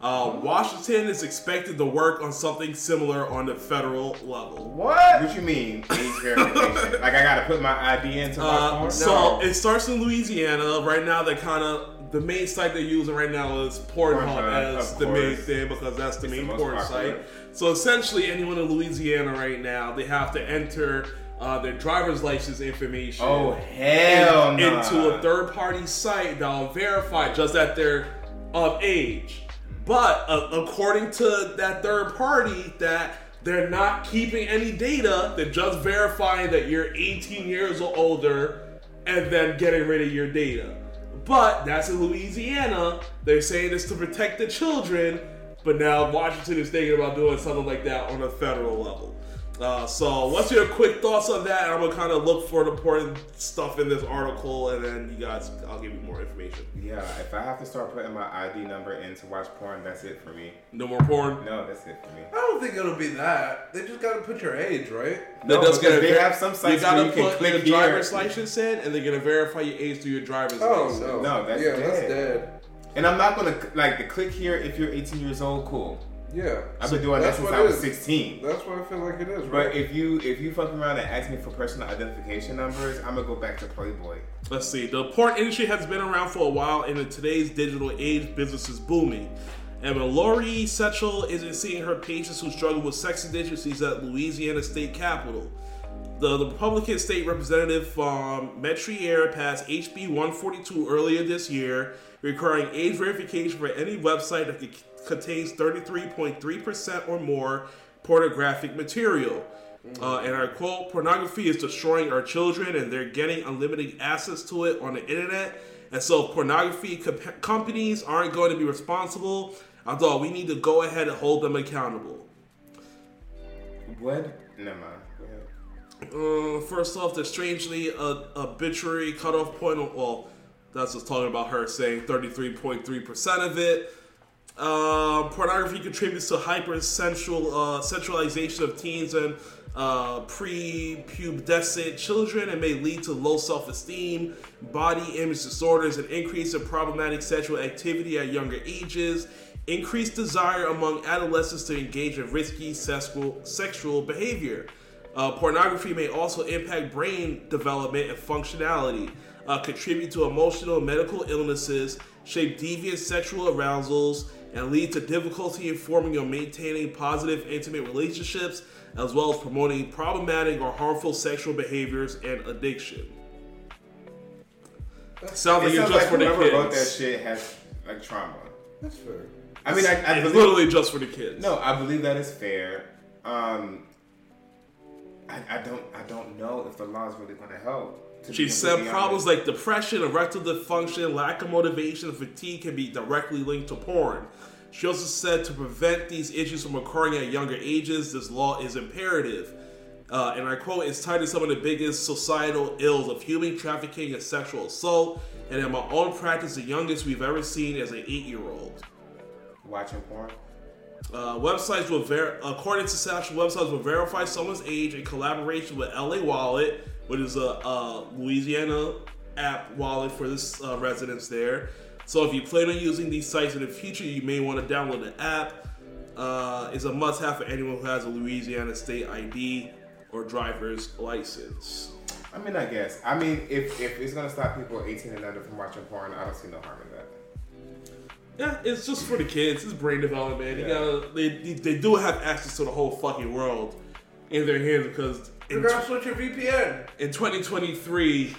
Uh, Washington is expected to work on something similar on the federal level. What? What you mean age verification? like I gotta put my ID into my Uh, phone? so it starts in Louisiana. Right now, they're kind of the main site they're using right now is Pornhub Pornhub, as the main thing because that's the It's main most porn popular. site. So essentially, anyone in Louisiana right now, they have to enter uh, their driver's license information. Oh hell in- into a third-party site that'll verify just that they're of age. But uh, according to that third party, that they're not keeping any data. They're just verifying that you're 18 years or older, and then getting rid of your data. But that's in Louisiana. They're saying it's to protect the children. But now Washington is thinking about doing something like that on a federal level. Uh, so, what's your quick thoughts on that? I'm gonna kind of look for the important stuff in this article, and then you guys, I'll give you more information. Yeah, if I have to start putting my ID number in to watch porn, that's it for me. No more porn. No, that's it for me. I don't think it'll be that. They just gotta put your age, right? No, does because get they ver- have some sites you gotta where you can put click your here. driver's license in, and they're gonna verify your age through your driver's Oh license. no, No, that's yeah, that's dead. dead. And I'm not gonna like the click here if you're 18 years old. Cool. Yeah, I've been doing that since I was 16. That's what I feel like it is, right? But if you if you fuck around and ask me for personal identification numbers, I'm gonna go back to Playboy. Let's see. The porn industry has been around for a while, and in today's digital age, business is booming. And when Laurie Setchell isn't seeing her patients who struggle with sex addiction, she's at Louisiana State Capitol. The, the Republican state representative from Metairie passed HB 142 earlier this year, requiring age verification for any website that c- contains 33.3% or more pornographic material. Uh, and I quote, pornography is destroying our children and they're getting unlimited access to it on the internet. And so pornography comp- companies aren't going to be responsible, although we need to go ahead and hold them accountable. What? Never mind. Uh, first off, there's strangely a obituary cutoff point. Well, that's just talking about her saying 33.3% of it. Uh, pornography contributes to hypersensual uh, centralization of teens and uh, prepubescent children and may lead to low self-esteem, body image disorders, an increase in problematic sexual activity at younger ages, increased desire among adolescents to engage in risky sexual sexual behavior. Uh, pornography may also impact brain development and functionality, uh, contribute to emotional and medical illnesses, shape deviant sexual arousals, and lead to difficulty in forming or maintaining positive intimate relationships, as well as promoting problematic or harmful sexual behaviors and addiction. Sounds like It it's sounds just like for the whoever wrote that shit has like trauma. that's fair. I mean, I, I It's believe, literally just for the kids. no, I believe that is fair. Um, I, I don't, I don't know if the law is really going to help. She said problems like depression, erectile dysfunction, lack of motivation, and fatigue can be directly linked to porn. She also said to prevent these issues from occurring at younger ages, this law is imperative. Uh, and I quote, it's tied to some of the biggest societal ills of human trafficking and sexual assault. And in my own practice, the youngest we've ever seen is an eight year old. watching porn. Uh, websites will ver- according to Satchel, websites will verify someone's age in collaboration with LA Wallet, which is a, uh Louisiana app wallet for this uh, residents there. So if you plan on using these sites in the future, you may want to download the app. Uh, it's a must-have for anyone who has a Louisiana state ID or driver's license. I mean, I guess. I mean, if if it's gonna stop people 18 and under from watching porn, I don't see no harm in that. Yeah, it's just for the kids. It's brain development. You gotta, they, they do have access to the whole fucking world in their hands because in You gotta switch your VPN. in 2023,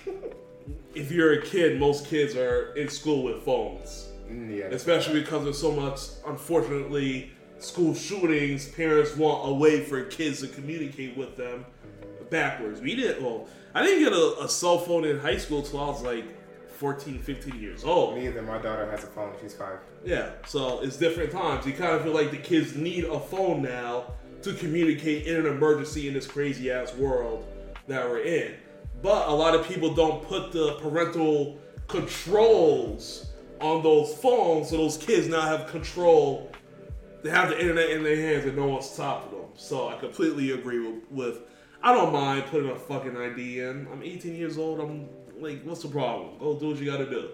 if you're a kid, most kids are in school with phones. Mm, Yeah. Especially because there's so much, unfortunately, school shootings. Parents want a way for kids to communicate with them backwards. We didn't, well, I didn't get a, a cell phone in high school till I was like 14, 15 years old. Me either. My daughter has a phone. She's five. Yeah, so it's different times. You kind of feel like the kids need a phone now to communicate in an emergency in this crazy ass world that we're in. But a lot of people don't put the parental controls on those phones, so those kids now have control. They have the internet in their hands and no one's stopping them. So I completely agree with, with I don't mind putting a fucking ID in. I'm 18 years old. I'm like, what's the problem? Go do what you gotta do.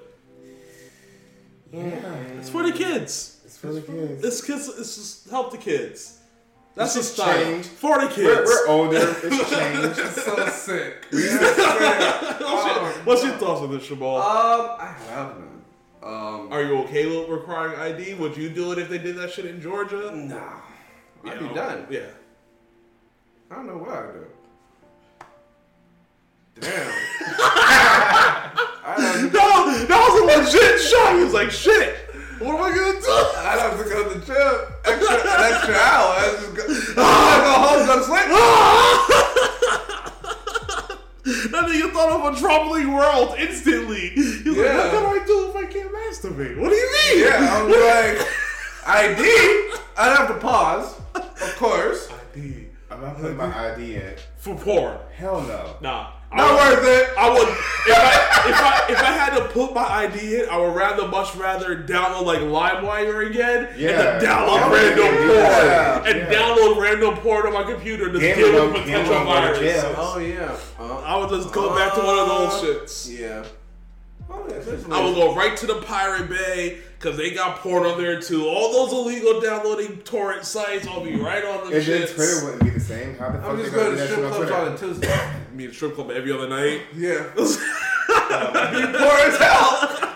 Yeah, it's for the kids. It's for the kids. It's kids. It's just help the kids. That's the This is style change. for the kids. We're, we're older. It's changed. It's so sick. what's, your, what's your thoughts on this, Shamal? Um, I have none. Um, Are you okay with requiring ID? Would you do it if they did that shit in Georgia? nah. I'd Yeah, be done. Yeah. I don't know what I'd do. Damn. I'd No, that was a legit shot. He was like, shit. What am I gonna do? I'd have to go to the gym. Extra, an extra hour. I just go, I go home, go to sleep. That nigga thought of a troubling world instantly. He was Yeah. like, what can I do if I can't masturbate? What do you mean? Yeah, I was like, ID. I'd have to pause, of course. ID. I'm I'm not putting my ID in. for porn. Hell no. Nah, Not I would- worth it. I would if I if I if I had to put my ID in, I would rather much rather download like LimeWire again Yeah. and download Yeah. random porn Yeah. and Yeah. download random porn on my computer and just Game deal with potential won't go to viruses. Oh yeah. Uh, I would just go back to one of those uh, shits. Yeah. Oh, I would go right to the Pirate Bay because they got porn on there too. All those illegal downloading torrent sites, I'll be right on the And then shits. Twitter wouldn't be the same. How the fuck I'm they just gonna going do to that strip on clubs on a Tuesday. Me and strip club every other night. Yeah. Poor as hell.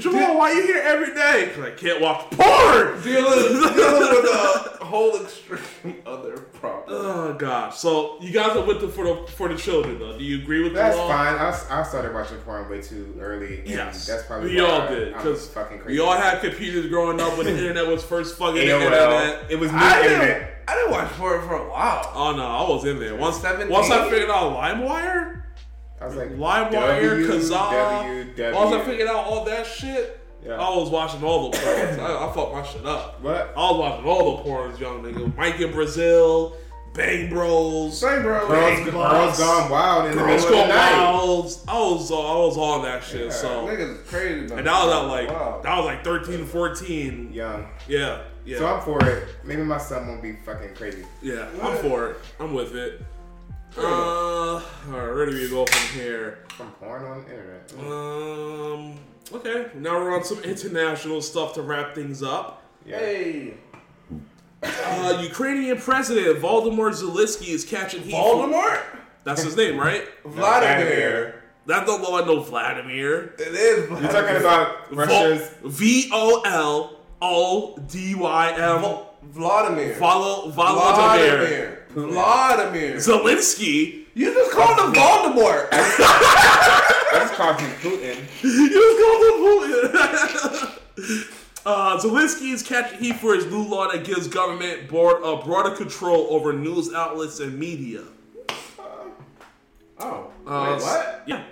Jamal, why you here every day? Because I can't watch porn. Dealing, dealing with a whole extreme other problem. Oh gosh. So you guys are with the for the for the children though. Do you agree with That's the law? fine. I started watching porn way too early. And Yes, that's probably we all did because fucking crazy. we all had computers growing up when the internet was first fucking AOL. internet. It was new I didn't, internet. I didn't watch porn for a while. Oh no, I was in there once. 17? Once I figured out LimeWire, I was like, LimeWire, Kazaa. WW. Once I figured out all that shit, Yeah. I was watching all the porns. I, I fucked my shit up. What? I was watching all the porns, young nigga. Mike in Brazil, Bang Bros, Same, bro. Girls, Bang girls Boss. gone wild in the Girls middle of the night. Wild. I was, I was on that shit. Yeah, so, Niggas is crazy. and that was at like, wow. that was like 13, 14. Young. Yeah, yeah, So I'm for it. Maybe my son won't be fucking crazy. yeah. I'm for it. I'm with it. Uh, all right, where do we go from here? From porn on the internet. Um. Okay. Now we're on some international stuff to wrap things up. Yeah. Hey, Uh, Ukrainian President Volodymyr Zelensky is catching heat. Voldemort? That's his name, right? Vladimir. That don't know I know Vladimir. It is. You're talking about Russia's. V O L O D Y M. Vladimir. Follow Volodymyr Vladimir. Vladimir. Zelensky. You just called him Voldemort. I just called him Putin. You just called him Putin. Uh, Zelensky is catching heat for his new law that gives government board, uh, broader control over news outlets and media. Oh. Uh, Wait, what? Yeah.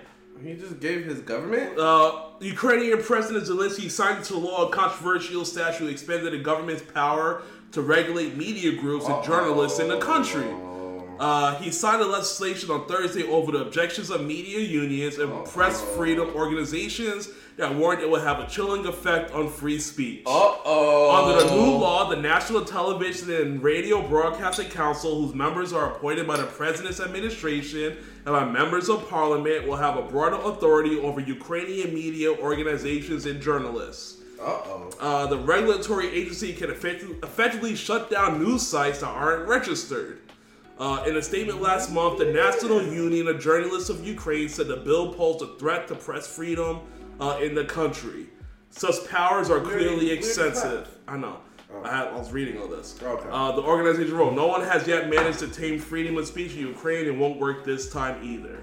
He just gave his government? Uh, Ukrainian President Zelensky signed into law a controversial statute expanding the government's power to regulate media groups and journalists in the country. Uh, he signed the legislation on Thursday over the objections of media unions and press freedom organizations that warned it would have a chilling effect on free speech. Uh-oh. Under the new law, the National Television and Radio Broadcasting Council, whose members are appointed by the President's administration and by members of Parliament, will have a broader authority over Ukrainian media organizations and journalists. Uh-oh. Uh, the regulatory agency can effecti- effectively shut down news sites that aren't registered. Uh, in a statement last month, the National Union of Journalists of Ukraine said the bill posed a threat to press freedom uh, in the country. Such powers are clearly where extensive. I know. I, had, I was reading all this. Okay. Uh, the organization wrote, "No one has yet managed to tame freedom of speech in Ukraine, and won't work this time either."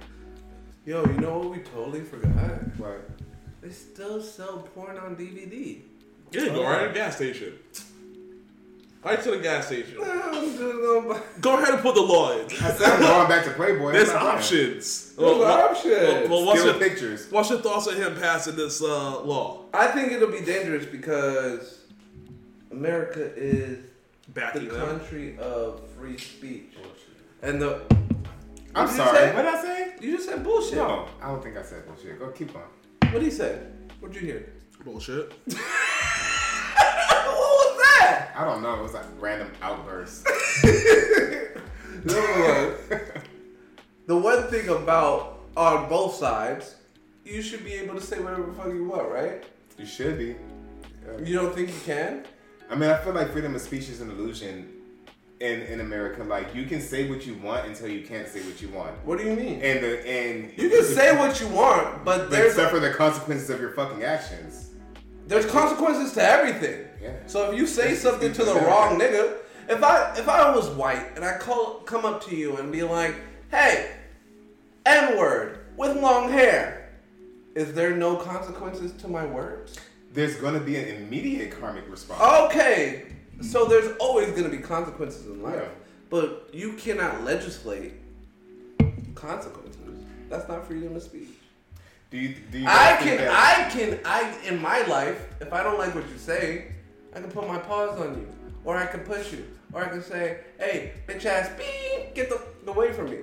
Yo, you know what we totally forgot? What? They still sell porn on DVD. Yeah, go right to the gas station. Right to the gas station. I'm gonna buy- Go ahead and put the law in. I said I'm going back to Playboy. There's I'm not buying. options. There's options. Well, what's Still your, pictures. what's your thoughts on him passing this uh, law? I think it'll be dangerous because America is the Backing them. country of free speech. And the I'm What did you sorry. say? What did I say? you just said bullshit. No, I don't think I said bullshit. Go keep on. What did he say? What'd you hear? Bullshit. what was that? I don't know. It was like random outburst. Number one, the one thing about on both sides, you should be able to say whatever the fuck you want, right? you should be. You don't think you can? I mean, I feel like freedom of speech is an illusion in in America. Like you can say what you want until you can't say what you want, What do you mean? and the and You can say what you want, but but there's suffer the consequences of your fucking actions. there's consequences to everything. Yeah. So if you say something to the wrong nigga, if I if I was white and I call come up to you and be like, "Hey, N word with long hair," is there no consequences to my words? There's gonna be an immediate karmic response. Okay, so there's always gonna be consequences in life, Yeah. but you cannot legislate consequences. That's not freedom of speech. Do you? Do you I can, I can, I in my life, if I don't like what you say, I can put my paws on you, or I can push you, or I can say, "Hey, bitch ass, beep, get the away from me."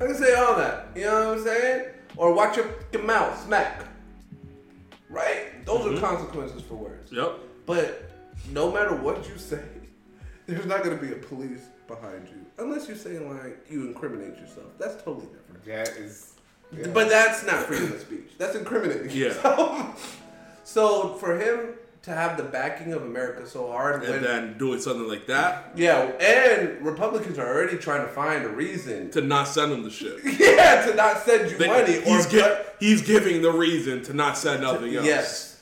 I can say all that. You know what I'm saying? Or watch your fucking mouth, smack. Right? Those are mm-hmm. consequences for words. Yep. But no matter what you say, there's not going to be a police behind you unless you say like you incriminate yourself. That's totally different. That is. yeah. But that's not freedom of speech. That's incriminating Yeah. yourself. so for him to have the backing of America so hard, when, And then doing something like that yeah, and Republicans are already trying to find a reason, to not send him the shit. yeah, to not send you They- money or he's, gi- he's giving the reason to not send nothing else. yes,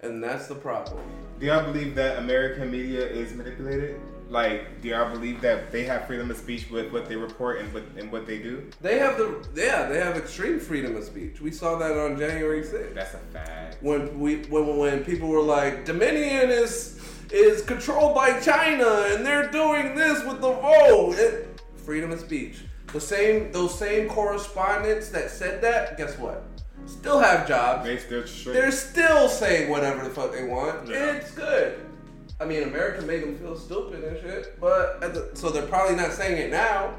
and that's the problem. Do y'all believe that American media is manipulated? Like, do y'all believe that they have freedom of speech with what they report and what and what they do? They have the yeah, they have extreme freedom of speech. We saw that on January 6th. That's a fact. when we when when people were like Dominion is is controlled by China and they're doing this with the vote. It, freedom of speech. The same those same correspondents that said that, guess what? Still have jobs. They still straight. They're still saying whatever the fuck they want. Yeah. It's good. I mean, America made them feel stupid and shit, but at the, so they're probably not saying it now.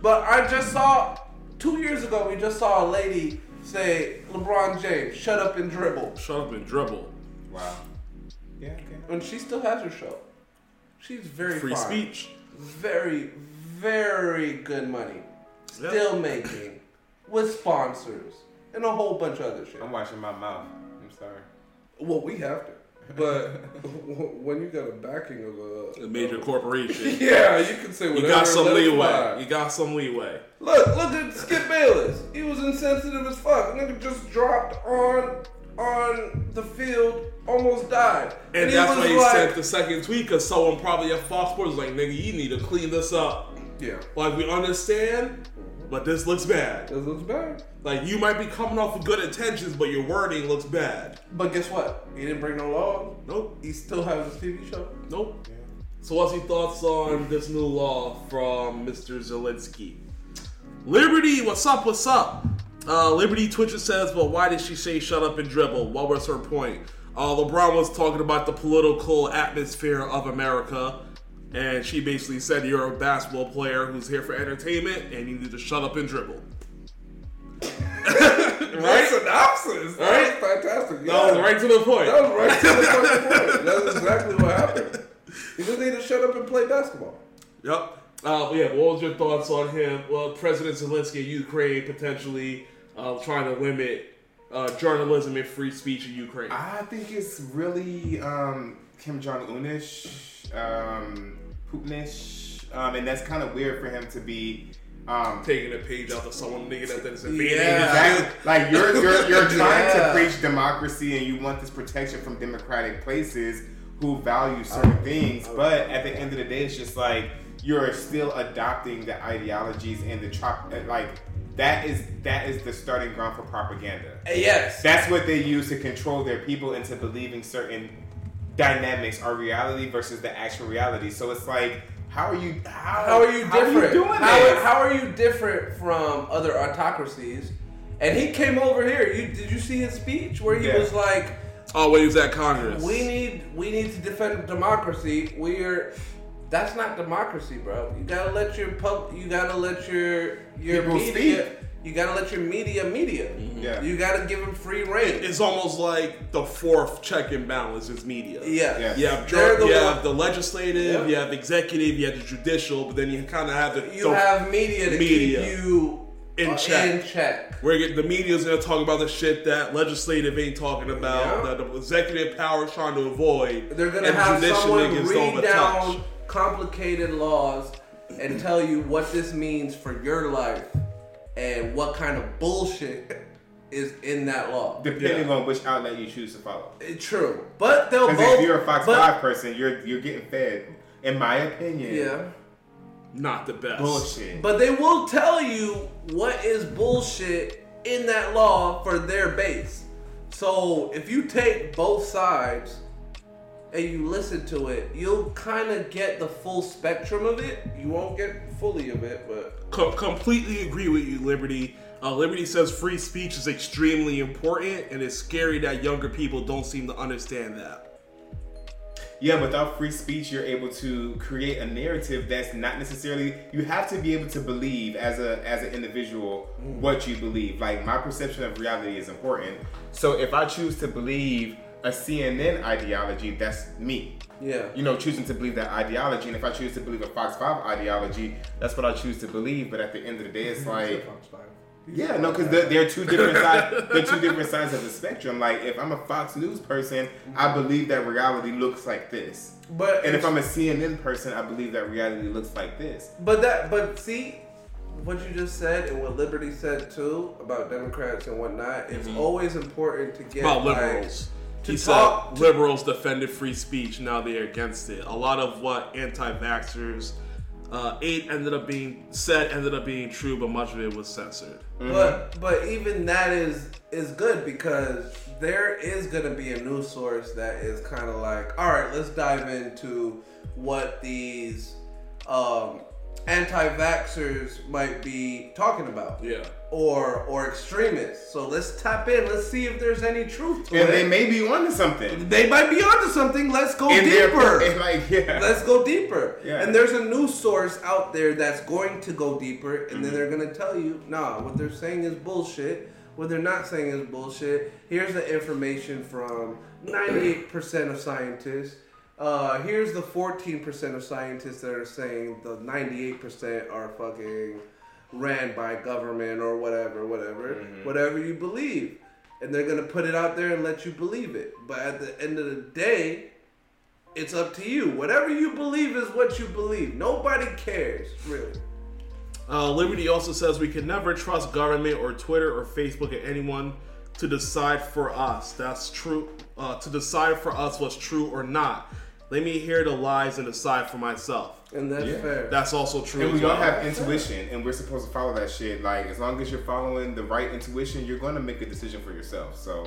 But I just saw two years ago. We just saw a lady say, "LeBron James, shut up and dribble," Shut up and dribble. wow. Yeah. Okay. and she still has her show. She's very Free fine. speech. very, very good money. Yeah. Still making with sponsors and a whole bunch of other shit. I'm watching my mouth. I'm sorry. Well, we have to. But when you got a backing of a, A major corporation. yeah, you can say whatever. You got some leeway. fly. You got some leeway. Look, look at Skip Bayless. He was insensitive as fuck. Nigga just dropped on on the field, almost died. And, he that's why he like- sent the second tweet because someone probably at Fox Sports was like, nigga, you need to clean this up. Yeah, Like, we understand, but this looks bad. this looks bad. Like, you might be coming off with good intentions, but your wording looks bad. But guess what? He didn't bring no law. Nope. He still has his TV show. Nope. So, what's your thoughts on this new law from Mr. Zelensky? Liberty, what's up? What's up? Uh, Liberty Twitcher says, "Well, why did she say shut up and dribble? What was her point?" Uh, LeBron was talking about the political atmosphere of America, and she basically said, "You're a basketball player who's here for entertainment, and you need to shut up and dribble." Right synopsis. That Right? was fantastic. Yeah. That was right to the point. That was right to the point. That's exactly what happened. You just need to shut up and play basketball. Yep. Uh, yeah, what was your thoughts on him? Well, President Zelensky of Ukraine potentially uh, trying to limit uh, journalism and free speech in Ukraine. I think it's really um, Kim Jong Unish, um, Putinish, um, and that's kind of weird for him to be. Um, Taking a page out of someone nigga that is invading Yeah. Exactly. Like you're you're, you're trying Yeah. to preach democracy and you want this protection from democratic places who value certain things, but at the end of the day, it's just like you're still adopting the ideologies and the trop like that is that is the starting ground for propaganda. Yes. That's what they use to control their people into believing certain dynamics are reality versus the actual reality. So it's like, how are you? How, How are you how different? Are you doing how, this? how are you different from other autocracies? And he came over here. You did you see his speech where he Yeah. was like, Oh, when he was at Congress. "We need we need to defend democracy. We're that's not democracy, bro. You gotta let your pub. You gotta let your your People media. speak. You gotta let your media media. Yeah. You gotta give them free reign. it's almost like the fourth check and balance is media. yeah. Yeah. You have, the you one- have the legislative, Yeah. you have executive, you have the judicial, but then you kind of have the You the- have media to media keep you in uh, check. In check. Where the media's gonna talk about the shit that legislative ain't talking about, Yeah. that the executive power is trying to avoid. They're gonna and have judicial someone niggas don't read touch. down complicated laws and tell you what this means for your life and what kind of bullshit is in that law. Depending Yeah. on which outlet you choose to follow. It's true, but they'll both. if you're a Fox but- Five person, you're you're getting fed, in my opinion. yeah, Not the best. Bullshit. but they will tell you what is bullshit in that law for their base. So if you take both sides and you listen to it, you'll kind of get the full spectrum of it. You won't get fully of it, but Co- completely agree with you, Liberty. Uh, Liberty says free speech is extremely important, and it's scary that younger people don't seem to understand that. yeah, without free speech, you're able to create a narrative that's not necessarily. You have to be able to believe as a as an individual what you believe. Like my perception of reality is important. So if I choose to believe a CNN ideology, that's me. Yeah. You know, choosing to believe that ideology, and if I choose to believe a Fox Five ideology, that's what I choose to believe. But at the end of the day, it's like. Yeah, no, because they're, they're two different sides. They're two different sides of the spectrum. Like, if I'm a Fox News person, I believe that reality looks like this. But And if I'm a CNN person, I believe that reality looks like this. But that, but see, what you just said and what Liberty said too about Democrats and whatnot. It's mm-hmm. always important to get about liberals. to he talk- said liberals defended free speech. Now they're against it. A lot of what anti-vaxxers uh, eight ended up being said ended up being true, but much of it was censored. But but even that is is good because there is gonna be a news source that is kind of like, all right, let's dive into what these um, anti-vaxxers might be talking about. Yeah. Or or extremists. So let's tap in. Let's see if there's any truth to And it. they may be onto something. They might be onto something. Let's go And deeper. and like, yeah. Let's go deeper. Yeah. And there's a news source out there that's going to go deeper, and Mm-hmm. then they're gonna tell you, nah, what they're saying is bullshit. What they're not saying is bullshit. Here's the information from 98% of scientists. Uh, here's the 14% of scientists that are saying the 98% are fucking ran by government or whatever, whatever, Mm-hmm. whatever you believe. And they're gonna put it out there and let you believe it. But at the end of the day, it's up to you. Whatever you believe is what you believe. Nobody cares, really. Uh, Liberty also says we can never trust government or Twitter or Facebook or anyone to decide for us. That's true. Uh, to decide for us what's true or not. Let me hear the lies and decide for myself. And that's Yeah. fair. That's also true. And we all have intuition, and we're supposed to follow that shit. Like, as long as you're following the right intuition, you're going to make a decision for yourself. So,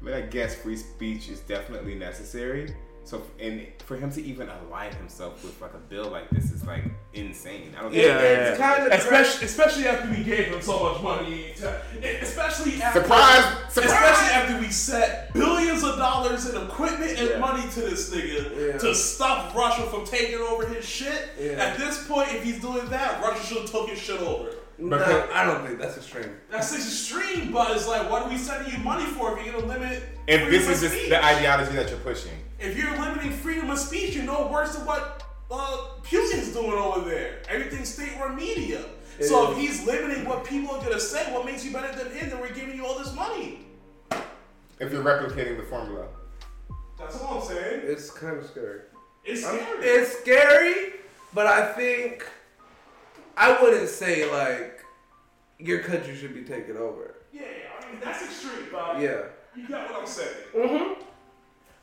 I mean, I guess free speech is definitely necessary. So, and for him to even align himself with like a bill like this is like insane. I don't Yeah, it's yeah. kinda especially especially after we gave him so much money. To, especially after Surprise! Surprise! especially after we set billions of dollars in equipment and Yeah. money to this nigga Yeah. to stop Russia from taking over his shit. Yeah. At this point, if he's doing that, Russia should have took his shit over. Nah, Because- I don't think that's extreme. That's extreme, but it's like, what are we sending you money for if you're gonna limit? If this is just speech? the ideology that you're pushing. If you're limiting freedom of speech, you're no worse than what uh, Putin's doing over there. Everything's state-run media. It so is. if he's limiting what people are gonna say, what makes you better than him? Then we're giving you all this money. If you're replicating the formula. That's all I'm saying. It's kind of scary. It's I'm- scary. It's scary, but I think I wouldn't say like your country should be taken over. yeah, I mean that's extreme, but Yeah. you got what I'm saying. Mm-hmm.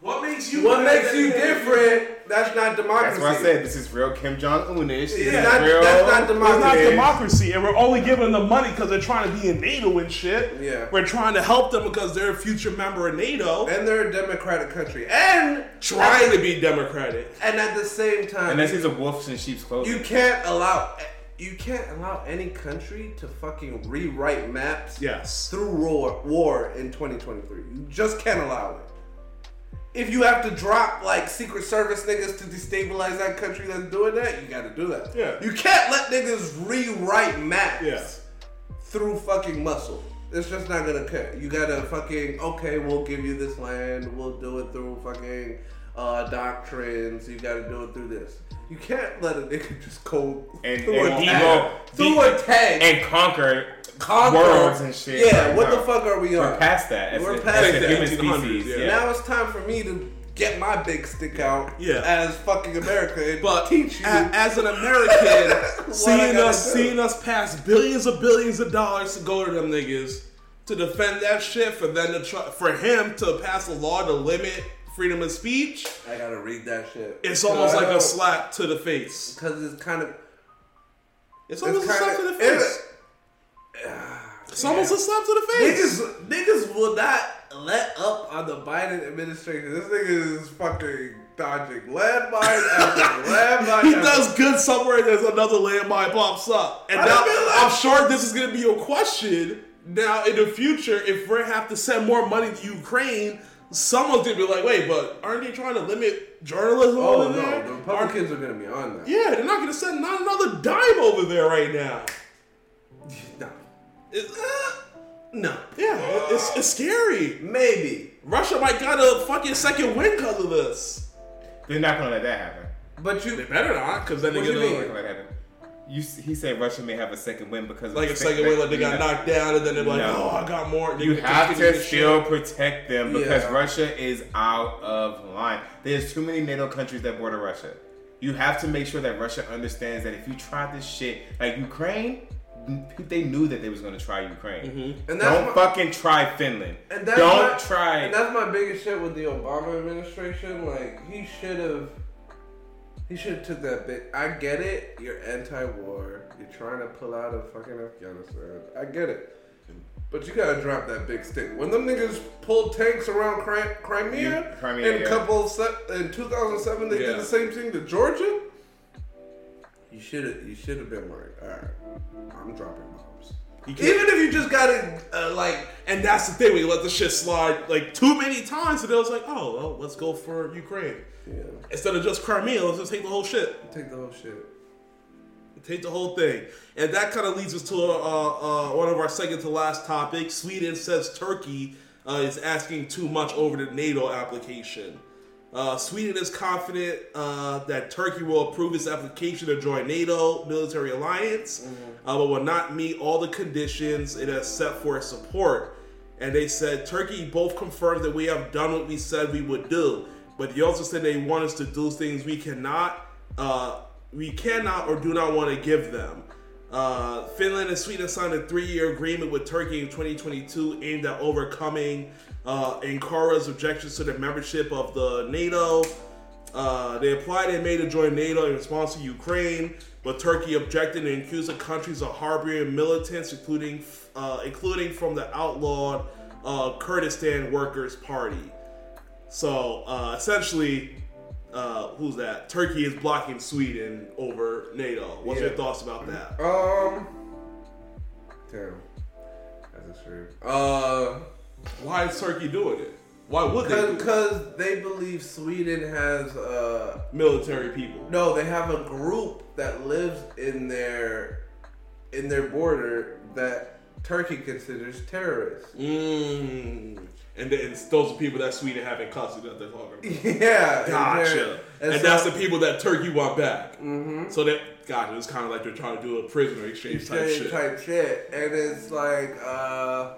What makes you? What makes you different? That's not democracy. That's why I said this is real Kim Jong Unish. It's not- that's not democracy. It's not democracy. democracy, and we're only giving them money because they're trying to be in NATO and shit. Yeah. We're trying to help them because they're a future member of NATO. And they're a democratic country, and trying to be democratic. and at the same time, Unless he's a wolf in sheep's clothing. You can't allow you can't allow any country to fucking rewrite maps Yes. through war, war in 2023. You just can't allow it. If you have to drop like Secret Service niggas to destabilize that country that's doing that, you gotta do that. Yeah. You can't let niggas rewrite maps Yeah. through fucking muscle. It's just not gonna cut. You gotta fucking okay, we'll give you this land, we'll do it through fucking uh, doctrines. You gotta do it through this. You can't let a nigga just go And- through and a he through deep- a tank, and conquer, conquer worlds and shit. Yeah, Like, what no. the fuck are we on? We're past that. As We're a, past as a that. human species. yeah. Yeah. Now it's time for me to get my big stick out Yeah. as fucking America But teach you. a- as an American, seeing us do. seeing us pass billions of billions of dollars to go to them niggas to defend that shit for them to try, for him to pass a law to limit freedom of speech, I gotta read that shit. it's almost like a slap to the face. because it's kind of It's almost a kinda- slap to the it's- face. It's almost a slap to the face. Niggas, niggas will not let up on the Biden administration. This nigga is fucking dodging landmine after landmine. He after- does good somewhere, and there's another landmine pops up. And I now like- I'm sure this is going to be a question now in the future if we have to send more money to Ukraine. Someone's gonna be like, wait, but aren't they trying to limit journalism Oh over no, there? the Aren't- Republicans are gonna be on that. yeah, they're not gonna send not another dime over there right now. No. It- uh, No. yeah, it- it's, it's scary. Maybe. Russia might got a fucking second win because of this. They're not gonna let that happen. But They you better not, because then they're What you gonna mean? You, he said Russia may have a second win because like the a second win, like they got knocked down, and then they're like, No. oh, I got more. They You have to still shit. protect them because Yeah. Russia is out of line. There's too many NATO countries that border Russia. You have to make sure that Russia understands that if you try this shit, like Ukraine, they knew that they was going to try Ukraine. Mm-hmm. And that's Don't my- fucking try Finland. And that's Don't my- try. And that's my biggest shit with the Obama administration. Like he should have, he should have took that bit. I get it. You're anti-war. You're trying to pull out of fucking Afghanistan. I get it. But you gotta drop that big stick. When them niggas pulled tanks around Cri- Crimea, Crimea, in yeah. couple se- in 2007, they Yeah. did the same thing to Georgia. You should have. You should have been like, all right, I'm dropping bombs. Even if you just got it, uh, like And that's the thing, we let the shit slide like too many times, and it was like, oh, well, let's go for Ukraine. Yeah, Instead of just Crimea, let's just take the whole shit. take the whole shit. Take the whole thing. And that kind of leads us to uh, uh, one of our second to last topics. Sweden says Turkey uh, is asking too much over the NATO application. Uh, Sweden is confident uh, that Turkey will approve its application to join NATO military alliance, uh, but will not meet all the conditions it has set for its support. And they said Turkey both confirmed that we have done what we said we would do, but they also said they want us to do things we cannot, uh, we cannot or do not want to give them. Uh, Finland and Sweden signed a three-year agreement with Turkey in 2022 aimed at overcoming uh, Ankara's objections to the membership of the NATO. Uh, they applied in May to join NATO in response to Ukraine, but Turkey objected and accused the countries of harboring militants, including uh, including from the outlawed uh, Kurdistan Workers' Party. So uh, essentially, uh, who's that? Turkey is blocking Sweden over NATO. What's your thoughts about that? Um, damn, that's a shame. Uh, Why is Turkey doing it? Why would they? because they believe Sweden has uh Military people. no, they have a group that lives in their in their border that Turkey considers terrorists. Mm. And then it's those are people that Sweden have in custody that they're talking about. yeah, and Gotcha. they're- And, and that's so- the people that Turkey want back. Mm-hmm. So that, God, it's kind of like they're trying to do a prisoner exchange type shit. type shit, and it's like uh.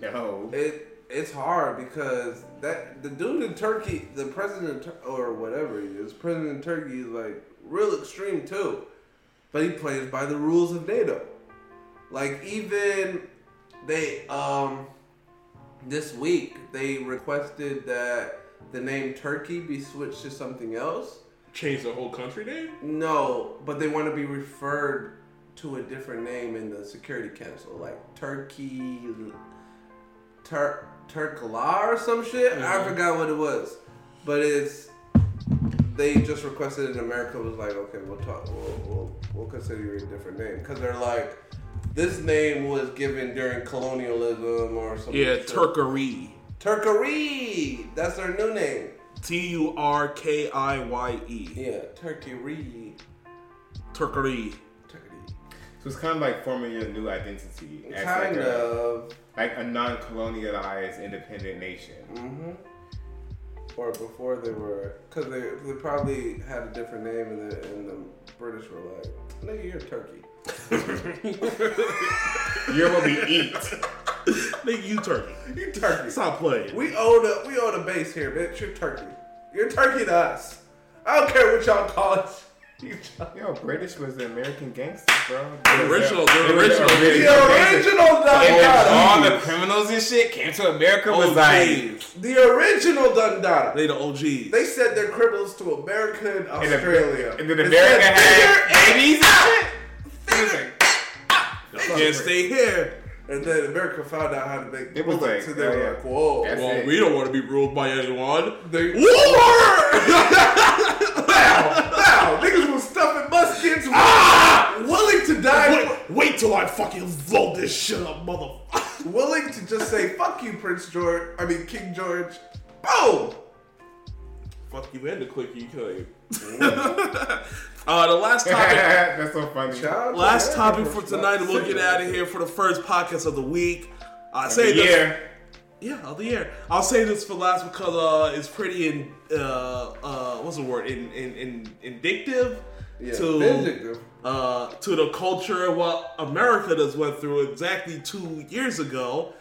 no. It it's hard because that the dude in Turkey, the president or whatever he is, president of Turkey is like real extreme too, but he plays by the rules of NATO. Like even they um this week they requested that the name Turkey be switched to something else. Change the whole country name? No, but they want to be referred to a different name in the Security Council, like Turkey, Tur Turkala or some shit. I Mhm. forgot what it was, but it's they just requested it. and America was like, okay, we'll talk, we'll we'll, we'll consider you a different name because they're like, this name was given during colonialism or something. Yeah, Turkery. Turkery. That's their new name. T U R K I Y E. Yeah, Turkey. Turkery. Turkey. So it's kind of like forming your new identity as Kind like a, of. like a non-colonialized independent nation. hmm Or before they were, because they, they probably had a different name, and the, and the British were like, nigga, you're Turkey. You're what we eat. Nigga, you Turkey. You Turkey. Stop playing. We own a we own a base here, bitch. You're Turkey. You're Turkey to us. I don't care what y'all call it. You y'all- Yo, British was the American gangsters, bro. The original- the They were original- The gangsters. original And then all the criminals and shit came to America was OGs. like The original Don Dada. They the OGs. They sent their criminals to America and and, Australia. and then It America had babies and shit. It was like, Can't stay here. And then America found out how to make It was like, and they oh, were yeah. like, "Whoa!" That's Well, it. we don't want to be ruled by anyone. They, War! Wow, wow, niggas was stuffing muskets, Ah! willing to die. wait, wait till I fucking blow this shit up, motherfucker. willing to just say "fuck you, Prince George." I mean King George. Boom. Fuck you and the click you claim. uh, the last topic. That's so funny. Shout out to Last topic for tonight, and we'll get out of here for the first podcast of the week. I Of say the this, year. yeah, of the year. I'll say this for last because uh, it's pretty in uh, uh, what's the word? In, in, in indictive Yeah, to vindictive. uh, to the culture and what America just went through exactly two years ago.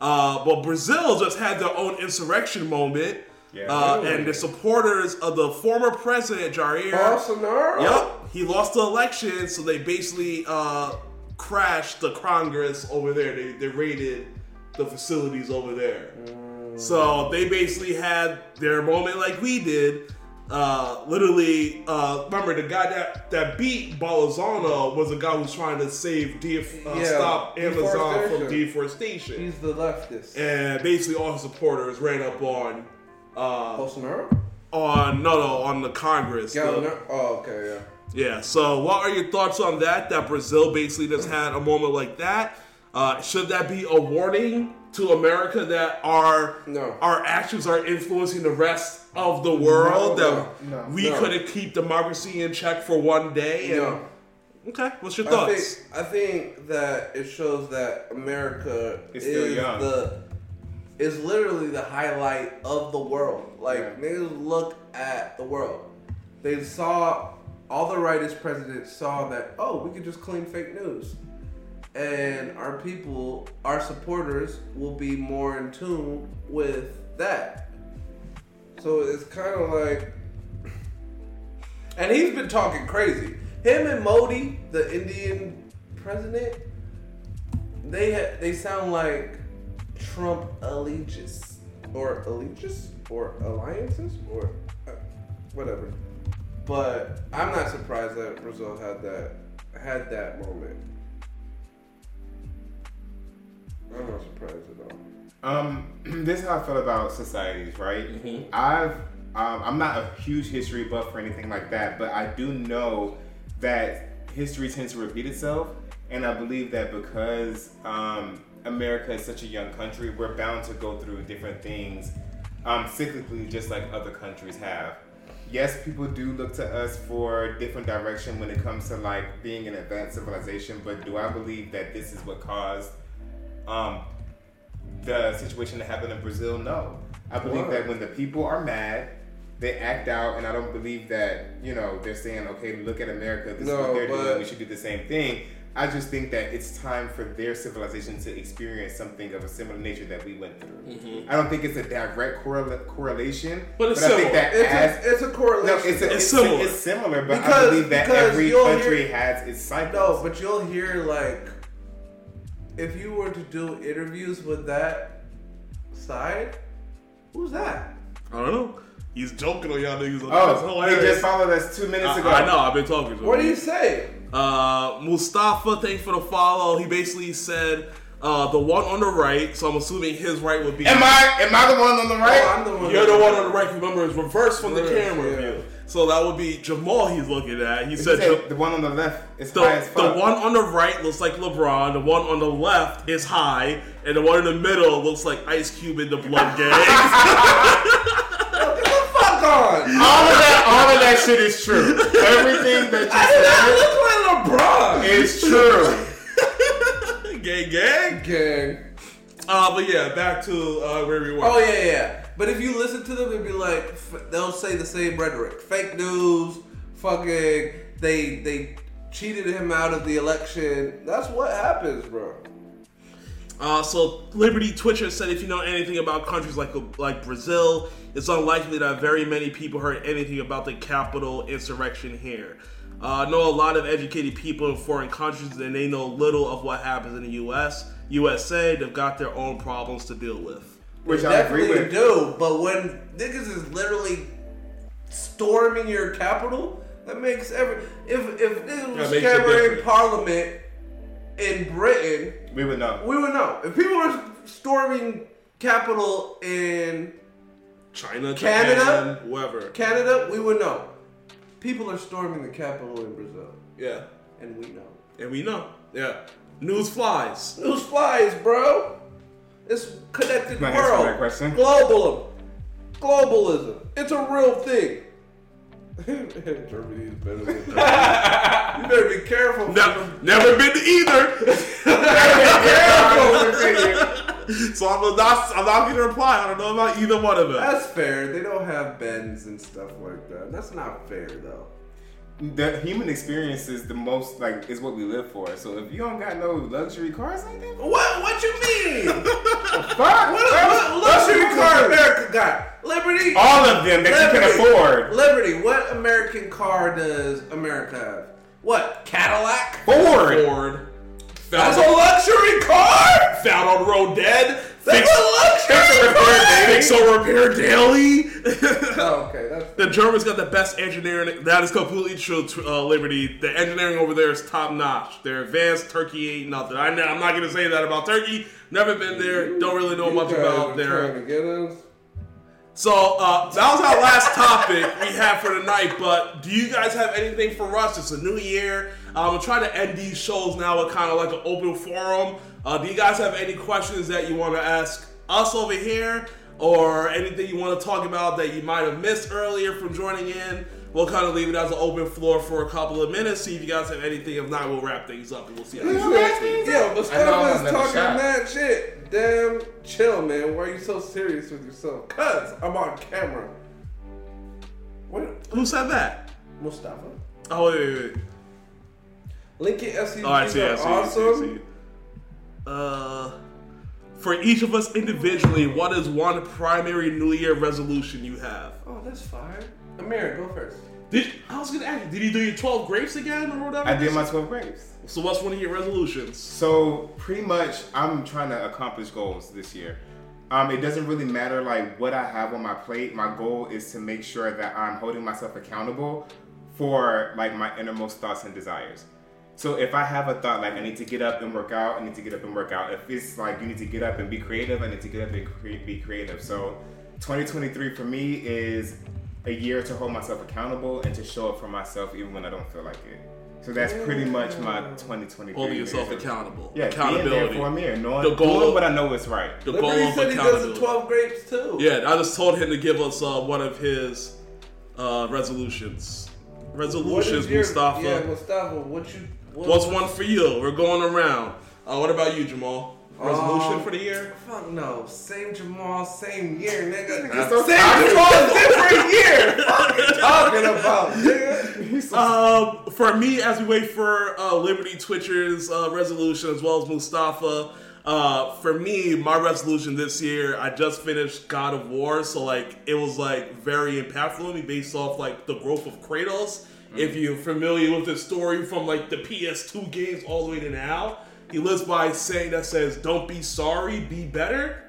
Uh, but Brazil just had their own insurrection moment. Yeah. uh, Really? and the supporters of the former president Jair Bolsonaro. Yep, he lost the election, so they basically uh, crashed the Congress over there. They, they raided the facilities over there. So they basically had their moment like we did. Uh, literally, uh, remember the guy that, that beat Bolsonaro was a guy who's trying to save, def- uh, Yeah, stop Amazon from deforestation. deforestation. He's the leftist. and basically, all his supporters ran up on, uh, Bolsonaro. on no, no, on the Congress. Yeah. The- no- Oh, okay. Yeah. yeah. So, what are your thoughts on that? That Brazil basically just had a moment like that. Uh, should that be a warning to America that our No. our actions are influencing the rest of the world? No, that no, we no. couldn't keep democracy in check for one day? And, No. Okay. What's your I thoughts? think I think that it shows that America It's is still young. the is literally the highlight of the world. Like Yeah. niggas look at the world. They saw all the rightist presidents saw that oh we could just claim fake news, and our people, our supporters, will be more in tune with that. So it's kind of like and he's been talking crazy. Him and Modi, the Indian president, they ha- they sound like Trump allegiance or allegiance or alliances or uh, whatever. But I'm not surprised that Brazil had that had that moment. I'm not surprised at all. Um, this is how I feel about societies, right? I've um, I'm not a huge history buff or anything like that, but I do know that history tends to repeat itself, and I believe that because um, America is such a young country, we're bound to go through different things um, cyclically, just like other countries have. Yes, people do look to us for different direction when it comes to like being an advanced civilization, but do I believe that this is what caused um, the situation that happened in Brazil? No. I believe that when the people are mad, they act out, and I don't believe that, you know, they're saying, okay, look at America, this is No, what they're but- doing, we should do the same thing. I just think that it's time for their civilization to experience something of a similar nature that we went through. I don't think it's a direct correla- correlation, Mm-hmm. But it's I think similar. that It's as a, it's a no, correlation. it's, a, It's it's, similar. It's similar, but I believe that every country hear- has its cycles. No, but you'll hear like if you were to do interviews with that side, who's that? I don't know. He's joking on y'all niggas. Oh, he just followed us two minutes I, ago. I know. I've been talking to him. What do you say? Uh, Mustafa, thanks for the follow. He basically said uh, the one on the right. So I'm assuming his right would be. Am I am I the one on the right? Oh, I'm the one. You're the one on the right. Remember, it's reversed from the Reverse, camera yeah. view. So that would be Jamal. He's looking at. He He said. said the one on the left is the, high as the fuck. one on the right looks like LeBron. The one on the left is high, and the one in the middle looks like Ice Cube in the Blood Gang. Get the fuck on! all of that, all of that shit is true. Everything that you I look like LeBron. you said is true. gang, gang. Gang. Uh, but yeah, back to uh, where we were. Oh yeah, yeah. But if you listen to them, it'd be like f- they'll say the same rhetoric: fake news, fucking. They they cheated him out of the election. That's what happens, bro. Uh, so Liberty Twitcher said, if you know anything about countries like like Brazil, it's unlikely that very many people heard anything about the Capitol insurrection here. Uh, I know a lot of educated people in foreign countries, and they know little of what happens in the U.S. USA, they've got their own problems to deal with. Which They I agree definitely with. do. But when niggas is literally storming your capital, that makes every if if niggas was makes a scammering. Parliament in Britain, We would know. we would know. If people were storming capital in China, Canada? Japan, whoever. Canada, we would know. People are storming the capital in Brazil, Yeah, and we know. and we know. Yeah, news flies. News flies, bro. It's connected Can I answer world. that question? Globalism. Globalism. It's a real thing. Germany is better than You better be careful. Never, never been to either. so I'm not. I'm not gonna reply. I don't know about either one of them. That's fair. They don't have bends and stuff like that. That's not fair though. The human experience is the most like is what we live for. So if you don't got no luxury cars like that, What? What you mean? fuck. what, what luxury car America got? Liberty. All of them that you can afford. Liberty. What American car does America have? What Cadillac? Ford. Ford. That's a luxury car. found on the road dead. That's a luxury car. Fix or repair daily. Oh, okay, that's the Germans got the best engineering. That is completely true. to, Uh, Liberty. The engineering over there is top notch. They're advanced. Turkey ain't nothing. I, I'm not gonna say that about Turkey. Never been there. Don't really know much You guys about are there. trying to get us. So uh, that was our last topic we had for tonight. But do you guys have anything for us? It's a new year. Um, I'm trying to end these shows now with kind of like an open forum. Uh, do you guys have any questions that you want to ask us over here, or anything you want to talk about that you might have missed earlier from joining in? We'll kind of leave it as an open floor for a couple of minutes. See if you guys have anything. If not, we'll wrap things up and we'll see how this goes. Yo, but I know I'm talking shot. mad shit. Damn, chill, man. Why are you so serious with yourself? Cuz I'm on camera. What? Who said that? Mustafa? Oh wait, wait, wait. Lincoln SUVs Oh, I see, I are see, I see, awesome. See. Uh, for each of us individually, what is one primary New Year resolution you have? Oh, that's fine. Amir, go first. Did I was gonna ask you, did you do your 12 grapes again or whatever? I did my 12 grapes. So what's one of your resolutions? So pretty much, I'm trying to accomplish goals this year. Um, it doesn't really matter like what I have on my plate. My goal is to make sure that I'm holding myself accountable for like my innermost thoughts and desires. So if I have a thought like I need to get up and work out, I need to get up and work out. If it's like you need to get up and be creative, I need to get up and cre- be creative. So 2023 for me is a year to hold myself accountable and to show up for myself even when I don't feel like it. So that's pretty much my 2023. Holding yourself resolution. accountable. Yeah, Accountability. being there for me mirror, knowing, The goal- doing what I know is right. The goal Liberty of said he does accountability. 12 grapes too. Yeah, I just told him to give us uh, one of his uh, resolutions. Resolutions, your, Mustafa. Yeah, Mustafa, what you. What, What's one for you? We're going around. Uh, what about you, Jamal? Resolution Um, for the year? Fuck no. Same Jamal, same year, nigga. so same toxic. Jamal, different year. Fuck you talking about, nigga? Um, for me, as we wait for uh, Liberty Twitcher's uh, resolution as well as Mustafa, uh, for me, my resolution this year, I just finished God of War, so like it was like very impactful to me based off like the growth of Kratos. If you're familiar with the story from like the PS2 games all the way to now, he lives by a saying that says, "Don't be sorry, be better."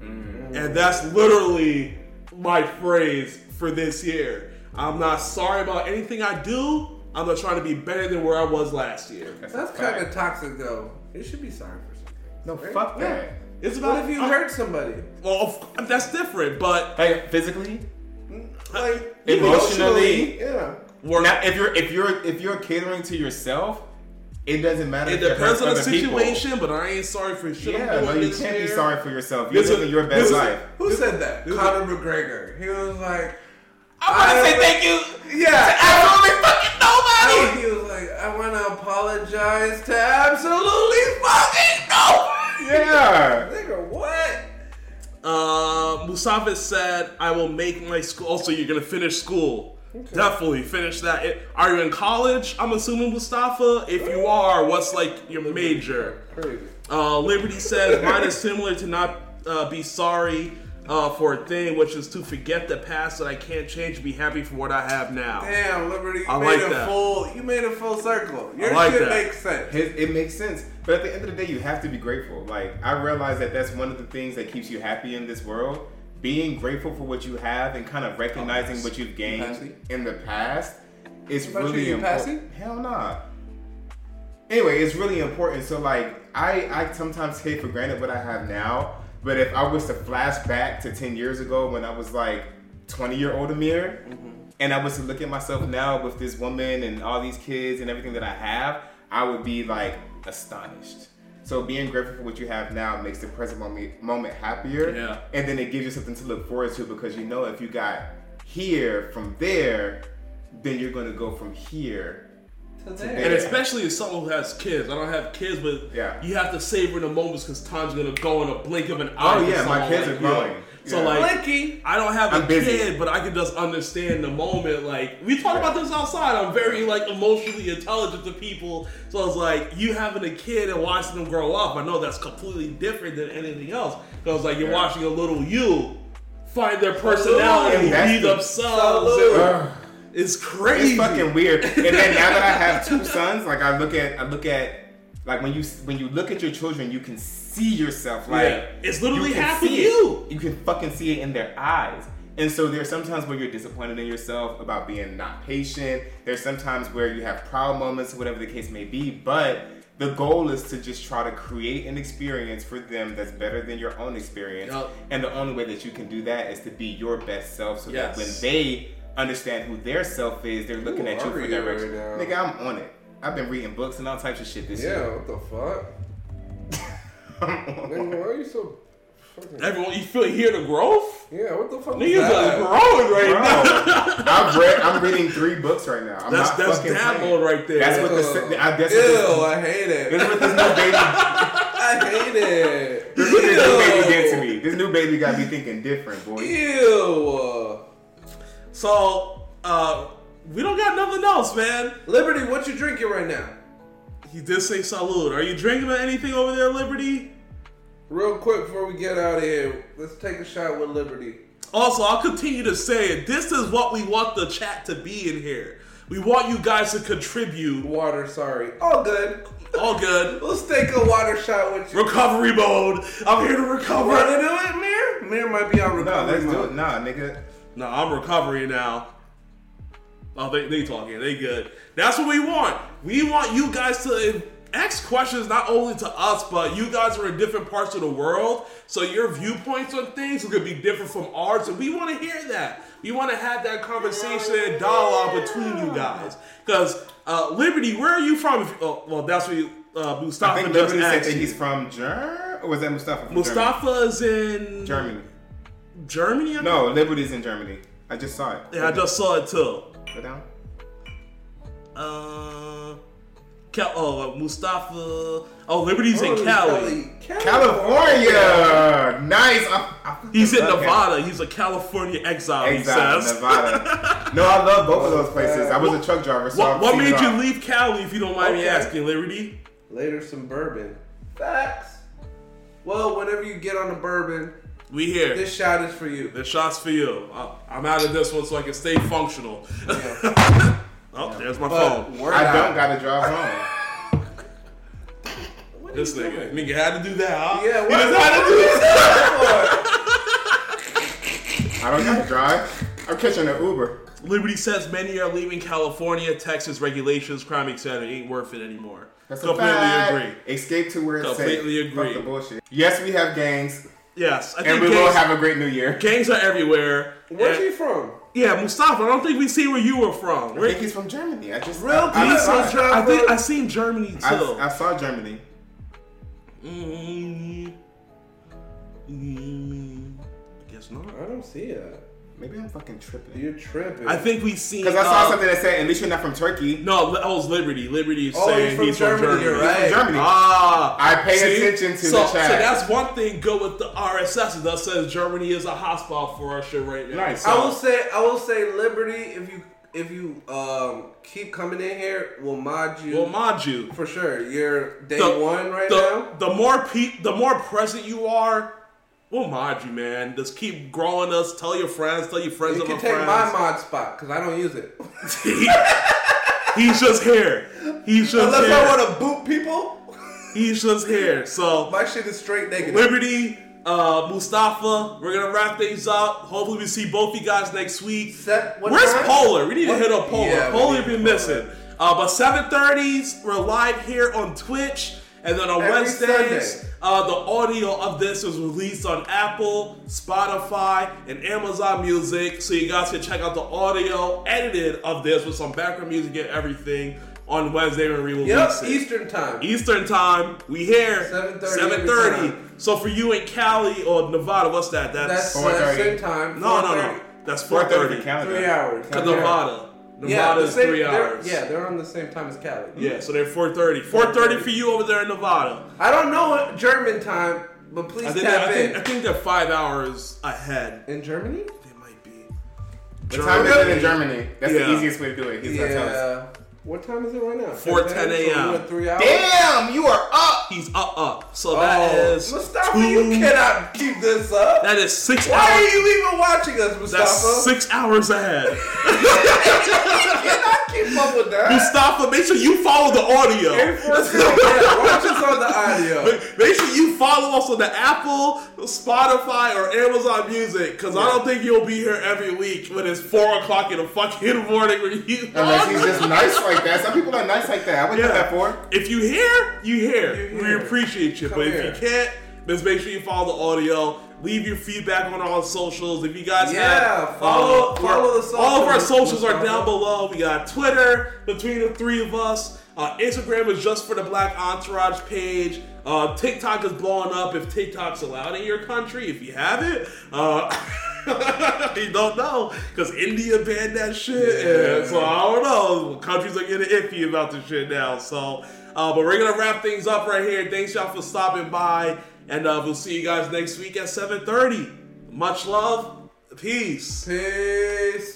And that's literally my phrase for this year. I'm not sorry about anything I do. I'm not trying to be better than where I was last year. That's kind of toxic, though. You should be sorry for something. No, fuck that. It's about What if you uh, hurt somebody? Well, of- that's different, but Like physically, Like Emotionally? yeah. We're now if you're if you're if you're catering to yourself, it doesn't matter. It depends on the other people. situation, but I ain't sorry for shit Yeah, no, you can't year. be sorry for yourself. You're This is- your best is- life. Who said that? Conor McGregor. He was like, I want to say thank you. yeah. Absolutely fucking I, nobody. he was like, I want to apologize to absolutely fucking nobody. Yeah. Nigga, what? Uh, Mustafa said, "I will make my school." Also, you're gonna finish school. Definitely finish that. It- Are you in college? I'm assuming Mustafa. If you are, what's like your major? Crazy. Uh, Liberty says mine is similar to not uh, be sorry uh, for a thing, which is to forget the past that I can't change be happy for what I have now. Damn, Liberty, you I made like a that. full, you made a full circle. Your like shit that. makes sense. It, it makes sense, but at the end of the day, you have to be grateful. Like I realize that that's one of the things that keeps you happy in this world. Being grateful for what you have and kind of recognizing what you've gained in the past is really important. Hell nah. Anyway, it's really important. So like, I I sometimes take for granted what I have now. But if I was to flash back to ten years ago when I was like twenty year old Amir, and I was to look at myself now with this woman and all these kids and everything that I have, I would be like astonished. So being grateful for what you have now makes the present moment moment happier. Yeah. And then it gives you something to look forward to because you know if you got here from there, then you're gonna go from here. To there. And especially as someone who has kids, I don't have kids, but Yeah. you have to savor the moments because time's gonna go in a blink of an oh, eye. Oh, yeah, my kids like are you. growing. So Yeah. like, Blinky. I don't have a I'm busy. kid, but I can just understand the moment. Like we talk about this outside. I'm very like emotionally intelligent to people, so it's like you having a kid and watching them grow up. I know that's completely different than anything else because like you're Yeah. watching a little you find their personality, That's be the- themselves. Salute. It's crazy. It's fucking weird. And then now that I have two sons, like I look at, I look at, like when you when you look at your children, you can see yourself. Like Yeah. It's literally you half of see it. you. You can fucking see it in their eyes. And so there's sometimes where you're disappointed in yourself about being not patient. There's sometimes where you have proud moments, whatever the case may be. But the goal is to just try to create an experience for them that's better than your own experience. Yup. And the only way that you can do that is to be your best self so Yes. that when they understand who their self is, they're looking at you for you direction. right? Nigga, I'm on it. I've been reading books and all types of shit this Yeah, year. what the fuck? Nigga, why are you so fucking? Everyone, you feel hear the growth? Yeah, what the fuck? was Niggas that? are growing right Bro, now. I've read. I'm reading three books right now. I'm That's not that's fucking dad playing. right there. That's what Ugh. the. I, that's Ew, what I hate this, this it. is what this new baby. I hate it. This is what this new baby did to me. This new baby got me thinking different, boy. Ew. So, uh, we don't got nothing else, man. Liberty, what you drinking right now? He did say salute. Are you drinking anything over there, Liberty? Real quick before we get out of here, let's take a shot with Liberty. Also, I'll continue to say it. This is what we want the chat to be in here. We want you guys to contribute. Water, sorry. All good. All good. Let's take a water shot with you. Recovery mode. I'm here to recover. Want to do it, Mir? Mir might be on No, recovery let's do it. Nah, nigga. No, I'm recovering now. Oh, they, they talking. They good. That's what we want. We want you guys to ask questions not only to us, but you guys are in different parts of the world. So your viewpoints on things are going to be different from ours. And we want to hear that. We want to have that conversation and dialogue between you guys. Because, uh, Liberty, where are you from? If, oh, well, that's what you, uh, I think just Liberty said that he's from Germany. Or was that Mustafa? From Mustafa is in Germany. Germany. No, Liberty's in Germany. I just saw it. Yeah, I just saw it too. Go down. Uh, Cal- oh, uh, Mustafa. Oh, Liberty's in Cali. Cali. California. Nice. I, I He's in okay. Nevada. He's a California exile. Exile, he says. Nevada. no, I love both of those places. I was a truck driver, so What, what made it you leave Cali, if you don't mind me asking, Liberty? Later, some bourbon. Facts. Well, whenever you get on a bourbon, We here. this shot is for you. The shot's for you. I, I'm out of this one so I can stay functional. oh, there's my But phone. I out. don't gotta drive home. This nigga, nigga had to do that. Huh? Yeah, He what, just what, had to do is that. that I don't gotta drive. I'm catching an Uber. Liberty says many are leaving California, Texas regulations, crime, etc. Ain't worth it anymore. That's a Completely fact. agree. Escape to where it's Completely safe. agree. Fuck the bullshit. Yes, we have gangs, Yes, I and think we gangs, will have a great new year. gangs are everywhere. for? Where's And- he from? Yeah, Mustafa. I don't think we see where you were from. I think he's from Germany. I just Real I, I, saw, I'm I think I seen Germany too. I, I saw Germany. Mm, mm, I guess not. I don't see it. Maybe I'm fucking tripping. You're tripping. I think we've seen. Because I saw uh, something that said, at least you're not from Turkey. No, that was Liberty. Liberty is Oh, saying he's from he's Germany, from Germany. you're right. From Germany. Ah, I pay see? attention to so, the chat. So that's one thing. Go with the RSS. that says Germany is a hotspot for our shit right now. Nice. So, I will say, I will say, Liberty. If you if you um keep coming in here, we'll mod you We'll mod you, for sure. You're day the, one right the, now. the more pe- the more present you are, we'll mod you, man. Just keep growing us. Tell your friends. Tell your friends You of can take friends. my mod spot because I don't use it. He's just here. He's just Unless here. I want to boot people, He's just here. So my shit is straight negative. Liberty, uh, Mustafa, we're gonna wrap things up. Hopefully, we see both of you guys next week. Set- what Where's time? Polar? We need to hit up Polar. Yeah, Polar been missing. Uh, but 7:30s, we're live here on Twitch, and then on Every Wednesdays, uh, the audio of this is released on Apple, Spotify, and Amazon Music. So you guys can check out the audio edited of this with some background music and everything on Wednesday when we release Yep, it. Eastern time. Eastern time, we here 7:30 Seven every thirty. time. So for you in Cali or Nevada, what's that? That's, That's uh, 4:30. same time. no, no, no. That's four 4:30 thirty. Three hours. To Yeah. Nevada. Yeah, Nevada the is same- three they're- hours. Yeah, they're on the same time as Cali. Yeah, so they're four thirty. Four thirty for you over there in Nevada. I don't know German time, but please I think, tap I think in. I think they're five hours ahead. in Germany? They might be. What time is in Germany? That's Yeah. the easiest way to do it. He's gonna. Yeah. What time is it right now? 4:10 So we a.m.. went three hours. Damn, you are up. He's up, up. So that Oh, is Mustafa, two. you cannot keep this up. That is six Why are you even watching us, Mustafa? That's six hours ahead. you cannot keep up with that. Mustafa, make sure you follow the audio. yeah, watch us on the audio. Make- Make sure you follow us on the Apple, Spotify, or Amazon Music, because I don't think you'll be here every week when it's four o'clock in the fucking morning when you. Unless he's just nice like that. Some people are nice like that. I wouldn't Yeah. have that for. If you hear, you hear. You We appreciate you. Come but if you can't, just make sure you follow the audio. Leave your feedback on our socials. If you guys Yeah, have, follow- follow the All of our socials, socials are down below. We got Twitter between the three of us. Uh, Instagram is just for the Black Entourage page. Uh, TikTok is blowing up. If TikTok's allowed in your country, if you have it, uh, you don't know because India banned that shit. Yeah. So I don't know. Countries are getting iffy about this shit now. So, uh, but we're gonna wrap things up right here. Thanks y'all for stopping by, and uh, we'll see you guys next week at 7:30. Much love, peace. Peace.